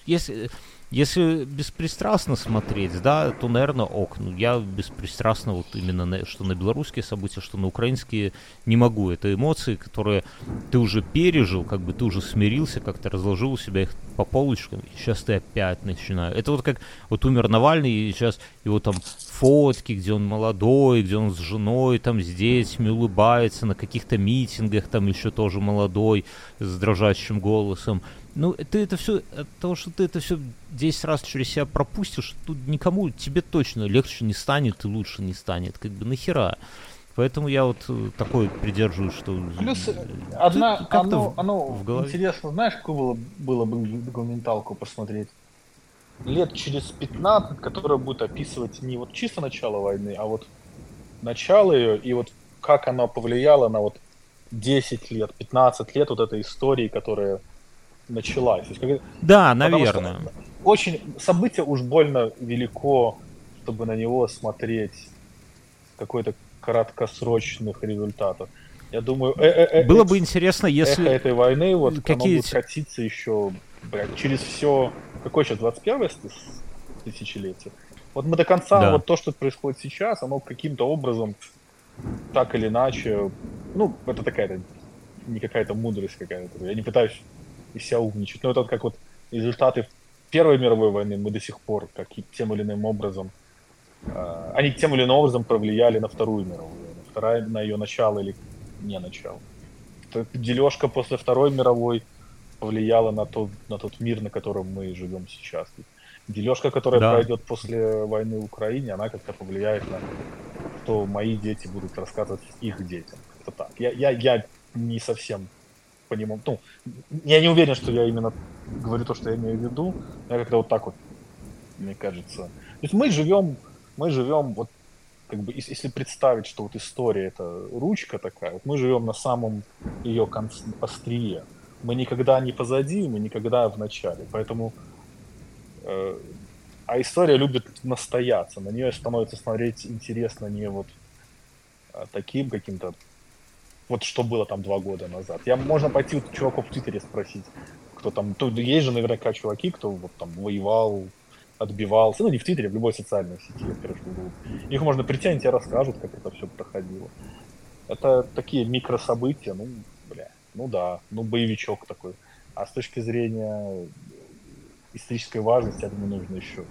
Если если беспристрастно смотреть, да, то, наверное, ок. Ну, я беспристрастно вот именно на, что на белорусские события, что на украинские не могу. Это эмоции, которые ты уже пережил, как бы ты уже смирился, как-то разложил у себя их по полочкам, и сейчас ты опять начинаешь. Это вот как вот умер Навальный, и сейчас его там фотки, где он молодой, где он с женой, там с детьми улыбается, на каких-то митингах там еще тоже молодой, с дрожащим голосом. Ну, ты это все, от того, что ты это все 10 раз через себя пропустишь, тут никому, тебе точно легче не станет и лучше не станет. Как бы нахера. Поэтому я вот э, такой придерживаюсь, что... Плюс одна, оно, оно в голове. интересно, знаешь, какую было, было бы документалку посмотреть? Лет через 15, которая будет описывать не вот чисто начало войны, а вот начало ее и вот как она повлияла на вот 10 лет, 15 лет вот этой истории, которая началась. есть, как... Да, наверное. Очень событие уж больно велико, чтобы на него смотреть какой-то краткосрочных результатов. Я думаю, э -э -э было бы интересно, если этой войны вот какие будет катиться еще блядь, через все. Какой сейчас 21 тысячелетие? Вот мы до конца Да. вот то, что происходит сейчас, оно каким-то образом так или иначе, ну это такая не какая-то мудрость какая-то. Я не пытаюсь из себя умничать, но это вот как вот результаты Первой мировой войны мы до сих пор как тем или иным образом э, они тем или иным образом повлияли на Вторую мировую войну. Вторая на ее начало или не начало. Дележка после Второй мировой повлияла на тот, на тот мир, на котором мы живем сейчас. Дележка, которая Да. пройдет после войны в Украине, она как-то повлияет на что мои дети будут рассказывать их детям. Это так. Я, я, я не совсем понимаю. Ну, я не уверен, что я именно говорю то, что я имею в виду. Я как-то вот так вот, мне кажется. То есть мы живем, мы живем вот как бы, ес- если представить, что вот история это ручка такая, вот мы живем на самом ее конц... острие. Мы никогда не позади, мы никогда в начале. Поэтому э, а история любит настояться, на нее становится смотреть интересно не вот а, таким каким-то, вот что было там два года назад. Я, можно пойти у чуваков в Твиттере спросить, кто там, тут есть же наверняка чуваки, кто вот там воевал, отбивался, ну не в Твиттере, в любой социальной сети, в Google. Их можно они тебе расскажут, как это все проходило. Это такие микрособытия, ну, бля, ну да, ну боевичок такой. А с точки зрения исторической важности, я думаю, нужно еще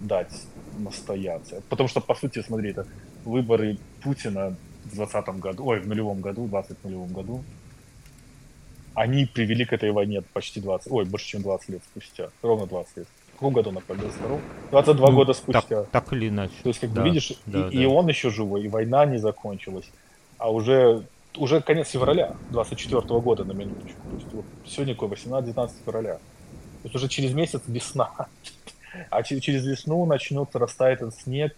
дать настояться. Потому что, по сути, смотри, это выборы Путина в 20 году, ой, в нулевом году, в 20 нулевом году, они привели к этой войне почти 20, ой, больше, чем 20 лет спустя, ровно 20 лет. В каком году она победила? 22 22 Ну, года так, спустя. так или иначе. То есть, как Да, видишь, да, и, да. и он еще живой, и война не закончилась. А уже, уже конец февраля 24 года на минуточку. То есть вот сегодня какой, 18-19 февраля. То есть уже через месяц весна. <laughs> А че- через весну начнется растает этот снег,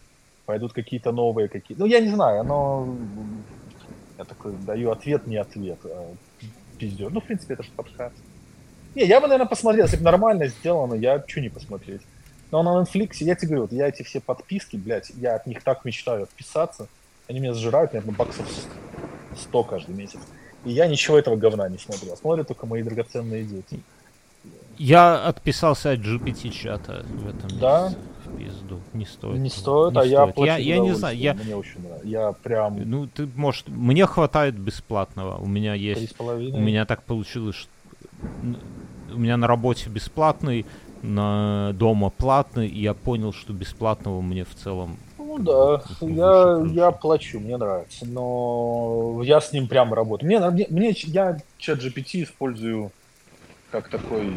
пойдут какие-то новые какие Ну, я не знаю, оно... Я такой даю ответ, не ответ. а Пиздец. Ну, в принципе, это же подкаст. Не, я бы, наверное, посмотрел, если бы нормально сделано, я что не посмотреть. Но на Netflix, я тебе говорю, вот я эти все подписки, блядь, я от них так мечтаю отписаться. Они меня сжирают, наверное, баксов 100 каждый месяц. И я ничего этого говна не смотрел. Смотрят только мои драгоценные дети. Я отписался от GPT-чата в этом Да? месяце. В пизду. Не стоит. Не стоит, Не а я стоит. плачу Я, я не знаю, я... Мне очень нравится. Я прям Ну, ты, может, мне хватает бесплатного. У меня есть... с половиной. У меня так получилось, что... У меня на работе бесплатный, на дома платный, и я понял, что бесплатного мне в целом... Ну да, я, я плачу, мне нравится, но я с ним прямо работаю. Мне, мне, мне я чат GPT использую как такой,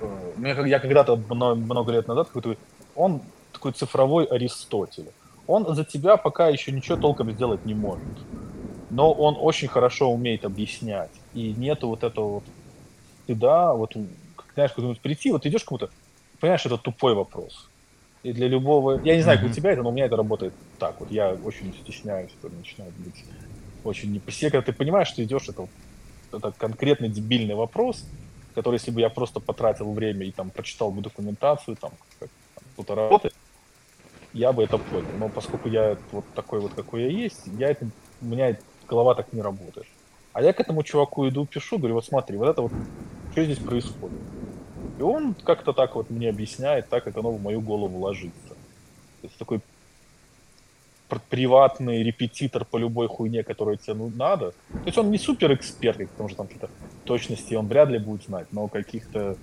э, мне, я когда-то мно- много лет назад какой-то, он такой цифровой Аристотель. Он за тебя пока еще ничего толком сделать не может, но он очень хорошо умеет объяснять, и нету вот этого вот стыда, вот, знаешь, куда-нибудь прийти, вот идешь кому-то, понимаешь, это тупой вопрос. И для любого... Я не знаю, как у тебя это, но у меня это работает так. Вот я очень стесняюсь, это начинает быть очень не по себе. Когда ты понимаешь, что идешь, это, это конкретный дебильный вопрос, который, если бы я просто потратил время и там прочитал бы документацию, там, как кто-то работает, я бы это понял. Но поскольку я вот такой вот, какой я есть, я это, у меня голова так не работает. А я к этому чуваку иду, пишу, говорю, вот смотри, вот это вот, что здесь происходит? И он как-то так вот мне объясняет, так как оно в мою голову ложится. То есть такой пр- приватный репетитор по любой хуйне, которая тебе ну, надо. То есть он не супер эксперт, потому что там какие-то точности он вряд ли будет знать, но каких-то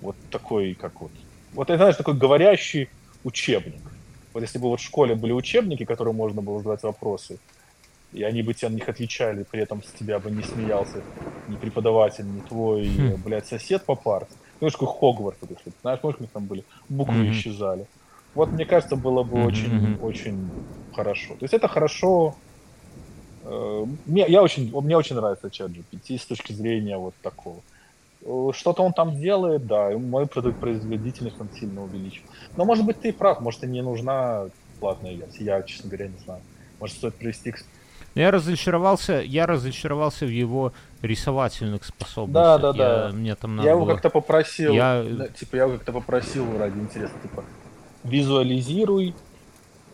вот такой, как вот... Вот это, знаешь, такой говорящий учебник. Вот если бы вот в школе были учебники, которые можно было задавать вопросы, и они бы тебе на них отвечали, при этом с тебя бы не смеялся ни преподаватель, ни твой, Хм. блядь, сосед по парте. Ну, такой Хогвартс, вот если, знаешь, помнишь, у них там были буквы Мгм. исчезали. Вот, мне кажется, было бы Мгм, очень, мгм. очень хорошо. То есть это хорошо. э, мне, я очень, мне очень нравится чат GPT с точки зрения вот такого. Э, Что-то он там делает, да, и мою проду- производительность он сильно увеличил. Но, может быть, ты прав, может, и не нужна платная версия. Я, честно говоря, не знаю. Может, стоит привести к Я разочаровался, я разочаровался в его рисовательных способностях. Да, да, да. Я- Мне там надо Я его было- как-то попросил, Я- да, типа, я его как-то попросил ради интереса, типа, визуализируй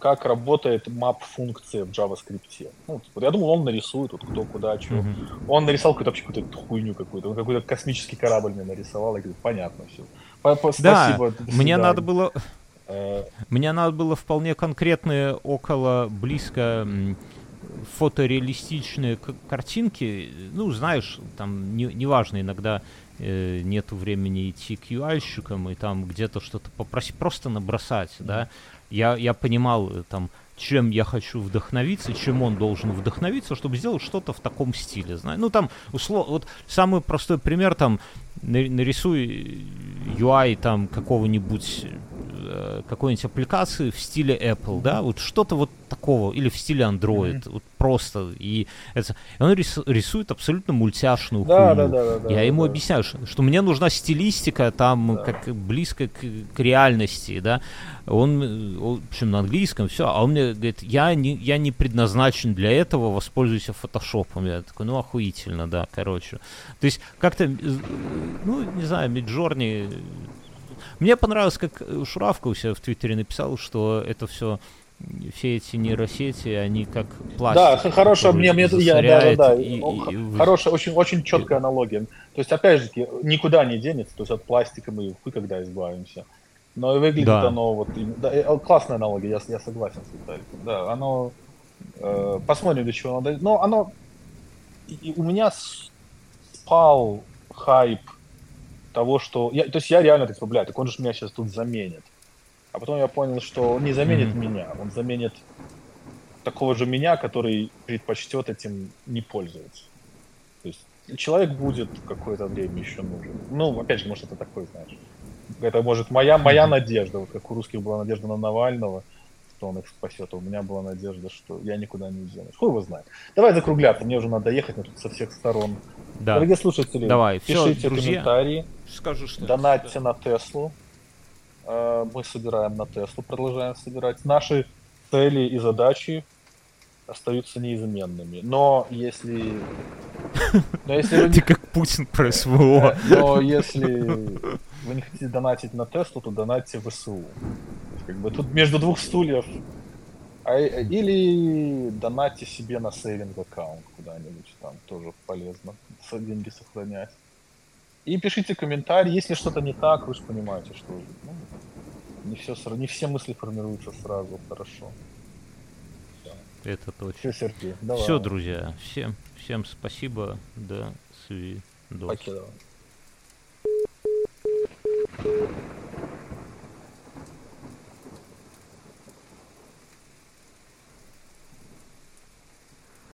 как работает map-функция в JavaScript. Ну, вот я думал, он нарисует, вот кто, куда, что. Mm-hmm. Он нарисовал какую-то вообще какую-то хуйню какую-то. Он какой-то космический корабль мне нарисовал. Я говорю, понятно все. Спасибо. Да, мне надо было... Э, мне надо было вполне конкретные, около, близко фотореалистичные картинки. Ну, знаешь, там неважно, не иногда э, нету времени идти к UI-щикам и там где-то что-то попросить, просто набросать, да. Я, я понимал, э, там, чем я хочу вдохновиться, чем он должен вдохновиться, чтобы сделать что-то в таком стиле. Знаешь? Ну, там, условно, вот самый простой пример, там, нарисуй UI там какого-нибудь Э, какой-нибудь аппликации в стиле Apple, да, вот что-то вот такого, или в стиле Android, mm-hmm. вот просто, и это, он рисует абсолютно мультяшную да, хуйню. Да, да, да, Я да, ему да. объясняю, что, что мне нужна стилистика там, да. как близко к, к реальности, да, он, он, в общем, на английском, все, а он мне говорит, я не, я не предназначен для этого, воспользуйся фотошопом. Я такой, ну, охуительно, да, короче. То есть, как-то, ну, не знаю, Миджорни мне понравилось, как Шуравка у себя в Твиттере написал, что это все все эти нейросети, они как пластик. Да, хорошая, мне, мне я, да, да, да. И, и, хорошая, очень, очень четкая аналогия. То есть, опять же, никуда не денется, то есть от пластика мы хуй когда избавимся. Но и выглядит да. оно вот, да, э, классная аналогия, я, я согласен с Виталиком. Да, оно, э, посмотрим, до чего оно дойдет. Но оно, и у меня спал хайп того, что... Я, то есть я реально так бля, так он же меня сейчас тут заменит. А потом я понял, что он не заменит mm-hmm. меня, он заменит такого же меня, который предпочтет этим не пользоваться. То есть человек будет какое-то время еще нужен. Ну, опять же, может, это такой, знаешь. Это может моя, моя mm-hmm. надежда, вот как у русских была надежда на Навального, что он их спасет, а у меня была надежда, что я никуда не денусь. Хуй его знает. Давай закругляться, мне уже надо ехать, но тут со всех сторон. Да. Дорогие слушатели, Давай. пишите Все, друзья, комментарии, скажу, что донатьте на Теслу. Э, мы собираем на Теслу, продолжаем собирать. Наши цели и задачи остаются неизменными. Но если... Но если вы... <laughs> Ты как Путин про СВО. Э, но если вы не хотите донатить на Теслу, то донатьте в СУ. Как бы тут между двух стульев. А, или донатьте себе на сейвинг аккаунт куда-нибудь, там тоже полезно деньги сохранять. И пишите комментарии, если что-то не так, вы же понимаете, что ну, не, все, не все мысли формируются сразу хорошо. Это точно. Все, Сергей, давай. Все, друзья, всем, всем спасибо, до свидания. Покидывай.